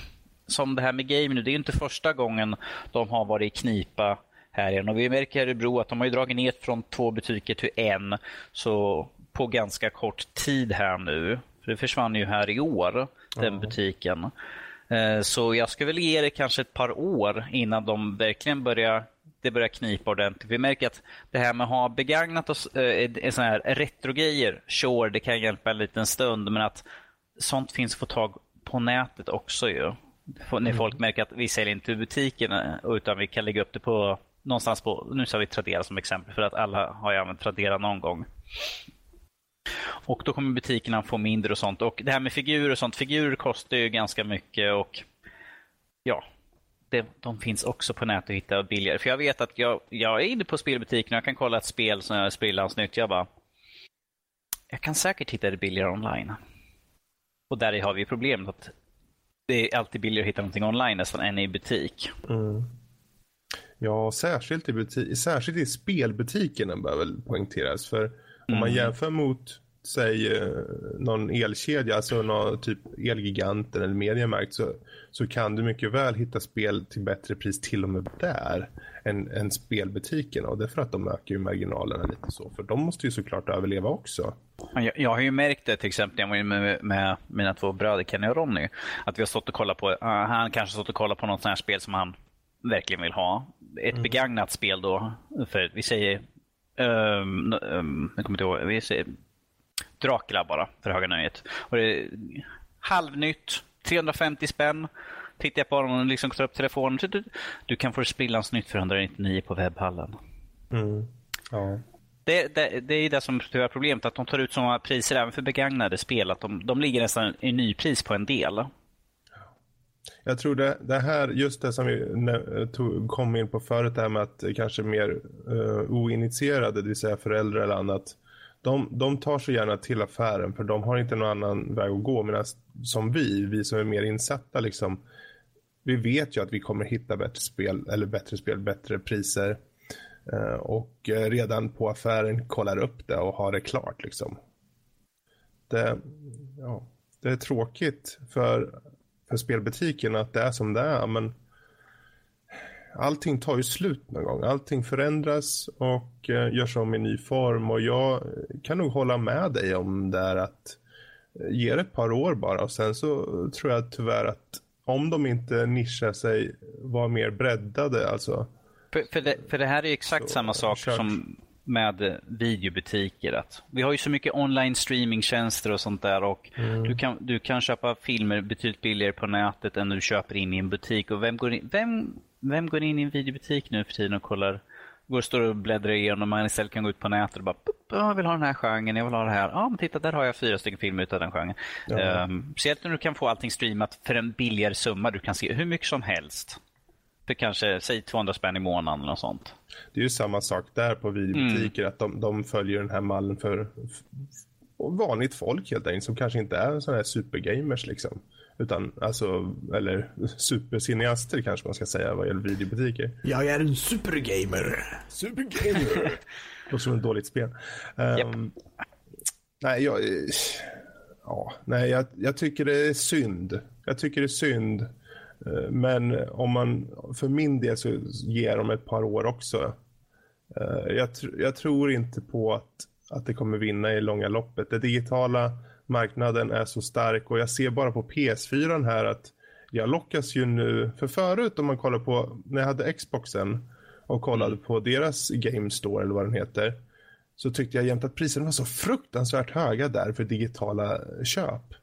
som det här med game nu, det är inte första gången de har varit i knipa här igen. Och vi märker i Örebro att de har dragit ner från två butiker till en. Så på ganska kort tid här nu. För det försvann ju här i år, den mm. butiken. Eh, så jag ska väl ge det kanske ett par år innan de verkligen börjar det börjar knipa ordentligt. Vi märker att det här med att ha begagnat oss, äh, såna här retrogrejer, sure, det kan hjälpa en liten stund, men att sånt finns att få tag på nätet också ju. När mm. folk märker att vi säljer inte i butiken utan vi kan lägga upp det på någonstans på, nu sa vi Tradera som exempel för att alla har ju använt Tradera någon gång. Och då kommer butikerna få mindre och sånt. Och det här med figurer och sånt, figurer kostar ju ganska mycket och ja, det, de finns också på nätet att hitta billigare. För jag vet att jag, jag är inne på spelbutiken och jag kan kolla ett spel som är sprillans nytt. Jag bara, jag kan säkert hitta det billigare online. Och där har vi problemet att det är alltid billigare att hitta någonting online nästan än i butik. Mm. Ja, särskilt i, butik, särskilt i spelbutikerna bör väl poängteras. För om man mm. jämför mot säg eh, någon elkedja, alltså någon typ Elgiganten eller Mediamarkt så, så kan du mycket väl hitta spel till bättre pris till och med där än, än spelbutikerna och det är för att de ökar ju marginalerna lite så för de måste ju såklart överleva också. Jag, jag har ju märkt det till exempel när jag var med, med mina två bröder Kenny och Ronny att vi har stått och kollat på, uh, han kanske stått och kollat på något sånt här spel som han verkligen vill ha. Ett mm. begagnat spel då, för vi säger Um, um, jag kommer inte ihåg. Vi ser Dracula bara, för höga nöjet. Och det är halvnytt, 350 spänn. tittar jag på honom och liksom tar upp telefonen. Du, du kan få sprillans nytt för 199 på webbhallen. Mm. Ja. Det, det, det är det som är problemet, att de tar ut sådana priser även för begagnade spel. Att de, de ligger nästan i nypris på en del. Jag tror det, det här, just det som vi tog, kom in på förut, det här med att kanske mer uh, oinitierade, det vill säga föräldrar eller annat. De, de tar så gärna till affären för de har inte någon annan väg att gå. Medan som vi, vi som är mer insatta liksom, vi vet ju att vi kommer hitta bättre spel, eller bättre spel, bättre priser. Eh, och eh, redan på affären kollar upp det och har det klart liksom. Det, ja, det är tråkigt för för spelbutiken att det är som det är. Men allting tar ju slut någon gång. Allting förändras och eh, görs om i ny form. Och jag kan nog hålla med dig om det här att eh, ge det ett par år bara. Och sen så tror jag tyvärr att om de inte nischar sig, var mer breddade alltså. För, för, det, för det här är exakt så, samma sak kört. som med videobutiker. Att vi har ju så mycket online streamingtjänster och sånt där och mm. du, kan, du kan köpa filmer betydligt billigare på nätet än du köper in i en butik. Och vem går in, vem, vem går in i en videobutik nu för tiden och kollar går och står och bläddrar igenom och man istället kan gå ut på nätet och bara jag vill ha den här genren, jag vill ha det här. Ja, men titta där har jag fyra stycken filmer utav den genren. Ja. Um, speciellt när du kan få allting streamat för en billigare summa. Du kan se hur mycket som helst för kanske, säg 200 spänn i månaden eller sånt. Det är ju samma sak där på videobutiker, mm. att de, de, följer den här mallen för, för vanligt folk helt enkelt, som kanske inte är sådana här supergamers liksom. Utan alltså, eller supercineaster kanske man ska säga vad gäller videobutiker. Jag är en supergamer. Supergamer. *laughs* Låter som ett dåligt spel. Um, yep. Nej, jag, ja, nej jag, jag tycker det är synd. Jag tycker det är synd Eh, men om man, för min del så ger de ett par år också. Eh, jag, jag tror inte på att, att det kommer vinna i långa loppet. Den digitala marknaden är så stark och jag ser bara på PS4 här att jag lockas ju nu, för förut om man kollar på, när jag hade Xboxen och kollade mm. på deras Game Store eller vad den heter, så tyckte jag jämt att priserna var så fruktansvärt höga där för digitala köp.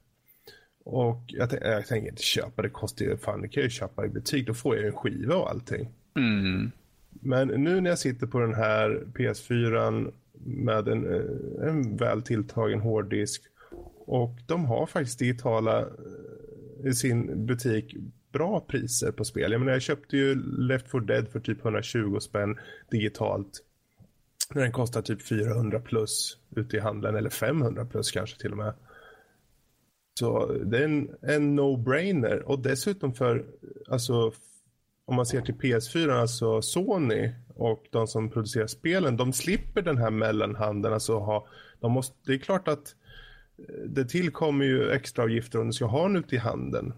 Och jag, jag tänker inte köpa, det kostar ju fan, det kan jag ju köpa i butik, då får jag en skiva och allting. Mm. Men nu när jag sitter på den här PS4 med en, eh, en väl tilltagen hårddisk och de har faktiskt digitala eh, i sin butik bra priser på spel. Jag menar, jag köpte ju Left 4 Dead för typ 120 spänn digitalt. Den kostar typ 400 plus ute i handeln, eller 500 plus kanske till och med. Så det är en, en no-brainer och dessutom för, alltså om man ser till PS4, alltså Sony och de som producerar spelen, de slipper den här mellanhanden. Alltså ha, de måste, det är klart att eh, det tillkommer ju extra avgifter om du ska ha den ute i handen.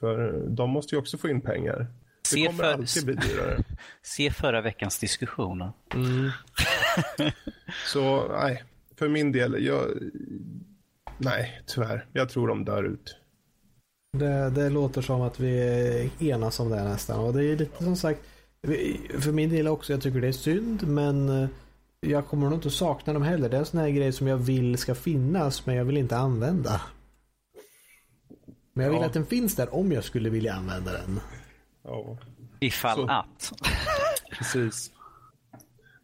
För de måste ju också få in pengar. Det se kommer för... alltid bli dyrare. *laughs* Se förra veckans diskussioner. Mm. *laughs* Så nej, för min del, jag, Nej, tyvärr. Jag tror de dör ut. Det, det låter som att vi enas om det nästan. Och det är lite som sagt, för min del också, jag tycker det är synd, men eh, jag kommer nog inte sakna dem heller. Det är en sån här grej som jag vill ska finnas, men jag vill inte använda. Men jag vill ja. att den finns där om jag skulle vilja använda den. Ja. Ifall Så. att. *laughs* Precis.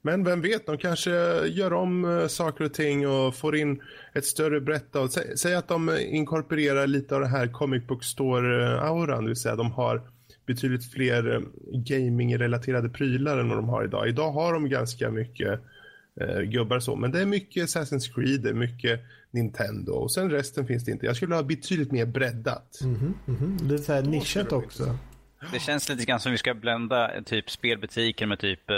Men vem vet, de kanske gör om uh, saker och ting och får in ett större brett av... Säg, säg, att de inkorporerar lite av det här comic book store-auran, det vill säga de har betydligt fler uh, gaming-relaterade prylar än vad de har idag. Idag har de ganska mycket uh, gubbar så, men det är mycket Assassin's Creed, det är mycket Nintendo och sen resten finns det inte. Jag skulle ha betydligt mer breddat. Mm -hmm, mm -hmm. Det är så här nischat också. Det känns lite grann som vi ska blända typ spelbutiken med typ uh,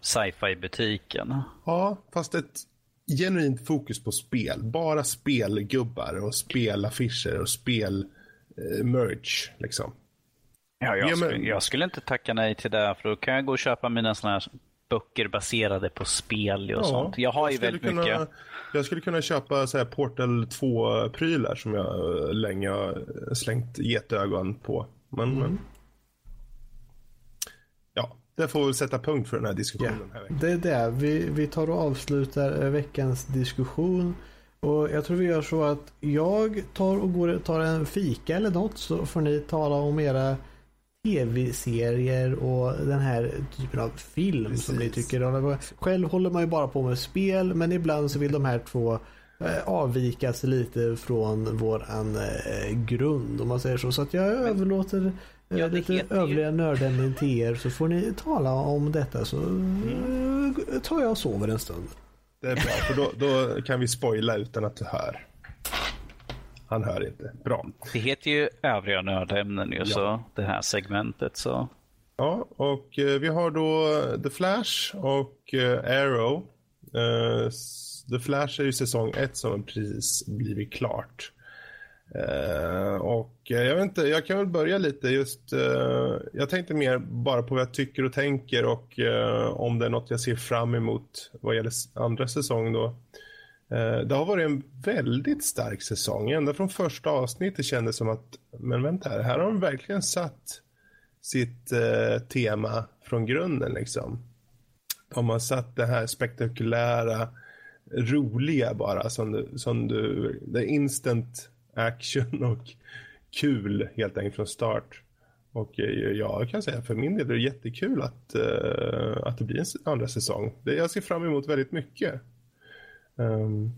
sci-fi butiken. Ja, fast ett genuint fokus på spel. Bara spelgubbar och spelaffischer och spelmerch uh, liksom. Ja, jag, ja, men... skulle, jag skulle inte tacka nej till det för då kan jag gå och köpa mina sådana här böcker baserade på spel och ja, sånt. Jag har ju väldigt kunna, mycket. Jag skulle kunna köpa så här Portal 2-prylar som jag länge har slängt getögon på. Men, mm. men det får väl sätta punkt för den här diskussionen. Ja, här det är det. Vi, vi tar och avslutar eh, veckans diskussion. Och jag tror vi gör så att jag tar och går tar en fika eller något så får ni tala om era tv-serier och den här typen av film Precis. som ni tycker om. Själv håller man ju bara på med spel men ibland så vill de här två eh, avvikas lite från våran eh, grund om man säger så. Så att jag överlåter eh, ja, lite övriga ju... nördämnen till er så får ni tala om detta så mm. tar jag och sover en stund. Det är bra för då, då kan vi spoila utan att du hör. Han hör inte. Bra. Det heter ju övriga nördämnen ju, ja. så det här segmentet. så. Ja, och eh, vi har då The Flash och eh, Arrow. Eh, The Flash är ju säsong ett som precis blivit klart. Och jag vet inte, jag kan väl börja lite just, jag tänkte mer bara på vad jag tycker och tänker och om det är något jag ser fram emot vad gäller andra säsong då. Eh, det har varit en väldigt stark säsong, ända från första avsnittet kändes som att, men vänta här, här har de verkligen satt sitt eh, tema från grunden liksom. De har satt det här spektakulära, roliga bara som du, som du det är instant action *laughs* och kul helt enkelt från start. Och eh, ja, jag kan säga för min del är det jättekul att, uh, att det blir en andra säsong. Det, jag ser fram emot väldigt mycket. Um,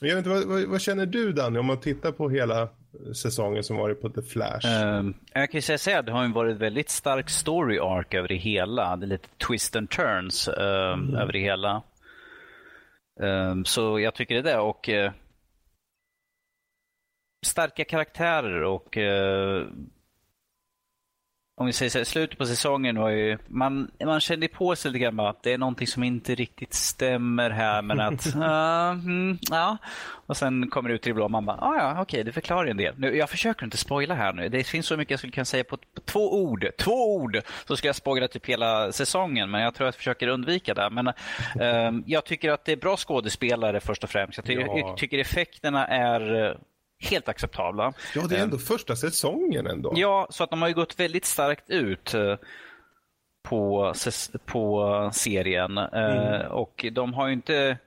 jag vet inte, vad, vad, vad, känner du Danny om man tittar på hela säsongen som varit på The Flash? Um, jag kan ju säga att det har varit väldigt stark story arc över det hela. Det är lite twist and turns um, mm. över det hela. Um, så jag tycker det är det. Och uh, starka karaktärer och eh, om vi säger så här, slutet på säsongen var ju, man, man kände på sig lite grann att det är någonting som inte riktigt stämmer här men *laughs* att, uh, mm, ja. Och sen kommer det ut i det blå och man bara, ah, ja okej det förklarar en del. Nu, jag försöker inte spoila här nu, det finns så mycket jag skulle kunna säga på, på två ord, två ord, så ska jag spoila typ hela säsongen men jag tror att jag försöker undvika det. Men uh, *laughs* jag tycker att det är bra skådespelare först och främst. Jag tycker, ja. jag tycker effekterna är helt acceptabla. Ja, det är ändå första säsongen ändå. Ja, så att de har ju gått väldigt starkt ut eh, på, på serien. Eh, mm. Och de har ju inte...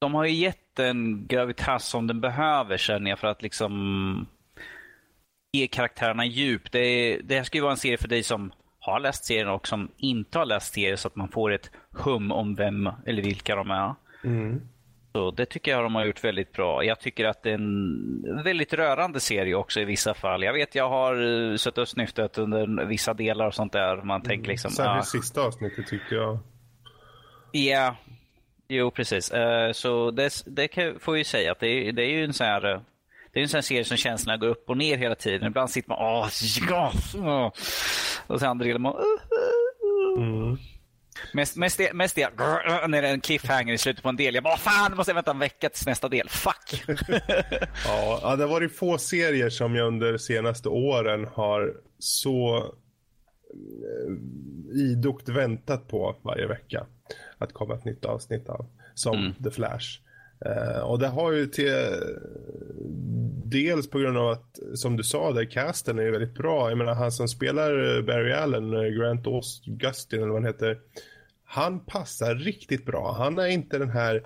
De har ju gett den gravitas som den behöver känner jag för att liksom ge karaktärerna djup. Det, det här ska ju vara en serie för dig som har läst serien och som inte har läst serien så att man får ett hum om vem eller vilka de är. Mm. Så det tycker jag de har gjort väldigt bra. Jag tycker att det är en väldigt rörande serie också i vissa fall. Jag vet jag har uh, suttit och snyftat under vissa delar och sånt där. Man tänker mm. liksom... Särskilt ah, sista avsnittet tycker jag. Ja, jo precis. Uh, så det, det kan, får jag ju säga att det, det är ju en sån här... Uh, det är en sån serie som känslorna går upp och ner hela tiden. Ibland sitter man åh, ja, och sen andra delen man... Mm. Mest, mest, mest det, grr, när det är en cliffhanger i slutet på en del. Jag bara, fan, måste jag vänta en vecka tills nästa del. Fuck! *laughs* ja, det har varit få serier som jag under de senaste åren har så eh, idogt väntat på varje vecka. Att komma ett nytt avsnitt av. Som mm. The Flash. Uh, och det har ju till dels på grund av att, som du sa, där casten är väldigt bra. Jag menar, han som spelar Barry Allen, Grant Augustin eller vad han heter, han passar riktigt bra. Han är inte den här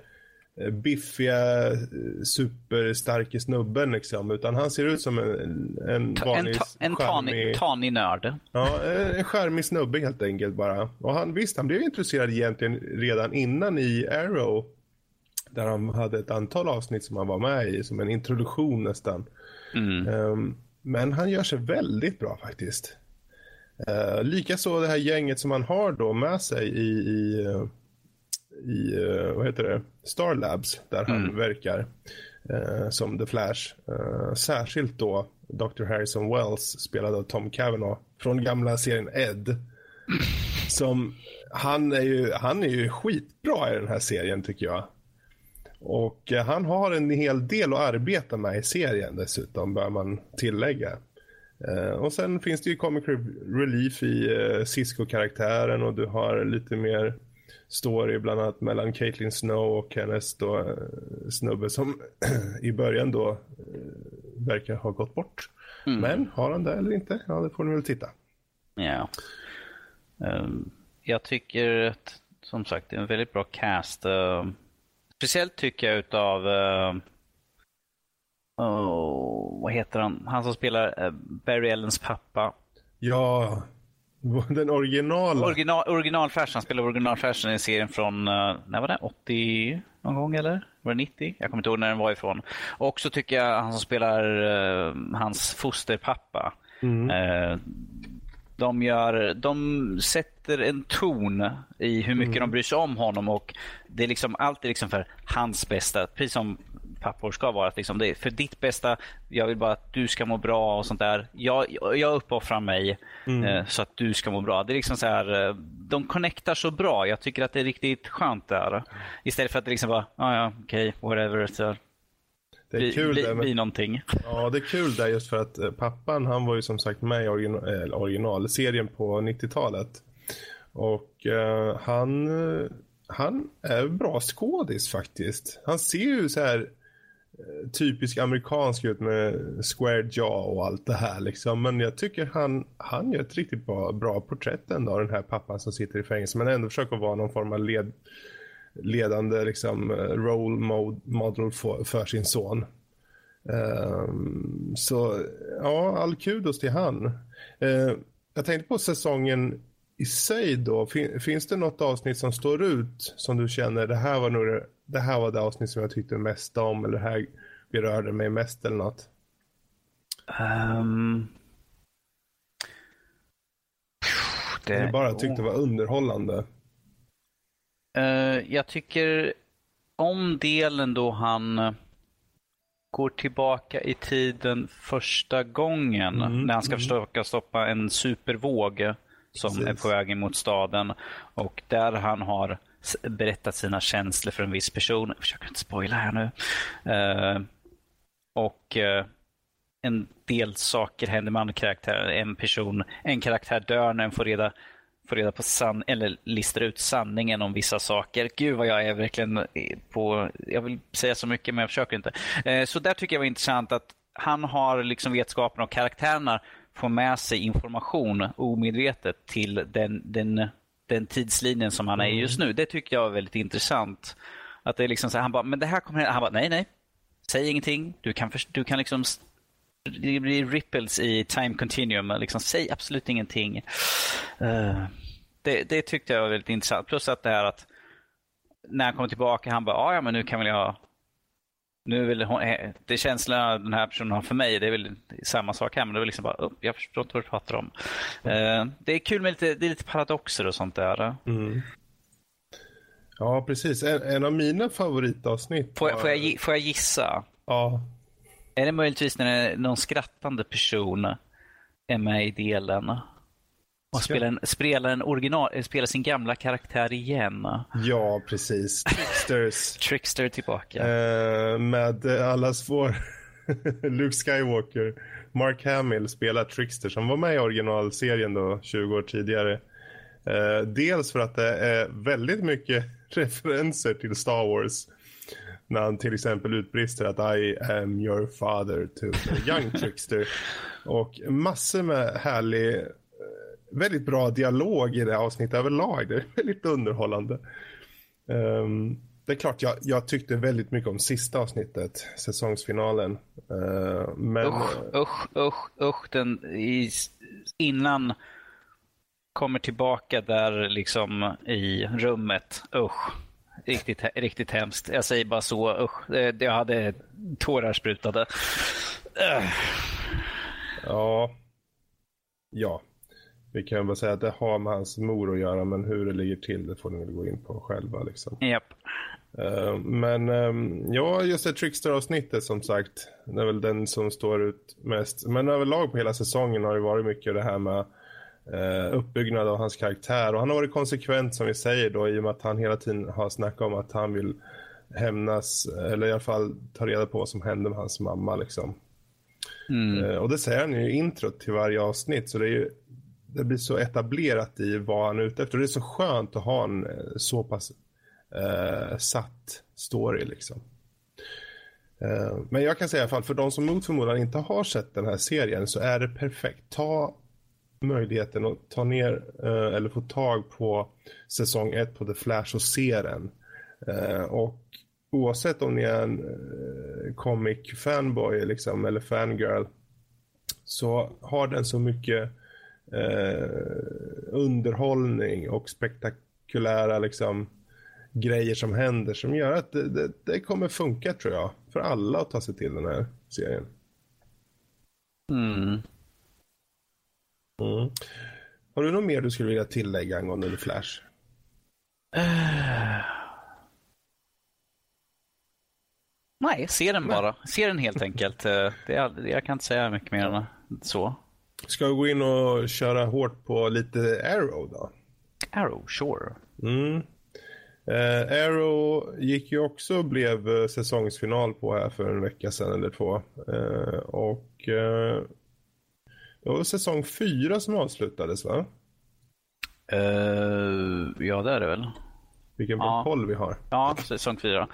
eh, biffiga, eh, superstarke snubben liksom, utan han ser ut som en, en vanlig En, ta, en tanig nörd. Ja, en charmig snubbe helt enkelt bara. Och han, visst, han blev intresserad egentligen redan innan i Arrow, där han hade ett antal avsnitt som han var med i, som en introduktion nästan. Mm. Um, men han gör sig väldigt bra faktiskt. Uh, Likaså det här gänget som man har då med sig i, i, i uh, vad heter det? Star Labs där han mm. verkar uh, som The Flash. Uh, särskilt då Dr. Harrison Wells spelad av Tom Cavanaugh från gamla serien Ed. *laughs* Som han är ju, han är ju skitbra i den här serien tycker jag. Och han har en hel del att arbeta med i serien dessutom bör man tillägga. Uh, och sen finns det ju comic relief i uh, Cisco-karaktären och du har lite mer story bland annat mellan Caitlyn Snow och hennes då, snubbe som *clears throat* i början då verkar ha gått bort. Mm. Men har han det eller inte? Ja, det får ni väl titta. Ja. Um, jag tycker att som sagt det är en väldigt bra cast. Uh, speciellt tycker jag utav uh, oh, vad heter han? Han som spelar uh, Barry Ellens pappa. Ja, *laughs* den originala. Original, originalfärsen. Han spelar originalfärsen i serien från, uh, när var det? 80 någon gång eller? Var det 90? Jag kommer inte ihåg när den var ifrån. Och så tycker jag han som spelar hans fosterpappa. Mm. De, gör, de sätter en ton i hur mycket mm. de bryr sig om honom och det är liksom alltid liksom för hans bästa. Precis som pappor ska vara. Att liksom det är för ditt bästa, jag vill bara att du ska må bra och sånt där. Jag, jag uppoffrar mig mm. eh, så att du ska må bra. Det är liksom så här, eh, de connectar så bra. Jag tycker att det är riktigt skönt där. Istället för att det liksom bara, ah, ja okej, okay, whatever. Så det är bli, kul bli, där, men... bli någonting. Ja, det är kul där just för att eh, pappan han var ju som sagt med i original, äh, originalserien på 90-talet. Och uh, han, han är bra skådis faktiskt. Han ser ju så här typisk amerikansk ut med square jaw och allt det här liksom. Men jag tycker han, han gör ett riktigt bra, bra porträtt ändå av den här pappan som sitter i fängelse. Men ändå försöker vara någon form av led, ledande liksom, role model för, för sin son. Um, så ja, all kudos till han. Uh, jag tänkte på säsongen i sig då. Fin, finns det något avsnitt som står ut som du känner det här var nog det det här var det avsnitt som jag tyckte mest om eller det här berörde mig mest eller något? Um... Det... Jag bara tyckte det var underhållande. Uh, jag tycker om delen då han går tillbaka i tiden första gången mm, när han ska mm. försöka stoppa en supervåg som Precis. är på väg mot staden och där han har berättat sina känslor för en viss person. Jag försöker inte spoila här nu. Uh, och uh, en del saker händer med andra karaktärer. En person, en karaktär dör när den får reda, får reda på san eller listar ut sanningen om vissa saker. Gud vad jag är verkligen på, jag vill säga så mycket men jag försöker inte. Uh, så där tycker jag var intressant att han har liksom vetskapen och karaktärerna får med sig information omedvetet till den, den den tidslinjen som han är i just mm. nu. Det tycker jag är väldigt intressant. Att det är liksom så här, han bara, men det här kommer Han bara, nej, nej. Säg ingenting. Du kan, du kan liksom det blir ripples i time continuum. Liksom, säg absolut ingenting. Uh, det, det, tyckte jag var väldigt intressant. Plus att det här att när han kommer tillbaka, han bara, ah, ja men nu kan väl jag nu vill hon, eh, det känslorna den här personen har för mig, det är väl samma sak här, men det är liksom bara, oh, jag förstår inte vad du pratar om. Uh, det är kul med lite, det är lite paradoxer och sånt där. Mm. Ja, precis. En, en, av mina favoritavsnitt. Får, var... får, jag, får jag gissa? Ja. Är det möjligtvis när någon skrattande person är med i delen? Och spelar, en, spelar, en original, spelar sin gamla karaktär igen. Ja, precis. Tricksters. *laughs* Trickster tillbaka. Eh, med allas vår *laughs* Luke Skywalker. Mark Hamill spelar Trickster som var med i originalserien då 20 år tidigare. Eh, dels för att det är väldigt mycket *laughs* referenser till Star Wars. När han till exempel utbrister att I am your father to young trickster. *laughs* Och massor med härlig väldigt bra dialog i det avsnittet överlag. Det är väldigt underhållande. Um, det är klart, jag, jag, tyckte väldigt mycket om sista avsnittet, säsongsfinalen. Uh, men... Usch, usch, usch, usch. Den, i, innan kommer tillbaka där liksom i rummet. Usch. Riktigt, riktigt hemskt. Jag säger bara så. Usch. Jag hade tårar sprutade. Uh. Ja. Ja, vi kan väl säga att det har med hans mor att göra, men hur det ligger till det får ni väl gå in på själva. Liksom. Yep. Uh, men um, ja, just det Trickster-avsnittet som sagt, det är väl den som står ut mest. Men överlag på hela säsongen har det varit mycket det här med uh, uppbyggnad av hans karaktär. Och han har varit konsekvent som vi säger då, i och med att han hela tiden har snackat om att han vill hämnas, eller i alla fall ta reda på vad som hände med hans mamma. Liksom. Mm. Uh, och det säger han ju i introt till varje avsnitt, så det är ju det blir så etablerat i vad han är ute efter. Och det är så skönt att ha en eh, så pass eh, satt story liksom. Eh, men jag kan säga i alla fall, för de som mot förmodan inte har sett den här serien så är det perfekt. Ta möjligheten att ta ner eh, eller få tag på säsong 1 på The Flash och se den. Eh, och oavsett om ni är en eh, comic fanboy liksom, eller fangirl så har den så mycket eh, underhållning och spektakulära liksom, grejer som händer som gör att det, det, det, kommer funka tror jag för alla att ta sig till den här serien. Mm. Mm. Har du något mer du skulle vilja tillägga angående The Flash? Uh... Nej, se den bara. Se den helt enkelt. Eh, det är, jag kan inte säga mycket mer än så. Ska vi gå in och köra hårt på lite Arrow då? Arrow, sure. Mm. Eh, Arrow gick ju också och blev säsongsfinal på här för en vecka sedan eller två. Eh, och eh, det var säsong fyra som avslutades va? Uh, ja det är det väl. Vilken bra ja. koll vi har. Ja, säsong fyra.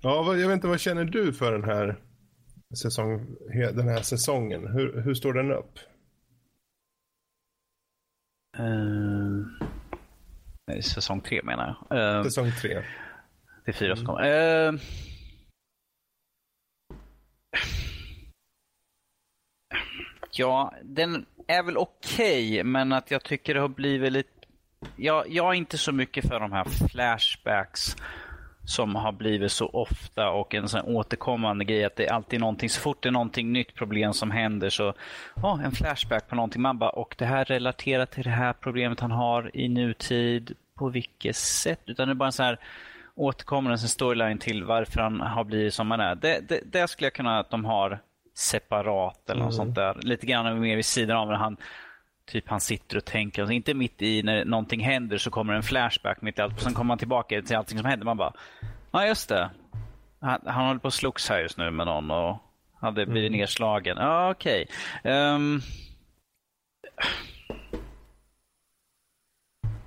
Ja, jag vet inte, vad känner du för den här, säsong, den här säsongen? Hur, hur står den upp? Uh, nej, säsong tre menar jag. Uh, säsong tre. Det är fyra som kommer. Uh, ja, den är väl okej, okay, men att jag tycker det har blivit lite... Jag, jag är inte så mycket för de här flashbacks som har blivit så ofta och en sån återkommande grej att det är alltid någonting, så fort det är någonting nytt problem som händer så, ja, en flashback på någonting. Man bara, och det här relaterar till det här problemet han har i nutid, på vilket sätt? Utan det är bara en sån här återkommande storyline till varför han har blivit som han är. Det, det, det skulle jag kunna att de har separat eller något mm. sånt där. Lite grann mer vid sidan av när han Typ han sitter och tänker, alltså inte mitt i när någonting händer så kommer en flashback mitt i allt. Sen kommer man tillbaka till allting som händer. Man bara, ja just det. Han, han håller på att slogs här just nu med någon och hade blivit mm. nedslagen. Ja okej. Okay. Um, ehm,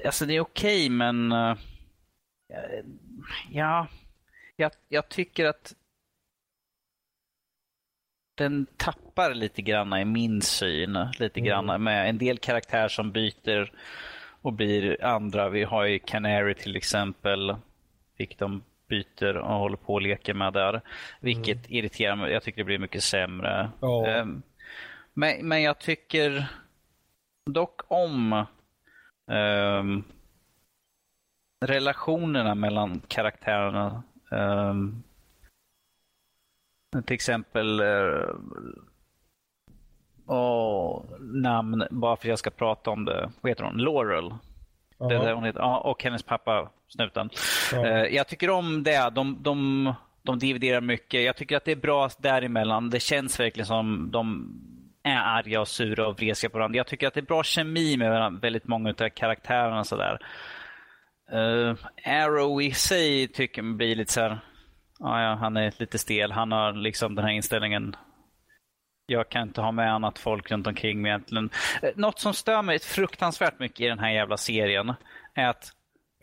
alltså det är okej okay, men uh, ja, jag, jag tycker att den tappar lite grann i min syn. Lite mm. grann med en del karaktärer som byter och blir andra. Vi har ju Canary till exempel. Vilket de byter och håller på och leker med där. Vilket mm. irriterar mig. Jag tycker det blir mycket sämre. Oh. men, men jag tycker dock om um, relationerna mellan karaktärerna. Um, till exempel oh, namn, bara för att jag ska prata om det. Vad heter hon? Laurel. Det är hon heter. Ja, och hennes pappa, snuten. Uh, jag tycker om det. De, de, de dividerar mycket. Jag tycker att det är bra däremellan. Det känns verkligen som de är arga och sura och vresiga på varandra. Jag tycker att det är bra kemi med väldigt många av karaktärerna. Sådär. Uh, Arrow i sig tycker jag blir lite så här, Ja, ja, han är lite stel. Han har liksom den här inställningen. Jag kan inte ha med annat folk runt omkring mig egentligen. Eh, något som stör mig fruktansvärt mycket i den här jävla serien är att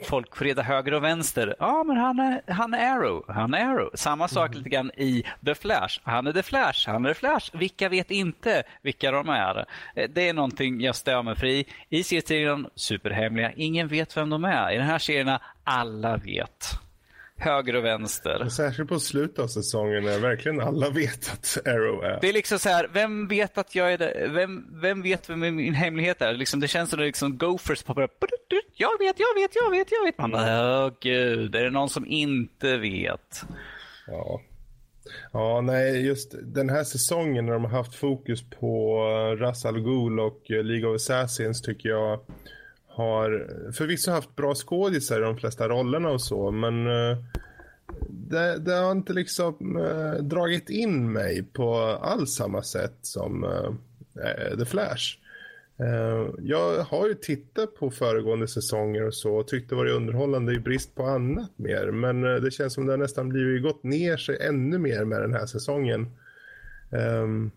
folk får reda höger och vänster. Ja, men han är, han är Arrow. Han är Arrow. Samma sak mm. lite grann i The Flash. Han är The Flash. Han är The Flash. Vilka vet inte vilka de är? Eh, det är någonting jag stör mig för i. I serien superhemliga. Ingen vet vem de är. I den här serien alla vet höger och vänster. Särskilt på slutet av säsongen när verkligen alla vet att Arrow är. Det är liksom så här, vem vet att jag är det? Vem, vem vet vem min hemlighet är? Liksom, det känns som att liksom Gophers poppar upp. Jag vet, jag vet, jag vet, jag vet. Man bara, åh gud, är det någon som inte vet? Ja. Ja, nej, just den här säsongen när de har haft fokus på Ras Al Ghul och League of Assassins tycker jag har förvisso haft bra skådisar i de flesta rollerna och så, men uh, det, det, har inte liksom uh, dragit in mig på alls samma sätt som uh, The Flash. jag har ju tittat på föregående säsonger och så och tyckte det var underhållande i brist på annat mer. Men det känns som det nästan blivit gått ner sig ännu mer med den här säsongen. Um,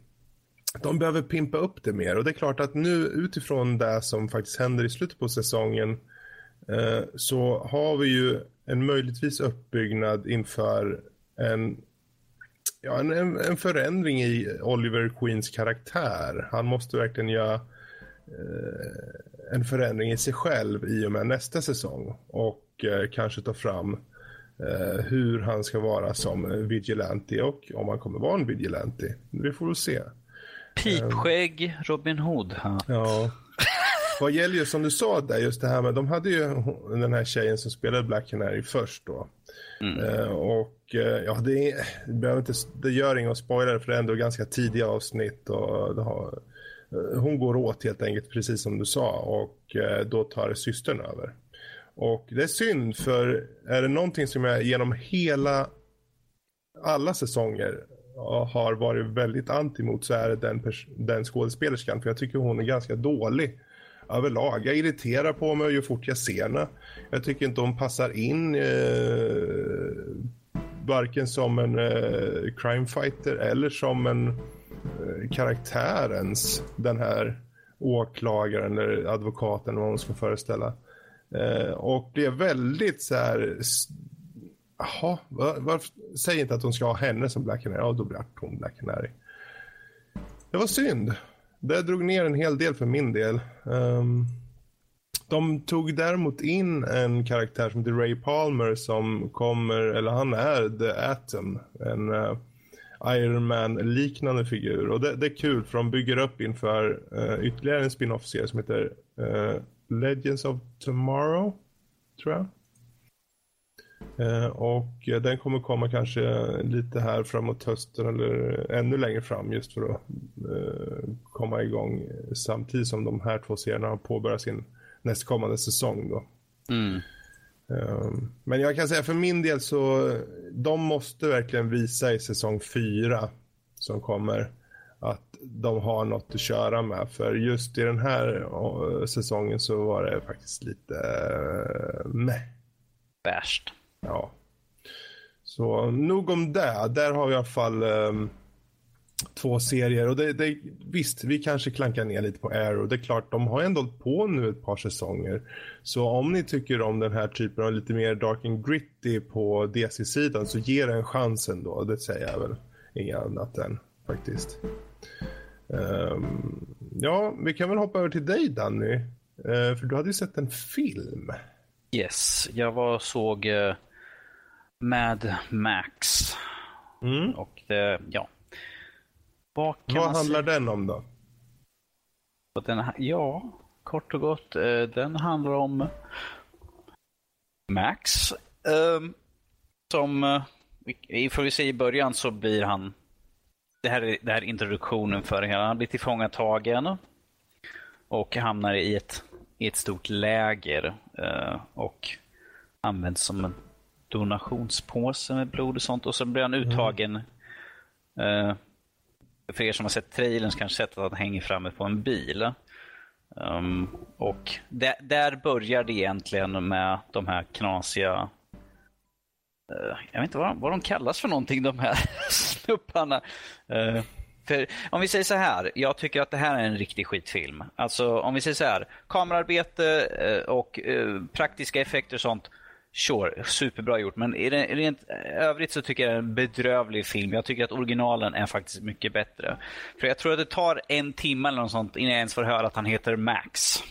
de behöver pimpa upp det mer och det är klart att nu utifrån det som faktiskt händer i slutet på säsongen eh, så har vi ju en möjligtvis uppbyggnad inför en, ja, en, en förändring i Oliver Queens karaktär. Han måste verkligen göra eh, en förändring i sig själv i och med nästa säsong och eh, kanske ta fram eh, hur han ska vara som vigilante och om han kommer vara en vigilante. Vi får väl se. Pipskägg, Robin Hood. Ja. Vad gäller ju som du sa där, just det här med, de hade ju den här tjejen som spelade Black Canary först då. Mm. Uh, och uh, ja, det, det, inte, det gör inget att spoila för det är ändå ganska tidiga avsnitt och har, uh, hon går åt helt enkelt precis som du sa och då tar systern över. Och det är synd för är det någonting som jag genom hela alla säsonger har varit väldigt anti mot så är det den, den skådespelerskan för jag tycker hon är ganska dålig överlag. Jag irriterar på mig ju fort jag ser henne. Jag tycker inte hon passar in eh, varken som en eh, crimefighter eller som en eh, karaktärens den här åklagaren eller advokaten vad hon ska föreställa. Eh, och det är väldigt så här Jaha, var, var, säg inte att de ska ha henne som Black Canary. Ja, då blir hon Black Canary. Det var synd. Det drog ner en hel del för min del. Um, de tog däremot in en karaktär som heter Ray Palmer som kommer, eller han är The Atom. En uh, Iron Man-liknande figur. Och det, det, är kul för de bygger upp inför uh, ytterligare en spin-off-serie som heter uh, Legends of Tomorrow, tror jag. Eh, och den kommer komma kanske lite här framåt hösten eller ännu längre fram just för att eh, komma igång samtidigt som de här två serierna har påbörjat sin nästkommande säsong då. Mm. Eh, men jag kan säga för min del så de måste verkligen visa i säsong fyra som kommer att de har något att köra med. För just i den här säsongen så var det faktiskt lite meh. Värst. Ja. Så nog om det. Där har vi i alla fall um, två serier. Och det, det, visst, vi kanske klankar ner lite på Arrow. Det är klart, de har ändå hållit på nu ett par säsonger. Så om ni tycker om den här typen av lite mer dark and gritty på DC-sidan så ge den en chans ändå. Det säger jag väl inget annat än faktiskt. Um, ja, vi kan väl hoppa över till dig Danny. Uh, för du hade ju sett en film. Yes, jag var såg uh, Mad Max. Mm. Och det, ja. Vad, Vad handlar se? den om då? Den, ja, kort och gott. Uh, den handlar om Max. Uh, som, uh, får vi se i början så blir han det här, är, det här är introduktionen för hela. Han blir tillfångatagen och hamnar i ett, i ett stort läger uh, och används som en donationspåse med blod och sånt. Och så blir han mm. uttagen. Mm. Uh, för er som har sett trailern så kanske sett att han hänger framme på en bil. Um, och där, där börjar det egentligen med de här knasiga Uh, jag vet inte vad de, vad de kallas för någonting, de här *laughs* snupparna. Uh, för om vi säger så här, jag tycker att det här är en riktig skitfilm. Alltså om vi säger så här, kamerarbete och praktiska effekter och sånt. Sure, superbra gjort. Men rent övrigt så tycker jag det är en bedrövlig film. Jag tycker att originalen är faktiskt mycket bättre. För jag tror att det tar en timme eller något sånt innan jag ens får höra att han heter Max.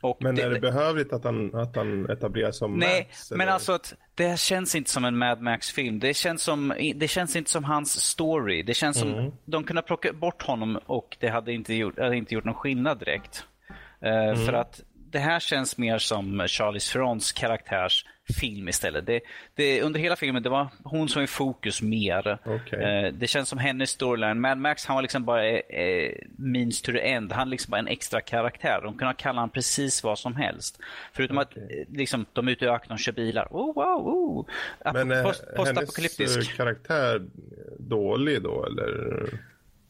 Och men är det, det behövligt att han, att han etableras som nej, Max? Nej, men alltså att det känns inte som en Mad Max-film. Det känns, som, det känns inte som hans story. Det känns som mm. de kunde plocka bort honom och det hade inte gjort, hade inte gjort någon skillnad direkt. Uh, mm. För att det här känns mer som Charlize Therons karaktärs film istället. Det, det, under hela filmen det var hon som är i fokus mer. Okay. Eh, det känns som hennes storyline. Mad Max han var liksom bara eh, means to the end. Han liksom bara en extra karaktär. De kunde kalla honom precis vad som helst. Förutom okay. att eh, liksom, de är ute i öknen och kör bilar. Oh, wow, oh. Men är post, hennes eh, karaktär dålig då eller?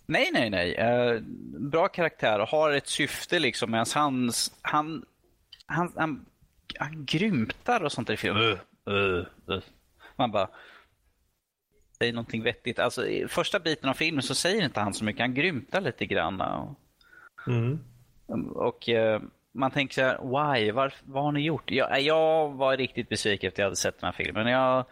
Nej, nej, nej. Bra karaktär och har ett syfte liksom. Medan hans, han, han, han han grymtar och sånt i filmen. Uh, uh, uh. Man bara, säg någonting vettigt. Alltså i första biten av filmen så säger inte han så mycket. Han grymtar lite grann. Mm. Och uh, man tänker så här, why? Var, vad har ni gjort? Jag, jag var riktigt besviken efter att jag hade sett den här filmen. Jag,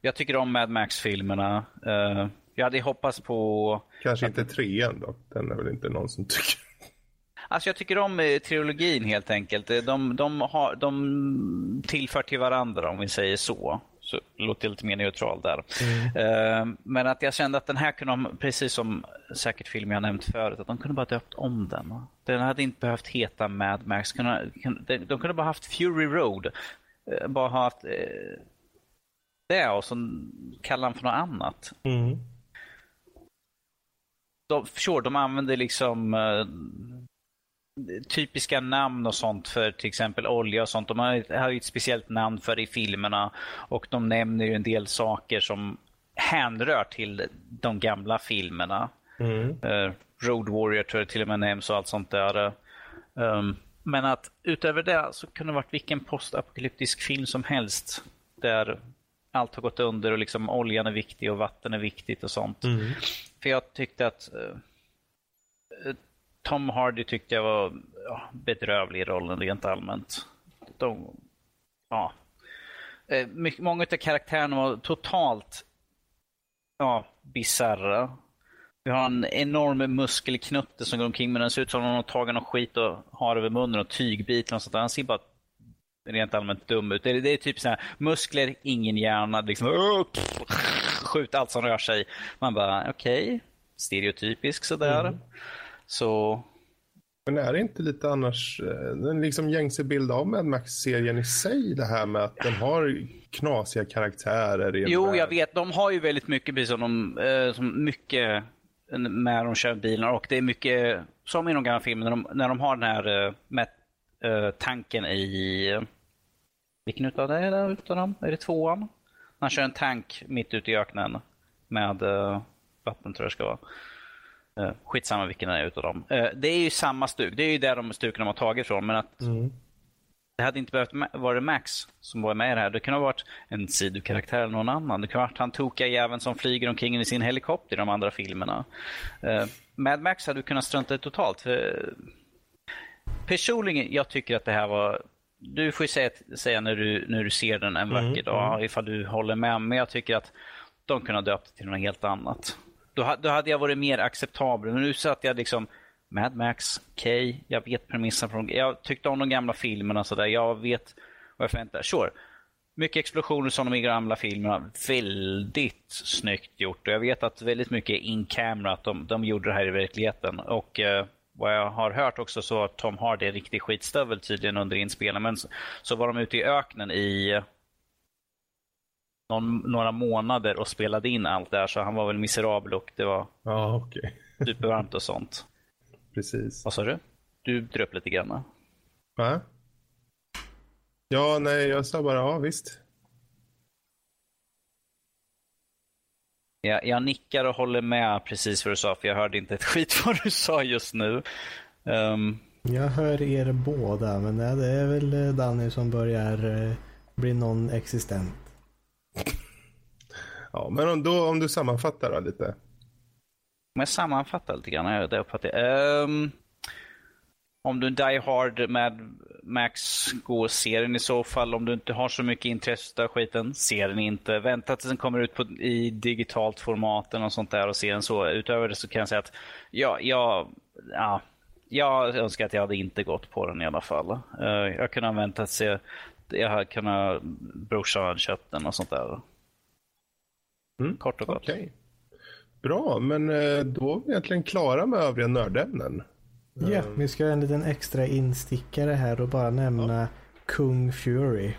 jag tycker om Mad Max-filmerna. Uh, jag hade hoppats på... Kanske inte trean dock. Den är väl inte någon som tycker. Alltså jag tycker om eh, trilogin helt enkelt. Eh, de, de, har, de tillför till varandra om vi säger så. Så låter lite mer neutral där. Mm. Men att jag kände att den här kunde de, precis som säkert film jag nämnt förut, att de kunde bara döpt om den. Den hade inte behövt heta Mad Max. De kunde bara haft Fury Road. Bara haft det och så kalla den för något annat. Mm de, sure, de använder liksom uh, typiska namn och sånt för till exempel olja och sånt. De har, har ett speciellt namn för i filmerna och de nämner ju en del saker som hänrör till de gamla filmerna. Mm. Uh, Road Warrior tror jag till och med nämns och allt sånt där. Um, men att utöver det så kunde det varit vilken postapokalyptisk film som helst där allt har gått under och liksom oljan är viktig och vatten är viktigt och sånt. Mm. För jag tyckte att uh, Tom Hardy tyckte jag var ja, bedrövlig i rollen rent allmänt. De, ja. Eh, mycket, många av karaktärerna var totalt ja, bisarra. Vi har en enorm muskelknutte som går omkring men den ser ut som om han har tagit någon skit och har över munnen och tygbit. Och sånt där. Han ser bara rent allmänt dum ut. Det är, det är typ så här, muskler, ingen hjärna, liksom, skjut allt som rör sig. Man bara, okej, okay. stereotypisk sådär. Mm. Så... Men är det inte lite annars den liksom gängse bild av Mad Max-serien i sig, det här med att den har knasiga karaktärer? Jo, jag vet. De har ju väldigt mycket, precis som de, eh, som mycket när de kör bilar och det är mycket, som i de gamla filmerna, när de, när de har den här med, tanken i vilken utav det är det utav dem? Är det tvåan? Han kör en tank mitt ute i öknen med uh, vatten tror jag ska vara. Uh, skitsamma vilken det är utav dem. Uh, det är ju samma stuk. Det är ju där de stuken de har tagit ifrån. Men att mm. det hade inte behövt vara Max som var med i det här. Det kunde ha varit en sidokaraktär eller någon annan. Det kunde ha varit han tokiga jäveln som flyger omkring i sin helikopter i de andra filmerna. Uh, Mad Max hade du kunnat strunta i totalt. För personligen, jag tycker att det här var du får ju säga, säga, när, du, när du ser den en vacker mm, dag mm. ifall du håller med. Men jag tycker att de kunde ha döpt till något helt annat. Då, då hade jag varit mer acceptabel. Men nu satt jag liksom Mad Max, K, jag vet premissen från... Jag tyckte om de gamla filmerna så där. Jag vet vad jag förväntar Sure. Mycket explosioner som de i gamla filmerna. Väldigt snyggt gjort. Och jag vet att väldigt mycket in camera, att de, de gjorde det här i verkligheten. Och eh, vad jag har hört också så var Tom Hardy en riktig skitstövel tydligen under inspelningen. Men så, så, var de ute i öknen i någon, några månader och spelade in allt där. Så han var väl miserabel och det var ja, okay. *laughs* supervarmt och sånt. Precis. Vad sa du? Du dröp lite grann. Va? Ja, nej, jag sa bara ja, visst. Jag, jag nickar och håller med precis vad du sa, för jag hörde inte ett *laughs* skit vad du sa just nu. Um... Jag hör er båda, men det är väl Danny som börjar eh, bli non-existent. Ja, men om, då, om du sammanfattar då lite. Om jag sammanfattar lite grann, det uppfattar jag. Um, om du Die Hard med Max, gå och se den i så fall. Om du inte har så mycket intresse av skiten, se den inte. Vänta tills den kommer ut på, i digitalt format och sånt där och se den så. Utöver det så kan jag säga att ja, ja, ja, jag önskar att jag hade inte gått på den i alla fall. Uh, jag kunde ha väntat se, jag hade kunnat, brorsan köpt den och sånt där. Mm. Kort och gott. Okay. Bra, men eh, då är vi egentligen klara med övriga nördämnen. Ja, vi ska ha en liten extra instickare här och bara nämna ja. Kung Fury.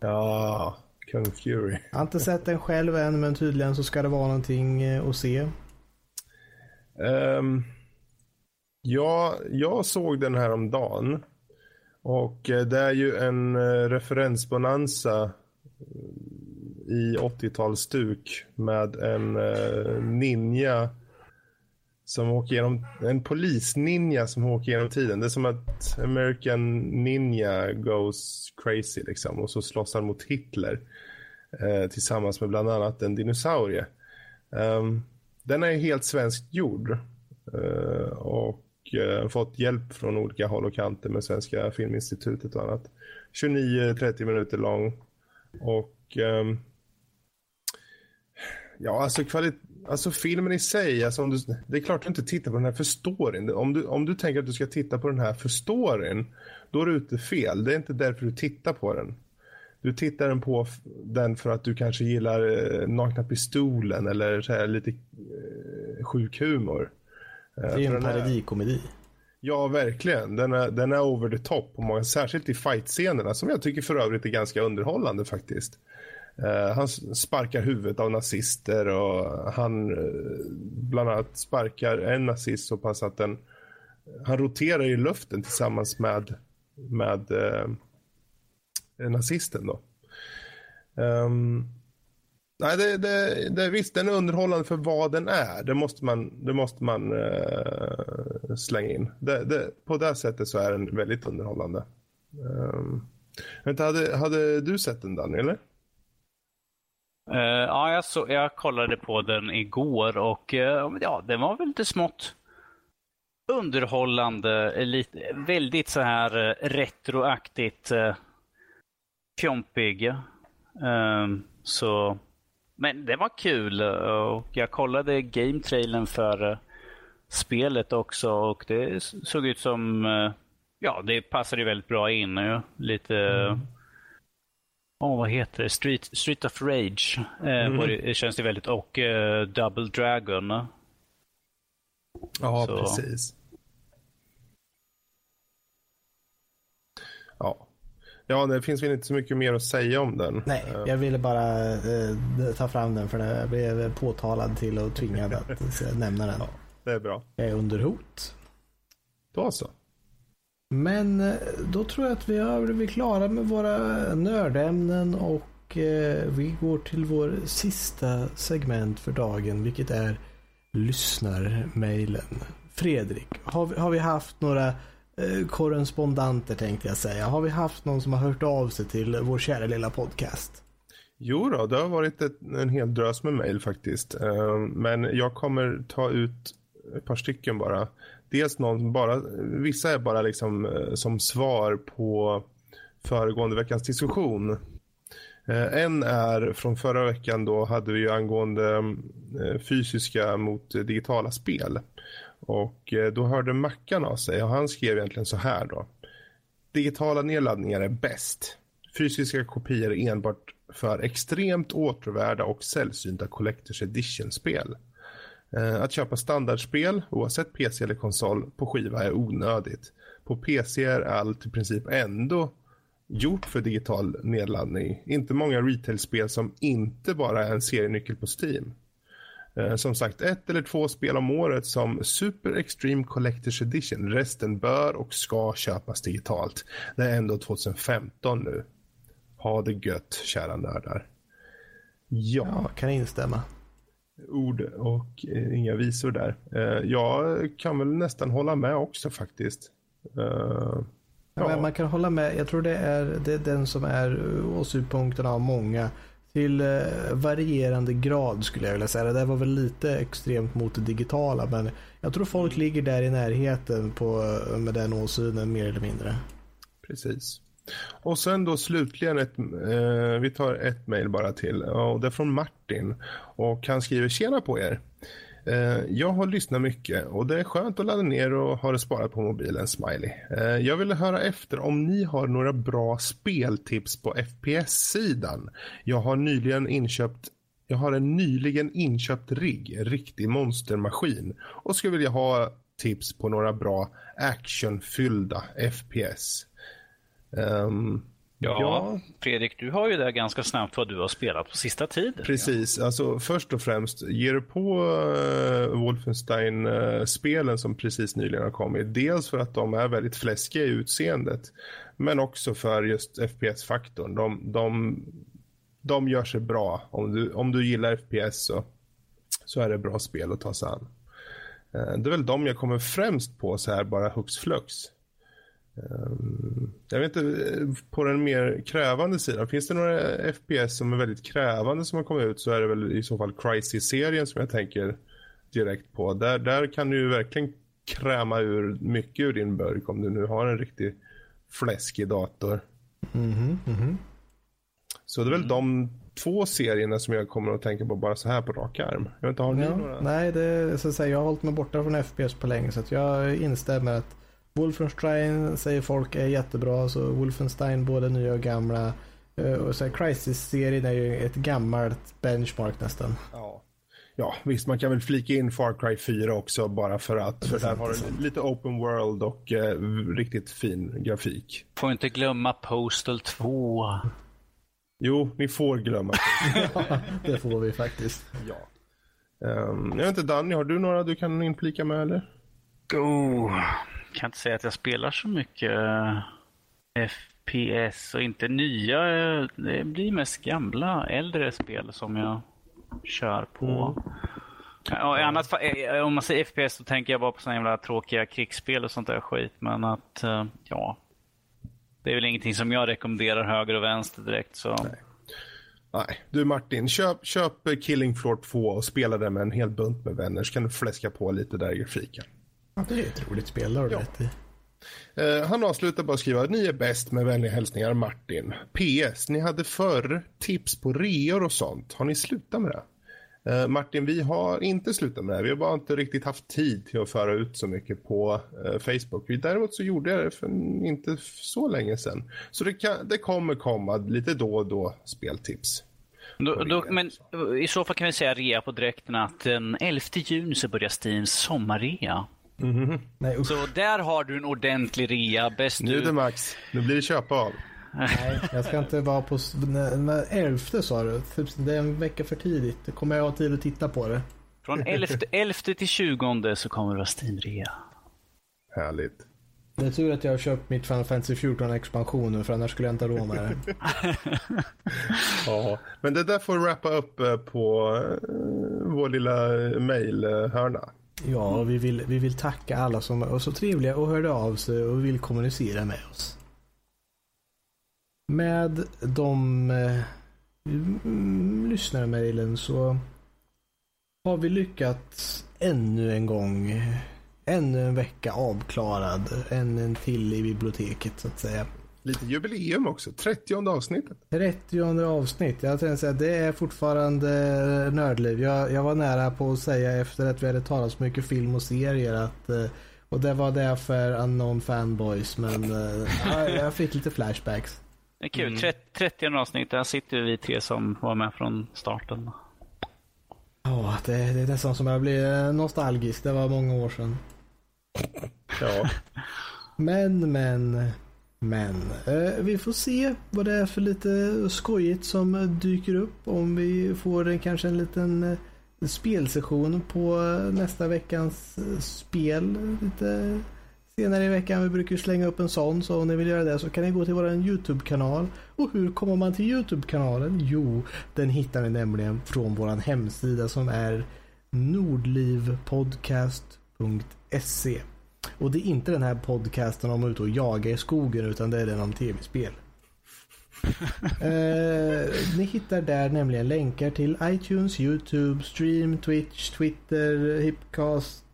Ja, Kung Fury. Jag har inte sett den själv än, men tydligen så ska det vara någonting eh, att se. Um, ja, jag såg den här om dagen. Och eh, det är ju en eh, referensbonanza eh, i 80-talsstuk med en ninja som åker genom, en polisninja som åker genom tiden. Det är som att American Ninja goes crazy liksom. Och så slåss han mot Hitler eh, tillsammans med bland annat en dinosaurie. Um, den är helt svenskt gjord. Uh, och uh, fått hjälp från olika håll och kanter med Svenska Filminstitutet och annat. 29-30 minuter lång. Och ehm, ja, alltså kvalitet Alltså filmen i sig, alltså om du, det är klart du inte tittar på den här för storyn. Om du, om du tänker att du ska titta på den här för storyn, då är du ute fel. Det är inte därför du tittar på den. Du tittar den på den för att du kanske gillar eh, Nakna Pistolen eller så här lite eh, sjuk humor. Eh, det är en parodikomedi. Ja, verkligen. Den är, den är over the top, på många, särskilt i fight-scenerna som jag tycker för övrigt är ganska underhållande faktiskt. Uh, han sparkar huvudet av nazister och han uh, bland annat sparkar en nazist så pass att den, han roterar i luften tillsammans med, med uh, nazisten. Då. Um, nej, det, det, det, visst, den är underhållande för vad den är. Det måste man, det måste man eh, slänga in. Det, på det sättet så är den väldigt underhållande. Um, hade, hade du sett den Daniel? Eller? Uh, ja, jag, så, jag kollade på den igår och uh, ja, den var väl lite smått underhållande. Lite, väldigt så här uh, retroaktigt uh, fjompig. Uh, så, men det var kul och jag kollade game-trailen för spelet också och det såg ut som, ja det passade väldigt bra in. Ja. Lite mm oh, vad heter det? Street, Street of Rage. Eh, mm. det, känns det väldigt. Och eh, Double Dragon. Ja, Så. precis. Ja. Ja, det finns väl inte så mycket mer att säga om den. Nej, eh. jag ville bara eh, ta fram den för jag blev påtalad till och tvingad att nämna den. Ja, det är bra. Jag är under hot. Då så. Men eh, då tror jag att vi har blivit klara med våra nördämnen och eh, vi går till vår sista segment för dagen vilket är lyssnarmailen. Fredrik, har vi, har vi haft några Eh, Korrespondenter, tänkte jag säga. Har vi haft någon som har hört av sig till vår kära lilla podcast? Jo då, det har varit ett, en hel drös med mejl faktiskt. Eh, men jag kommer ta ut ett par stycken bara dels någon bara, vissa är bara liksom eh, som svar på föregående veckans diskussion. En är från förra veckan då hade vi ju angående mm, fysiska mot digitala spel. Och eh, då hörde Mackan av sig och han skrev egentligen så här då. Digitala nedladdningar är bäst. Fysiska kopior är enbart för extremt återvärda och sällsynta Collectors Edition-spel. Eh, att köpa standardspel, oavsett PC eller konsol, på skiva är onödigt. På PC är allt i princip ändå gjort för digital nedladdning. Inte många retailspel som inte bara är en serienyckel på Steam. Eh, som sagt, ett eller två spel om året som Super Extreme Collector's Edition. Resten bör och ska köpas digitalt. Det är ändå 2015 nu. Ha det gött, kära nördar. Ja, ja kan instämma ord och eh, inga visor där. Eh, jag kan väl nästan hålla med också faktiskt. Eh, ja. man kan hålla med. Jag tror det är, det är den som är åsiktspunkten av många. Till eh, varierande grad skulle jag vilja säga. Det där var väl lite extremt mot det digitala. Men jag tror folk ligger där i närheten på, eh, med den åsynen mer eller mindre. Precis. Och sen då slutligen ett, eh, vi tar ett mejl bara till och det är från Martin och han skriver tjena på er. Eh, jag har lyssnat mycket och det är skönt att ladda ner och ha det sparat på mobilen, smiley. Eh, jag ville höra efter om ni har några bra speltips på FPS-sidan. Jag har nyligen inköpt jag har en nyligen inköpt rigg, riktig monstermaskin och skulle vilja ha tips på några bra actionfyllda FPS. Um, ehm, ja, ja, Fredrik, du har ju det ganska snabbt vad du har spelat på sista tiden. Precis, ja. alltså först och främst, ger du på uh, Wolfenstein-spelen uh, som precis nyligen har kommit. Dels för att de är väldigt fläskiga i utseendet, men också för just FPS-faktorn. De, de, de gör sig bra. Om du, om du gillar FPS så, så är det bra spel att ta sig an. Uh, det är väl de jag kommer främst på så här bara hux flux. Ehm, jag vet inte, på den mer krävande sidan, finns det några FPS som är väldigt krävande som har kommit ut så är det väl i så fall Crisis-serien som jag tänker direkt på. Där, där kan du ju verkligen kräma ur mycket ur din burk om du nu har en riktig fläskig dator. Mm -hmm, mm -hmm. Så det är väl mm. de två serierna som jag kommer att tänka på bara så här på rak arm. Jag vet inte, har ni Ja, några? nej, det så att säga, jag har hållit mig borta från FPS på länge så jag instämmer att Wolfenstein säger folk är jättebra. Så Wolfenstein både nya och gamla. Eh, Och så Crisis-serien är ju ett gammalt benchmark nästan. Ja. ja, visst man kan väl flika in Far Cry 4 också bara för att. För där har du lite open world och eh, riktigt fin grafik. Får inte glömma Postal 2. Jo, ni får glömma. *laughs* det får vi faktiskt. ja. Ehm, jag vet inte Danny, har du några du kan inflika med eller? Oh, kan inte säga att jag spelar så mycket eh, FPS och inte nya. eh, Det blir mest gamla, äldre spel som jag kör på. Ja, i annat fall, eh, om man säger FPS så tänker jag bara på sådana jävla tråkiga krigsspel och sånt där skit. Men att, ja. Det är väl ingenting som jag rekommenderar höger och vänster direkt. Så. Nej, du Martin, köp, köp Killing Floor 2 och spela det med en hel bunt med vänner så kan du fläska på lite där i grafiken. Ja, det är ett roligt spel, det har du Ja. rätt i. Eh, han avslutar bara att skriva ni är bäst med vänliga hälsningar Martin. PS, ni hade förr tips på reor och sånt. Har ni slutat med det? Eh, Martin, vi har inte slutat med det. Vi har bara inte riktigt haft tid till att föra ut så mycket på eh, Facebook. Vi, däremot så gjorde jag det för inte så länge sedan. Så det, kan, det kommer komma lite då och då speltips. Då, då, men i så fall kan vi säga rea på direkten att den 11 juni så börjar Steams sommarrea. Nej, usch. Så där har du en ordentlig rea. Bäst Nu du... det Max, nu blir det köpa av. Nej, jag ska inte vara på... när Elfte sa du. Typ, Det är en vecka för tidigt. Det kommer jag ha tid att titta på det. Från 11, 11 *laughs* till 20 så kommer det vara Steam-rea. Härligt. Det är tur att jag har köpt mitt Final Fantasy 14 expansion nu för annars skulle jag inte ha råd med det. *laughs* Ja, men det där får wrappa upp eh, på eh, vår lilla mailhörna. Ja, vi vill, vi vill tacka alla som var så trevliga och hörde av sig och vill kommunicera med oss. Med de eh, mm, lyssnarmailen så har vi lyckats ännu en gång, ännu en vecka avklarad, ännu en till i biblioteket så att säga. Lite jubileum också, 30 avsnittet. 30 avsnitt. Jag tänkte säga det är fortfarande nördliv. Jag, jag var nära på att säga efter att vi hade talat så mycket film och serier att eh, och det var det för unknown fanboys men eh, ja, jag fick lite flashbacks. Det är kul. 30, 30 avsnitt. Där sitter vi tre som var med från starten. Ja, det, det är nästan som jag blir nostalgisk. Det var många år sedan. Ja, Men, men, men. Eh, vi får se vad det är för lite skojigt som eh, dyker upp. Om vi får en, kanske en liten eh, spelsession på eh, nästa veckans eh, spel. Lite senare i veckan. Vi brukar ju slänga upp en sån. Så om ni vill göra det så kan ni gå till vår YouTube-kanal. Och hur kommer man till YouTube-kanalen? Jo, den hittar ni nämligen från vår hemsida som är nordlivpodcast.se. Och det är inte den här podcasten om ut och jaga i skogen utan det är den om tv-spel. *laughs* eh, ni hittar där nämligen länkar till iTunes, YouTube, Stream, Twitch, Twitter, Hipcast,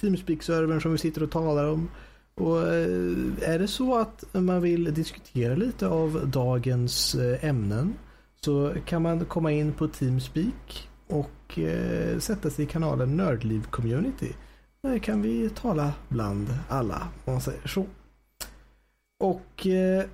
Teamspeak-servern som vi sitter och talar om. Och eh, är det så att man vill diskutera lite av dagens eh, ämnen så kan man komma in på Teamspeak och eh, sätta sig i kanalen Nördliv Community. Där kan vi tala bland alla, om man säger så. Och eh,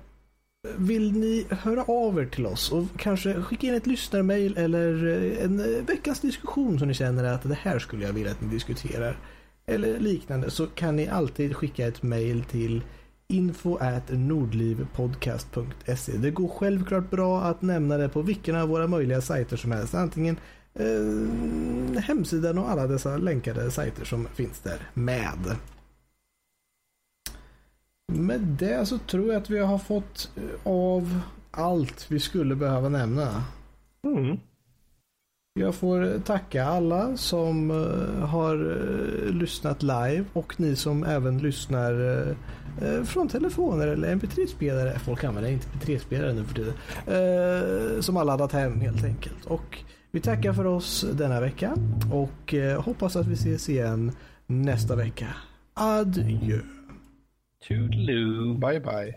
vill ni höra av er till oss och kanske skicka in ett lyssnarmail eller eh, en eh, veckans diskussion som ni känner att det här skulle jag vilja att ni diskuterar. Eller liknande så kan ni alltid skicka ett mail till info nordlivpodcast.se. Det går självklart bra att nämna det på vilken av våra möjliga sajter som helst. Antingen eh, hemsidan och alla dessa länkade sajter som finns där med. Med det så tror jag att vi har fått eh, av allt vi skulle behöva nämna. mm. Jag får tacka alla som eh, har eh, lyssnat live och ni som även lyssnar från telefoner eller mp3-spelare. Folk använder inte mp3-spelare nu för tiden. Som har laddat hem helt enkelt. Och vi tackar för oss denna vecka och eh, hoppas att vi ses igen nästa vecka. Adjö. Toodaloo. Bye bye.